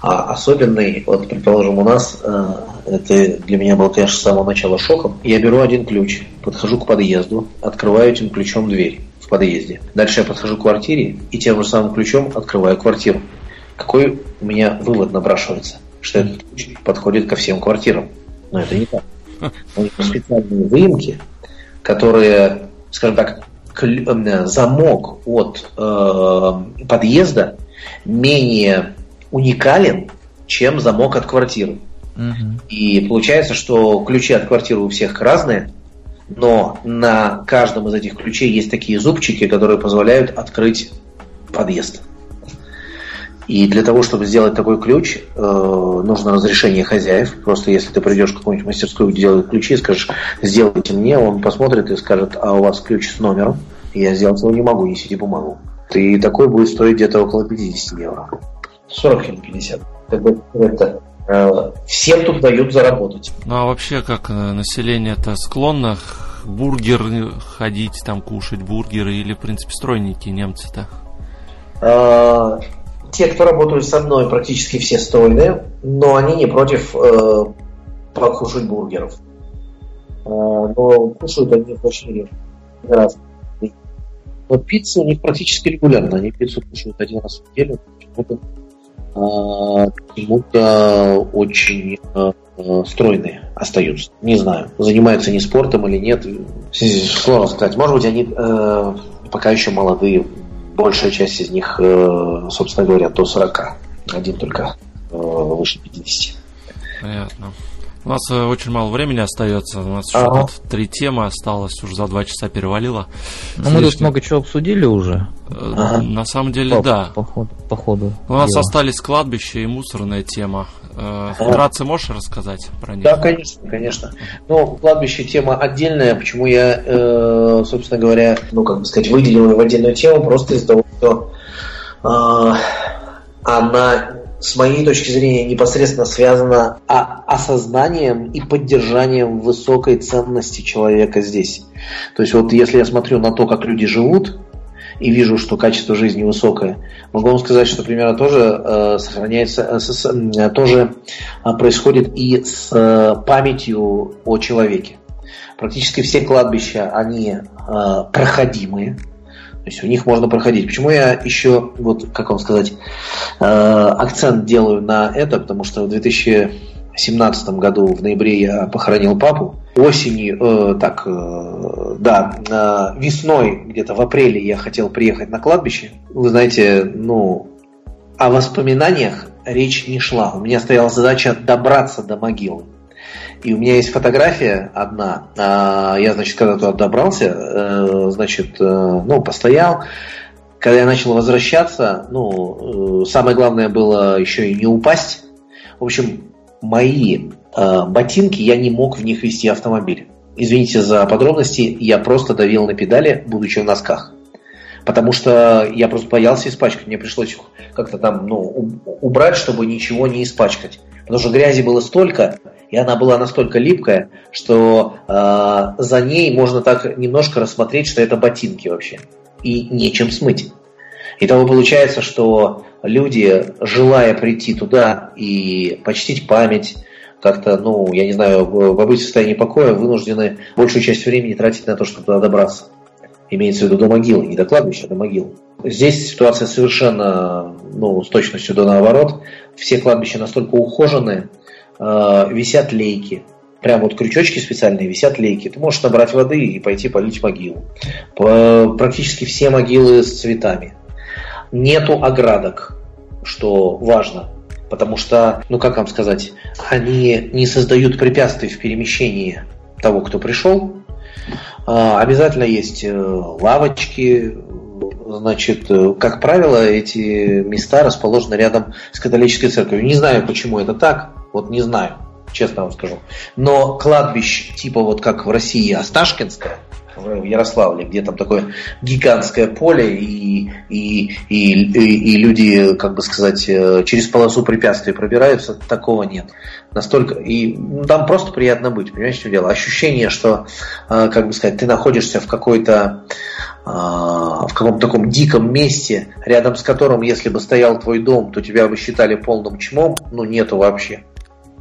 а особенный, вот, предположим, у нас, э, это для меня было, конечно, с самого начала шоком. Я беру один ключ, подхожу к подъезду, открываю этим ключом дверь в подъезде. Дальше я подхожу к квартире и тем же самым ключом открываю квартиру. Какой у меня вывод напрашивается? Что этот ключ подходит ко всем квартирам. Но это не так. У них специальные выемки, которые, скажем так, э, замок от э, подъезда менее уникален, чем замок от квартиры. Мгм. И получается, что ключи от квартиры у всех разные, но на каждом из этих ключей есть такие зубчики, которые позволяют открыть подъезд. И для того, чтобы сделать такой ключ, э, нужно разрешение хозяев. Просто если ты придешь в какую-нибудь мастерскую, где делают ключи, и скажешь, сделайте мне, он посмотрит и скажет, а у вас ключ с номером, и я сделать его не могу, несите бумагу. И такой будет стоить где-то около 50 евро. 40 или 50. Как бы это, э, всем тут дают заработать. Ну а вообще, как э, население-то склонно бургер ходить, там кушать бургеры или, в принципе, стройники немцы-то? Те, кто работают со мной, практически все стройные, но они не против э, покушать бургеров. Э, но кушают они очень редко. Раз. Но пицца у них практически регулярно. Они пиццу кушают один раз в неделю. Почему-то, э, почему-то очень э, э, стройные остаются. Не знаю, занимаются они спортом или нет. Сложно сказать. Может быть, они э, пока еще молодые. Большая часть из них, э, собственно говоря, до 40. Один только э, выше 50. Понятно. У нас э, очень мало времени остается. У нас еще тут три темы осталось, уже за два часа перевалило. Ну, мы тут много чего обсудили уже. Ага. На самом деле, По, да. по ходу, по ходу У нас дела. остались кладбища и мусорная тема. Э. Вкратце можешь рассказать про них? Да, конечно, конечно. Но кладбище тема отдельная. Почему я, э, собственно говоря, ну, как бы сказать, выделил ее в отдельную тему, просто из-за того, что э, она, с моей точки зрения, непосредственно связана а- осознанием и поддержанием высокой ценности человека здесь. То есть вот если я смотрю на то, как люди живут, и вижу, что качество жизни высокое, могу вам сказать, что примерно тоже э, сохраняется, э, с- э, тоже а, происходит и с э, памятью о человеке. Практически все кладбища, они э, проходимые, то есть у них можно проходить. Почему я еще, вот как вам сказать, э, акцент делаю на это, потому что в 2000 2017 году в ноябре я похоронил папу. Осенью, э, так, э, да, э, весной, где-то в апреле я хотел приехать на кладбище. Вы знаете, ну, о воспоминаниях речь не шла. У меня стояла задача добраться до могилы. И у меня есть фотография одна. А, я, значит, когда туда добрался, э, значит, э, ну, постоял. Когда я начал возвращаться, ну, э, самое главное было еще и не упасть. В общем, мои ботинки, я не мог в них вести автомобиль. Извините за подробности, я просто давил на педали, будучи в носках. Потому что я просто боялся испачкать. Мне пришлось их как-то там ну, убрать, чтобы ничего не испачкать. Потому что грязи было столько, и она была настолько липкая, что э, за ней можно так немножко рассмотреть, что это ботинки вообще. И нечем смыть. Итого получается, что люди, желая прийти туда и почтить память, как-то, ну, я не знаю, в состоянии покоя, вынуждены большую часть времени тратить на то, чтобы туда добраться. Имеется в виду до могилы, не до кладбища, а до могилы. Здесь ситуация совершенно, ну, с точностью до наоборот. Все кладбища настолько ухоженные, э, висят лейки. Прям вот крючочки специальные, висят лейки. Ты можешь набрать воды и пойти полить могилу. Практически все могилы с цветами. Нету оградок, что важно. Потому что, ну как вам сказать, они не создают препятствий в перемещении того, кто пришел. Э, обязательно есть э, лавочки, значит, э, как правило, эти места расположены рядом с католической церковью. Не знаю, почему это так, вот не знаю, честно вам скажу. Но кладбищ типа вот как в России Осташкинское, в Ярославле, где там такое гигантское поле, и, и, и, и, люди, как бы сказать, э, через полосу препятствий пробираются, такого нет. Настолько, и там просто приятно быть, понимаете, что дело? Ощущение, что, э, как бы сказать, ты находишься в какой-то в каком-то таком диком месте, рядом с которым, если бы стоял твой дом, то тебя бы считали полным чмом, ну, нету вообще.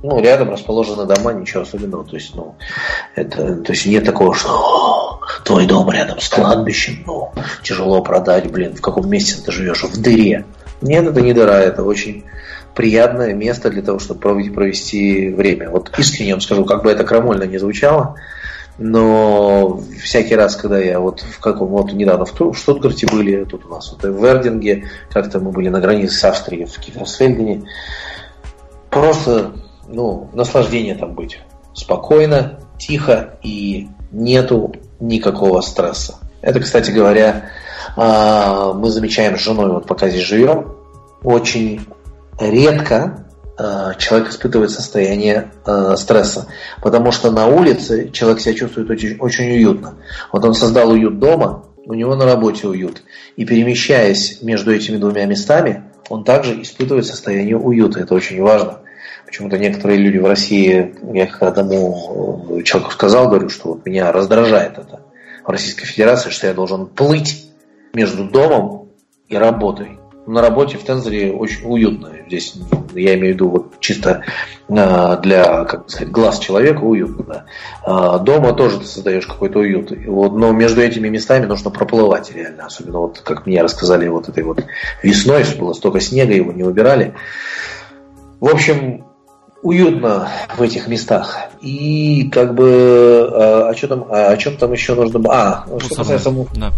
Ну, рядом расположены дома, ничего особенного. То есть, ну, это, то есть нет такого, что твой дом рядом с кладбищем, ну, тяжело продать, блин, в каком месте ты живешь, в дыре. Нет, это не дыра, это очень приятное место для того, чтобы провести время. Вот искренне вам скажу, как бы это крамольно не звучало, но всякий раз, когда я вот в каком вот недавно в Штутгарте были, тут у нас вот в Вердинге, как-то мы были на границе с Австрией в Киферсфельдене, просто ну, наслаждение там быть. Спокойно, тихо и нету никакого стресса. Это, кстати говоря, а, мы замечаем с женой, вот пока здесь живем, очень редко Э, человек испытывает состояние э, стресса. Потому что на улице человек себя чувствует очень, очень уютно. Вот он создал уют дома, у него на работе уют. И перемещаясь между этими двумя местами, он также испытывает состояние уюта. Это очень важно. Почему-то некоторые люди в России, я одному человеку сказал, говорю, что вот меня раздражает это в Российской Федерации, что я должен плыть между домом и работой на работе в Тензоре очень уютно. Здесь я имею в виду вот чисто а, для, как сказать, глаз человека уютно. А, дома тоже ты создаешь какой-то уют. Вот, но между этими местами нужно проплывать реально. Особенно вот, как мне рассказали, вот этой вот весной было столько снега, его не убирали. В общем, уютно в этих местах. И как бы а, о чем там, о чем там еще нужно было? А, что касается да.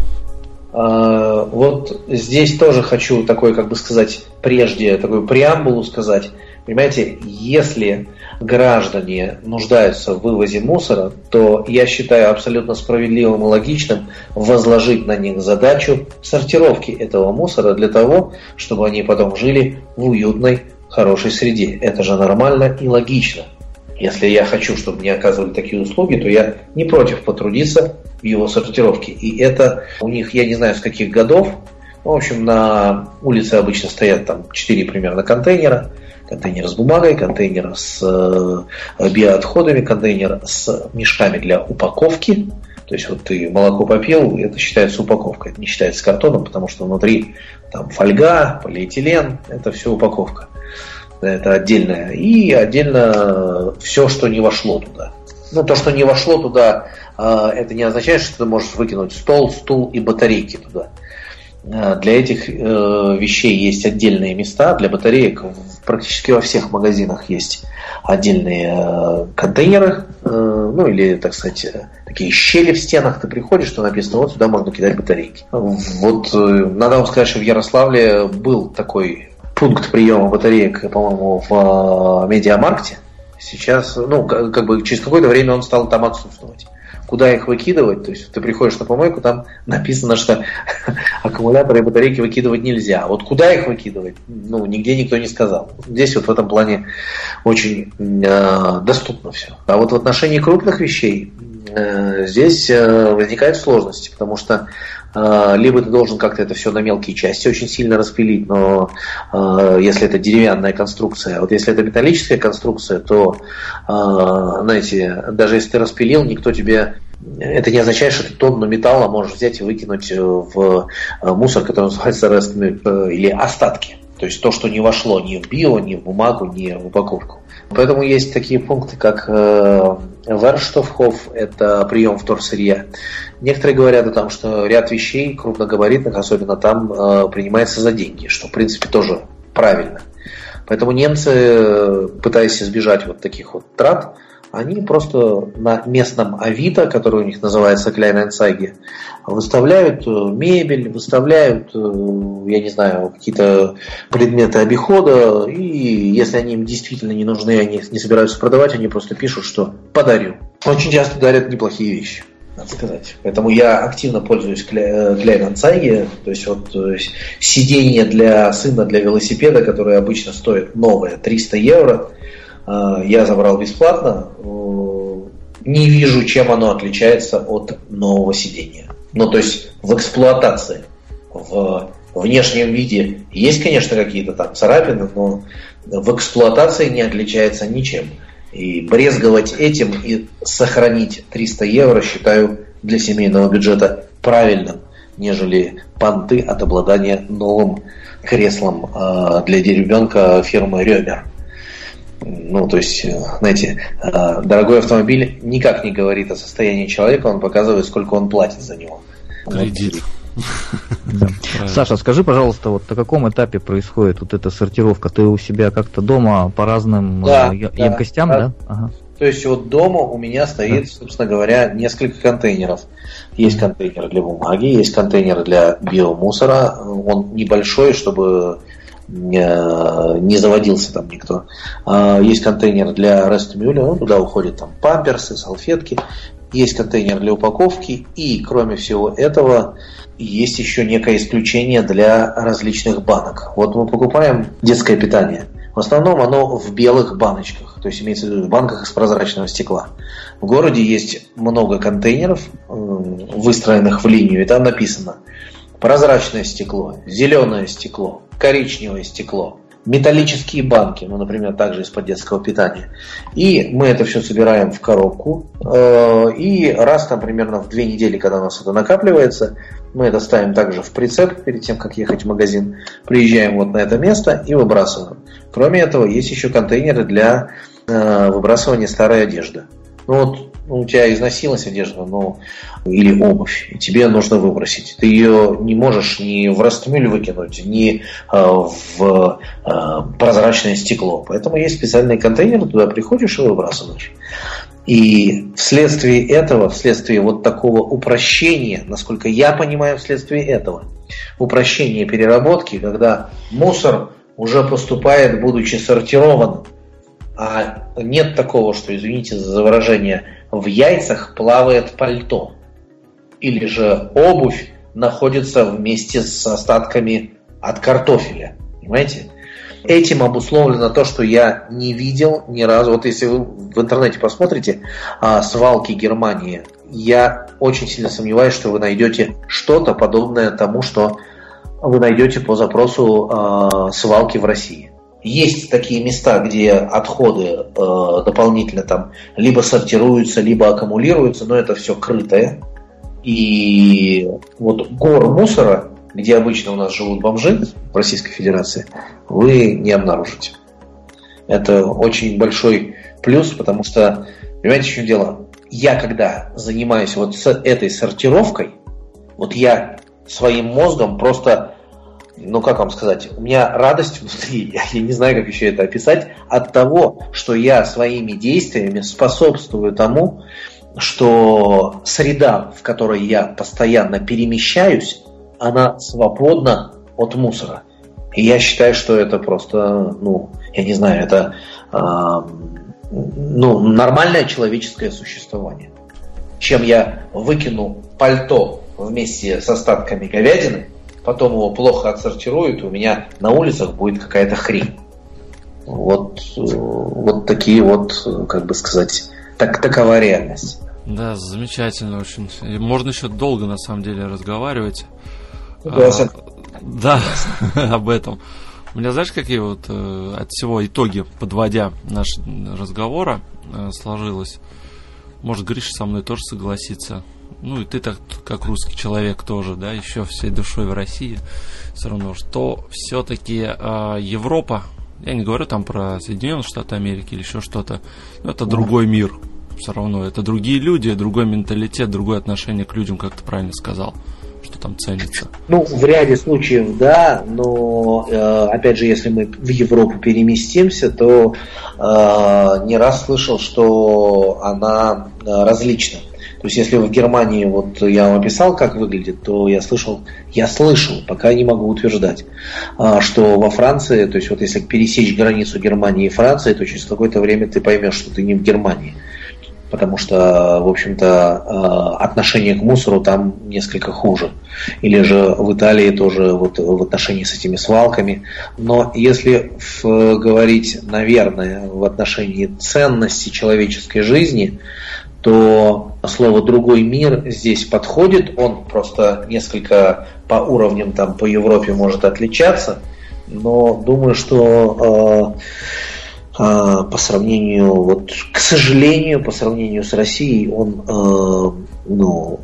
А, вот здесь тоже хочу такой, как бы сказать, прежде такую преамбулу сказать. Понимаете, если граждане нуждаются в вывозе мусора, то я считаю абсолютно справедливым и логичным возложить на них задачу сортировки этого мусора для того, чтобы они потом жили в уютной, хорошей среде. Это же нормально и логично. Если я хочу, чтобы мне оказывали такие услуги, то я не против потрудиться в его сортировке. И это у них, я не знаю с каких годов, в общем, на улице обычно стоят там 4 примерно контейнера. Контейнер с бумагой, контейнер с э, биоотходами, контейнер с мешками для упаковки. То есть вот ты молоко попил, это считается упаковкой, это не считается картоном, потому что внутри там фольга, полиэтилен, это все упаковка. Это отдельное. И отдельно все, что не вошло туда. Ну, то, что не вошло туда, а, это не означает, что ты можешь выкинуть стол, стул и батарейки туда. А, для этих э, вещей есть отдельные места, для батареек практически во всех магазинах есть отдельные э, контейнеры, э, ну или, так сказать, такие щели в стенах, ты приходишь, что написано, вот сюда можно кидать батарейки. Вот надо вам сказать, что в Ярославле был такой пункт приема батареек, по-моему, в Медиамаркте. Сейчас, ну, как бы через какое-то время он стал там отсутствовать куда их выкидывать. То есть ты приходишь на помойку, там написано, что аккумуляторы и батарейки выкидывать нельзя. Вот куда их выкидывать, ну, нигде никто не сказал. Здесь вот в этом плане очень э, доступно все. А вот в отношении крупных вещей э, здесь э, возникают сложности, потому что э, либо ты должен как-то это все на мелкие части очень сильно распилить, но э, если это деревянная конструкция, а вот если это металлическая конструкция, то, э, знаете, даже если ты распилил, никто тебе это не означает, что ты тонну металла можешь взять и выкинуть в мусор, который называется рестами или остатки. То есть то, что не вошло ни в био, ни в бумагу, ни в упаковку. Поэтому есть такие пункты, как э, Верштофхоф, это прием вторсырья. Некоторые говорят о том, что ряд вещей крупногабаритных, особенно там, э, принимается за деньги, что в принципе тоже правильно. Поэтому немцы, пытаясь избежать вот таких вот трат, они просто на местном Авито, который у них называется Kleinanzeigen, выставляют э, мебель, выставляют, э, я не знаю, какие-то предметы обихода, и если они им действительно не нужны, они их не собираются продавать, они просто пишут, что подарю. Очень часто дарят неплохие вещи надо сказать. Поэтому я активно пользуюсь Kleinanzeigen, э, то есть вот то есть сиденье для сына для велосипеда, которое обычно стоит новое 300 евро, я забрал бесплатно. Не вижу, чем оно отличается от нового сидения. Ну, то есть в эксплуатации, в внешнем виде есть, конечно, какие-то там царапины, но в эксплуатации не отличается ничем. И брезговать этим и сохранить 300 евро считаю для семейного бюджета правильным, нежели понты от обладания новым креслом а, для ребенка фирмы Ремер. Ну, то есть, э, знаете, э, дорогой автомобиль никак не говорит о состоянии человека, он показывает, сколько он платит за него. Кредит. Саша, скажи, пожалуйста, вот на каком этапе происходит вот эта сортировка? Ты у себя как-то дома по разным да, э, емкостям, да? да? Ага. То есть вот дома у меня стоит, собственно говоря, несколько контейнеров. Есть контейнер для бумаги, есть контейнер для биомусора. Он небольшой, чтобы не заводился там никто. А, есть контейнер для рестмюля, ну, туда уходят там памперсы, салфетки, есть контейнер для упаковки, и кроме всего этого есть еще некое исключение для различных банок. Вот мы покупаем детское питание. В основном оно в белых баночках, то есть имеется в виду в банках из прозрачного стекла. В городе есть много контейнеров, выстроенных в линию, и там написано прозрачное стекло, зеленое стекло, коричневое стекло, металлические банки, ну, например, также из-под детского питания. И мы это все собираем в коробку. Э, и раз там примерно в две недели, когда у нас это накапливается, мы это ставим также в прицеп перед тем, как ехать в магазин. Приезжаем вот на это место и выбрасываем. Кроме этого, есть еще контейнеры для э, выбрасывания старой одежды. Ну вот у тебя износилась одежда, ну, или обувь, и тебе нужно выбросить. Ты ее не можешь ни в растмюль выкинуть, ни э, в э, прозрачное стекло. Поэтому есть специальные контейнеры, туда приходишь и выбрасываешь. И вследствие этого, вследствие вот такого упрощения, насколько я понимаю, вследствие этого, упрощения переработки, когда мусор уже поступает, будучи сортированным, а нет такого, что, извините за выражение, в яйцах плавает пальто. Или же обувь находится вместе с остатками от картофеля. Понимаете? Этим обусловлено то, что я не видел ни разу. Вот если вы в интернете посмотрите а, свалки Германии, я очень сильно сомневаюсь, что вы найдете что-то подобное тому, что вы найдете по запросу а, свалки в России. Есть такие места, где отходы э, дополнительно там либо сортируются, либо аккумулируются, но это все крытое. И вот гор мусора, где обычно у нас живут бомжи в Российской Федерации, вы не обнаружите. Это очень большой плюс, потому что, понимаете, в чем дело? Я когда занимаюсь вот с этой сортировкой, вот я своим мозгом просто ну как вам сказать, у меня радость внутри, я, я не знаю, как еще это описать, от того, что я своими действиями способствую тому, что среда, в которой я постоянно перемещаюсь, она свободна от мусора. И я считаю, что это просто, ну, я не знаю, это э, ну, нормальное человеческое существование. Чем я выкину пальто вместе с остатками говядины, потом его плохо отсортируют, у меня на улицах будет какая-то хрень. Вот, вот такие вот, как бы сказать, так, такова реальность. Да, замечательно очень. Можно еще долго, на самом деле, разговаривать. Согласен. А, да, об этом. У меня, знаешь, какие вот э, от всего итоги, подводя наш разговора, э, сложилось. Может, Гриша со мной тоже согласится. Ну и ты так, как русский человек тоже, да, еще всей душой в России, все равно, что все-таки э, Европа, я не говорю там про Соединенные Штаты Америки или еще что-то, но это другой мир, все равно, это другие люди, другой менталитет, другое отношение к людям, как ты правильно сказал что там ценится? Ну, в ряде случаев да, но э, опять же, если мы в Европу переместимся, то э, не раз слышал, что она э, различна. То есть, если в Германии, вот я вам описал, как выглядит, то я слышал, я слышал, пока не могу утверждать, что во Франции, то есть, вот если пересечь границу Германии и Франции, то через какое-то время ты поймешь, что ты не в Германии потому что, в общем-то, э, отношение к мусору там несколько хуже. Или же в Италии тоже вот в отношении с этими свалками. Но если говорить, наверное, в отношении ценности человеческой жизни, то слово «другой мир» здесь подходит, он просто несколько по уровням там по Европе может отличаться, но думаю, что э, а, по сравнению, вот, к сожалению, по сравнению с Россией, он э, ну,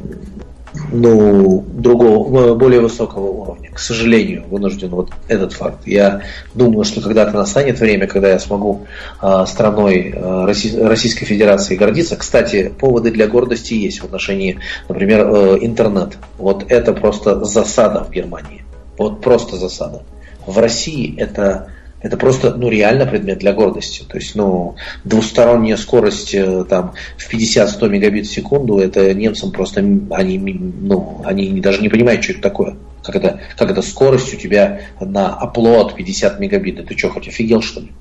ну, другого, более высокого уровня. К сожалению, вынужден вот этот факт. Я думаю, что когда-то настанет время, когда я смогу э, страной э, Российской Федерации гордиться. Кстати, поводы для гордости есть в отношении, например, э, интернет. Вот это просто засада в Германии. Вот просто засада. В России это это просто, ну, реально предмет для гордости. То есть, ну, двусторонняя скорость э, там в 50-100 мегабит в секунду, это немцам просто, они, ну, они даже не понимают, что это такое. Как это, как это скорость у тебя на оплот 50 мегабит. Ты что, хоть офигел, что ли?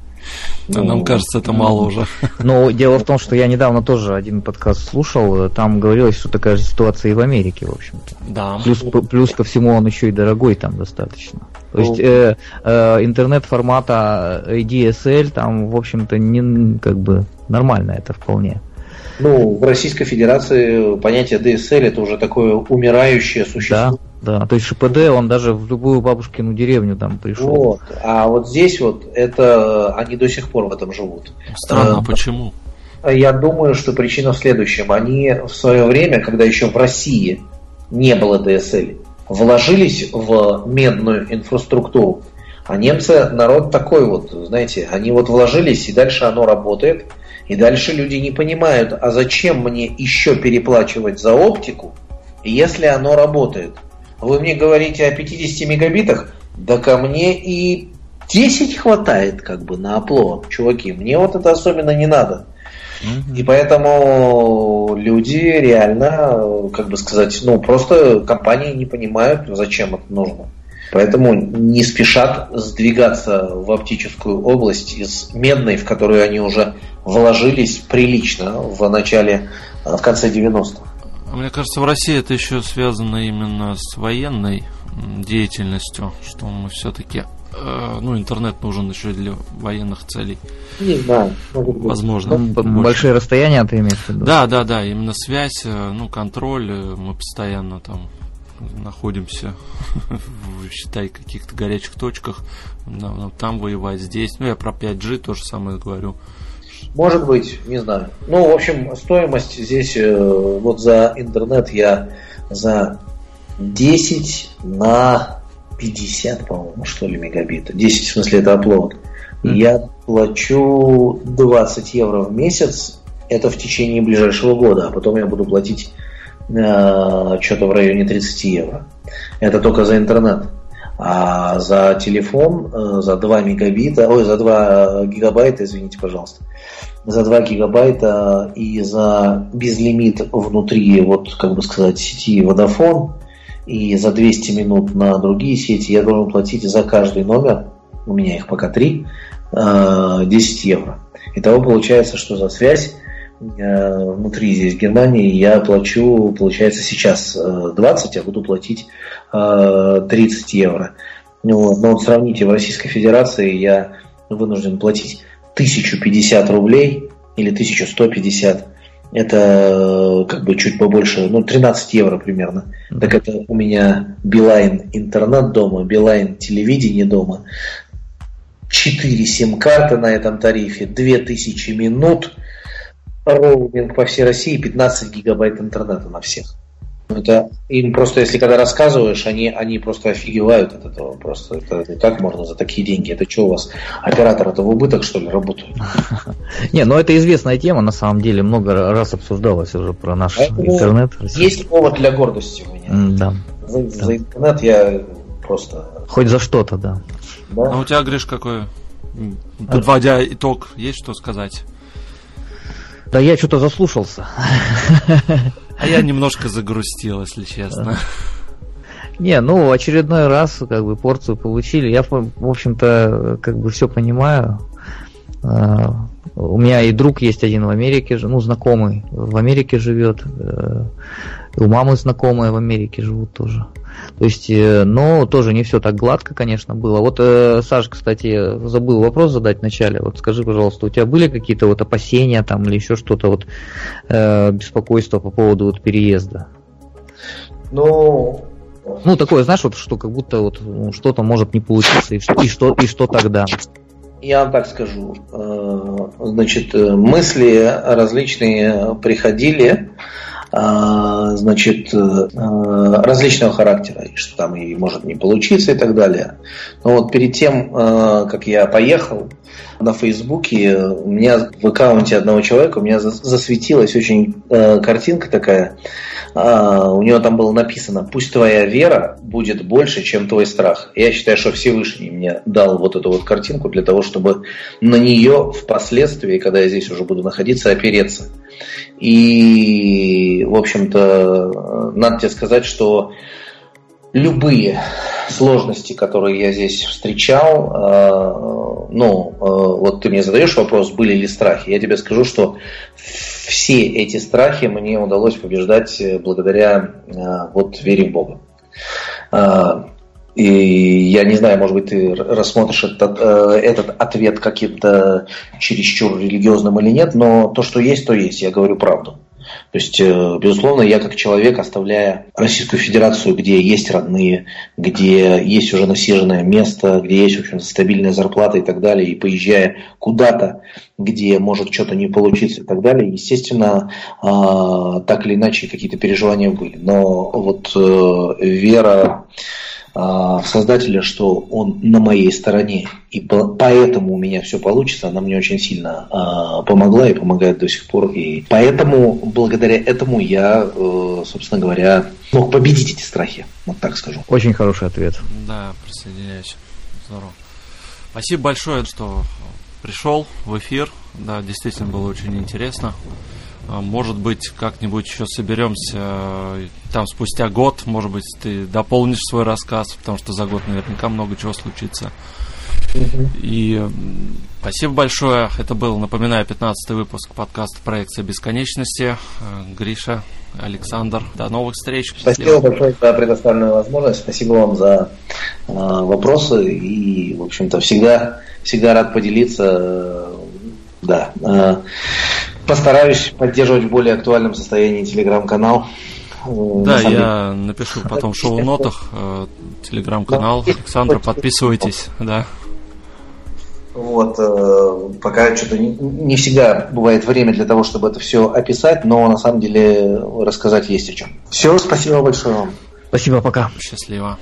Ну, Нам кажется, это мало уже. Но дело в том, что я недавно тоже один подкаст слушал, там говорилось, что такая же ситуация и в Америке, в общем-то. Да. Плюс, плюс ко всему он еще и дорогой там достаточно. То есть э, э, интернет формата ADSL там, в общем-то, не как бы нормально это вполне. Ну, в Российской Федерации понятие DSL это уже такое умирающее существо. Да, да. То есть ШПД, он даже в любую бабушкину деревню там пришел. Вот. А вот здесь вот это они до сих пор в этом живут. Странно, а почему? Я думаю, что причина в следующем. Они в свое время, когда еще в России не было DSL, вложились в медную инфраструктуру. А немцы народ такой вот, знаете, они вот вложились, и дальше оно работает, и дальше люди не понимают, а зачем мне еще переплачивать за оптику, если оно работает. Вы мне говорите о 50 мегабитах, да ко мне и 10 хватает как бы на оплот, чуваки. Мне вот это особенно не надо. И поэтому люди реально, как бы сказать, ну просто компании не понимают, зачем это нужно. Поэтому не спешат сдвигаться в оптическую область из медной, в которую они уже вложились прилично в начале, в конце 90-х. Мне кажется, в России это еще связано именно с военной деятельностью, что мы все-таки Э, ну, интернет нужен еще для военных целей. Не знаю, Возможно. Ну, большие расстояния ты имеешь в виду? Да, да, да, именно связь, э, ну, контроль, э, мы постоянно там находимся, в, считай, каких-то горячих точках, там воевать, здесь. Ну, я про 5G то же самое говорю. Может быть, не знаю. Ну, в общем, стоимость здесь, вот за интернет я за 10 на 50, по-моему, что ли, мегабита. 10, в смысле, это оплот. Mm. Я плачу 20 евро в месяц, это в течение ближайшего года, а потом я буду платить э, что-то в районе 30 евро. Это только за интернет. А за телефон, э, за 2 мегабита, ой, за 2 гигабайта, извините, пожалуйста, за 2 гигабайта и за безлимит внутри, вот, как бы сказать, сети Vodafone, и за 200 минут на другие сети я должен платить за каждый номер, у меня их пока три, 10 евро. Итого получается, что за связь Э, внутри здесь Германии я плачу, получается, сейчас 20, э, а буду платить 30 э, евро. Но вот сравните, в Российской Федерации я вынужден платить 1050 рублей или 1150. Это как бы чуть побольше, ну 13 евро примерно. Так это у меня Билайн интернет дома, Билайн телевидение дома, 4 сим-карты на этом тарифе, 2000 минут – роуминг по всей России 15 гигабайт интернета на всех. Ну, это им просто, если когда рассказываешь, они, они просто офигевают от этого. Просто это, это как можно за такие деньги? Это что у вас, оператор это в убыток, что ли, работают? Не, ну это известная тема, на самом деле, много раз обсуждалось уже про наш интернет. Есть повод для гордости у меня. Да. За, интернет я просто... Хоть за что-то, да. да. А у тебя, Гриш, какой? Подводя итог, есть что сказать? Да я что-то заслушался. А я немножко загрустил, если честно. Не, ну, очередной раз, как бы, порцию получили. Я, в общем-то, как бы все понимаю. А, у меня и друг есть один в Америке, ну, знакомый в Америке живет. У мамы знакомые в Америке живут тоже. То есть, э, но тоже не все так гладко, конечно, было. Вот, э, Саша, кстати, забыл вопрос задать вначале. Вот скажи, пожалуйста, у тебя были какие-то вот опасения там или еще что-то вот э, беспокойство по поводу вот переезда? Ну, ну, такое, знаешь, вот что как будто вот ну, что-то может не получиться, и что, и что, и что тогда? Я вам так скажу. Значит, мысли различные приходили. А, значит, э, различного характера, и что там и может не получиться и так далее. Но вот перед тем, э, как я поехал, на Фейсбуке у меня в аккаунте одного человека у меня засветилась очень э, картинка такая. у него там было написано «Пусть твоя вера будет больше, чем твой страх». Я считаю, что Всевышний мне дал вот эту вот картинку для того, чтобы на нее впоследствии, когда я здесь уже буду находиться, опереться. И, в общем-то, надо тебе сказать, что любые сложности, которые я здесь встречал, э, ну, э, вот ты мне задаешь вопрос, были ли страхи, я тебе скажу, что все эти страхи мне удалось побеждать благодаря э, вот вере в Бога. И я не знаю, может быть, ты рассмотришь этот, э, этот ответ каким-то чересчур религиозным или нет, но то, что есть, то есть. Я говорю правду. То есть, э, безусловно, я как человек, оставляя Российскую Федерацию, где есть родные, где есть уже насиженное место, где есть, в общем стабильная зарплата и так далее, и поезжая куда-то, где может что-то не получиться и так далее, естественно, а, так или иначе какие-то переживания были. Но вот э, вера в Создателя, что он на моей стороне, и поэтому у меня все получится, она мне очень сильно а, помогла и помогает до сих пор. И поэтому, благодаря этому я, э, собственно говоря, мог победить эти страхи, вот так скажу. Очень хороший ответ. Да, присоединяюсь. Здорово. Спасибо большое, что пришел в эфир. Да, действительно было очень интересно. А, может быть, как-нибудь еще соберемся э, там спустя год, может быть, ты дополнишь свой рассказ, потому что за год наверняка много чего случится. И спасибо большое. Это был, напоминаю, 15 выпуск подкаста «Проекция бесконечности». Э, Гриша, Александр, до новых встреч. Спасибо большое за предоставленную возможность. Спасибо вам за э, вопросы. И, в общем-то, всегда, всегда рад поделиться. Э, да. Э, Постараюсь поддерживать в более актуальном состоянии телеграм-канал. Э, да, я напишу потом в шоу-нотах э, телеграм-канал. Александра, подписывайтесь, да. Вот, э, пока что-то не, не всегда бывает время для того, чтобы это все описать, но на самом деле рассказать есть о чем. Все, спасибо большое вам. Спасибо, пока. Счастливо.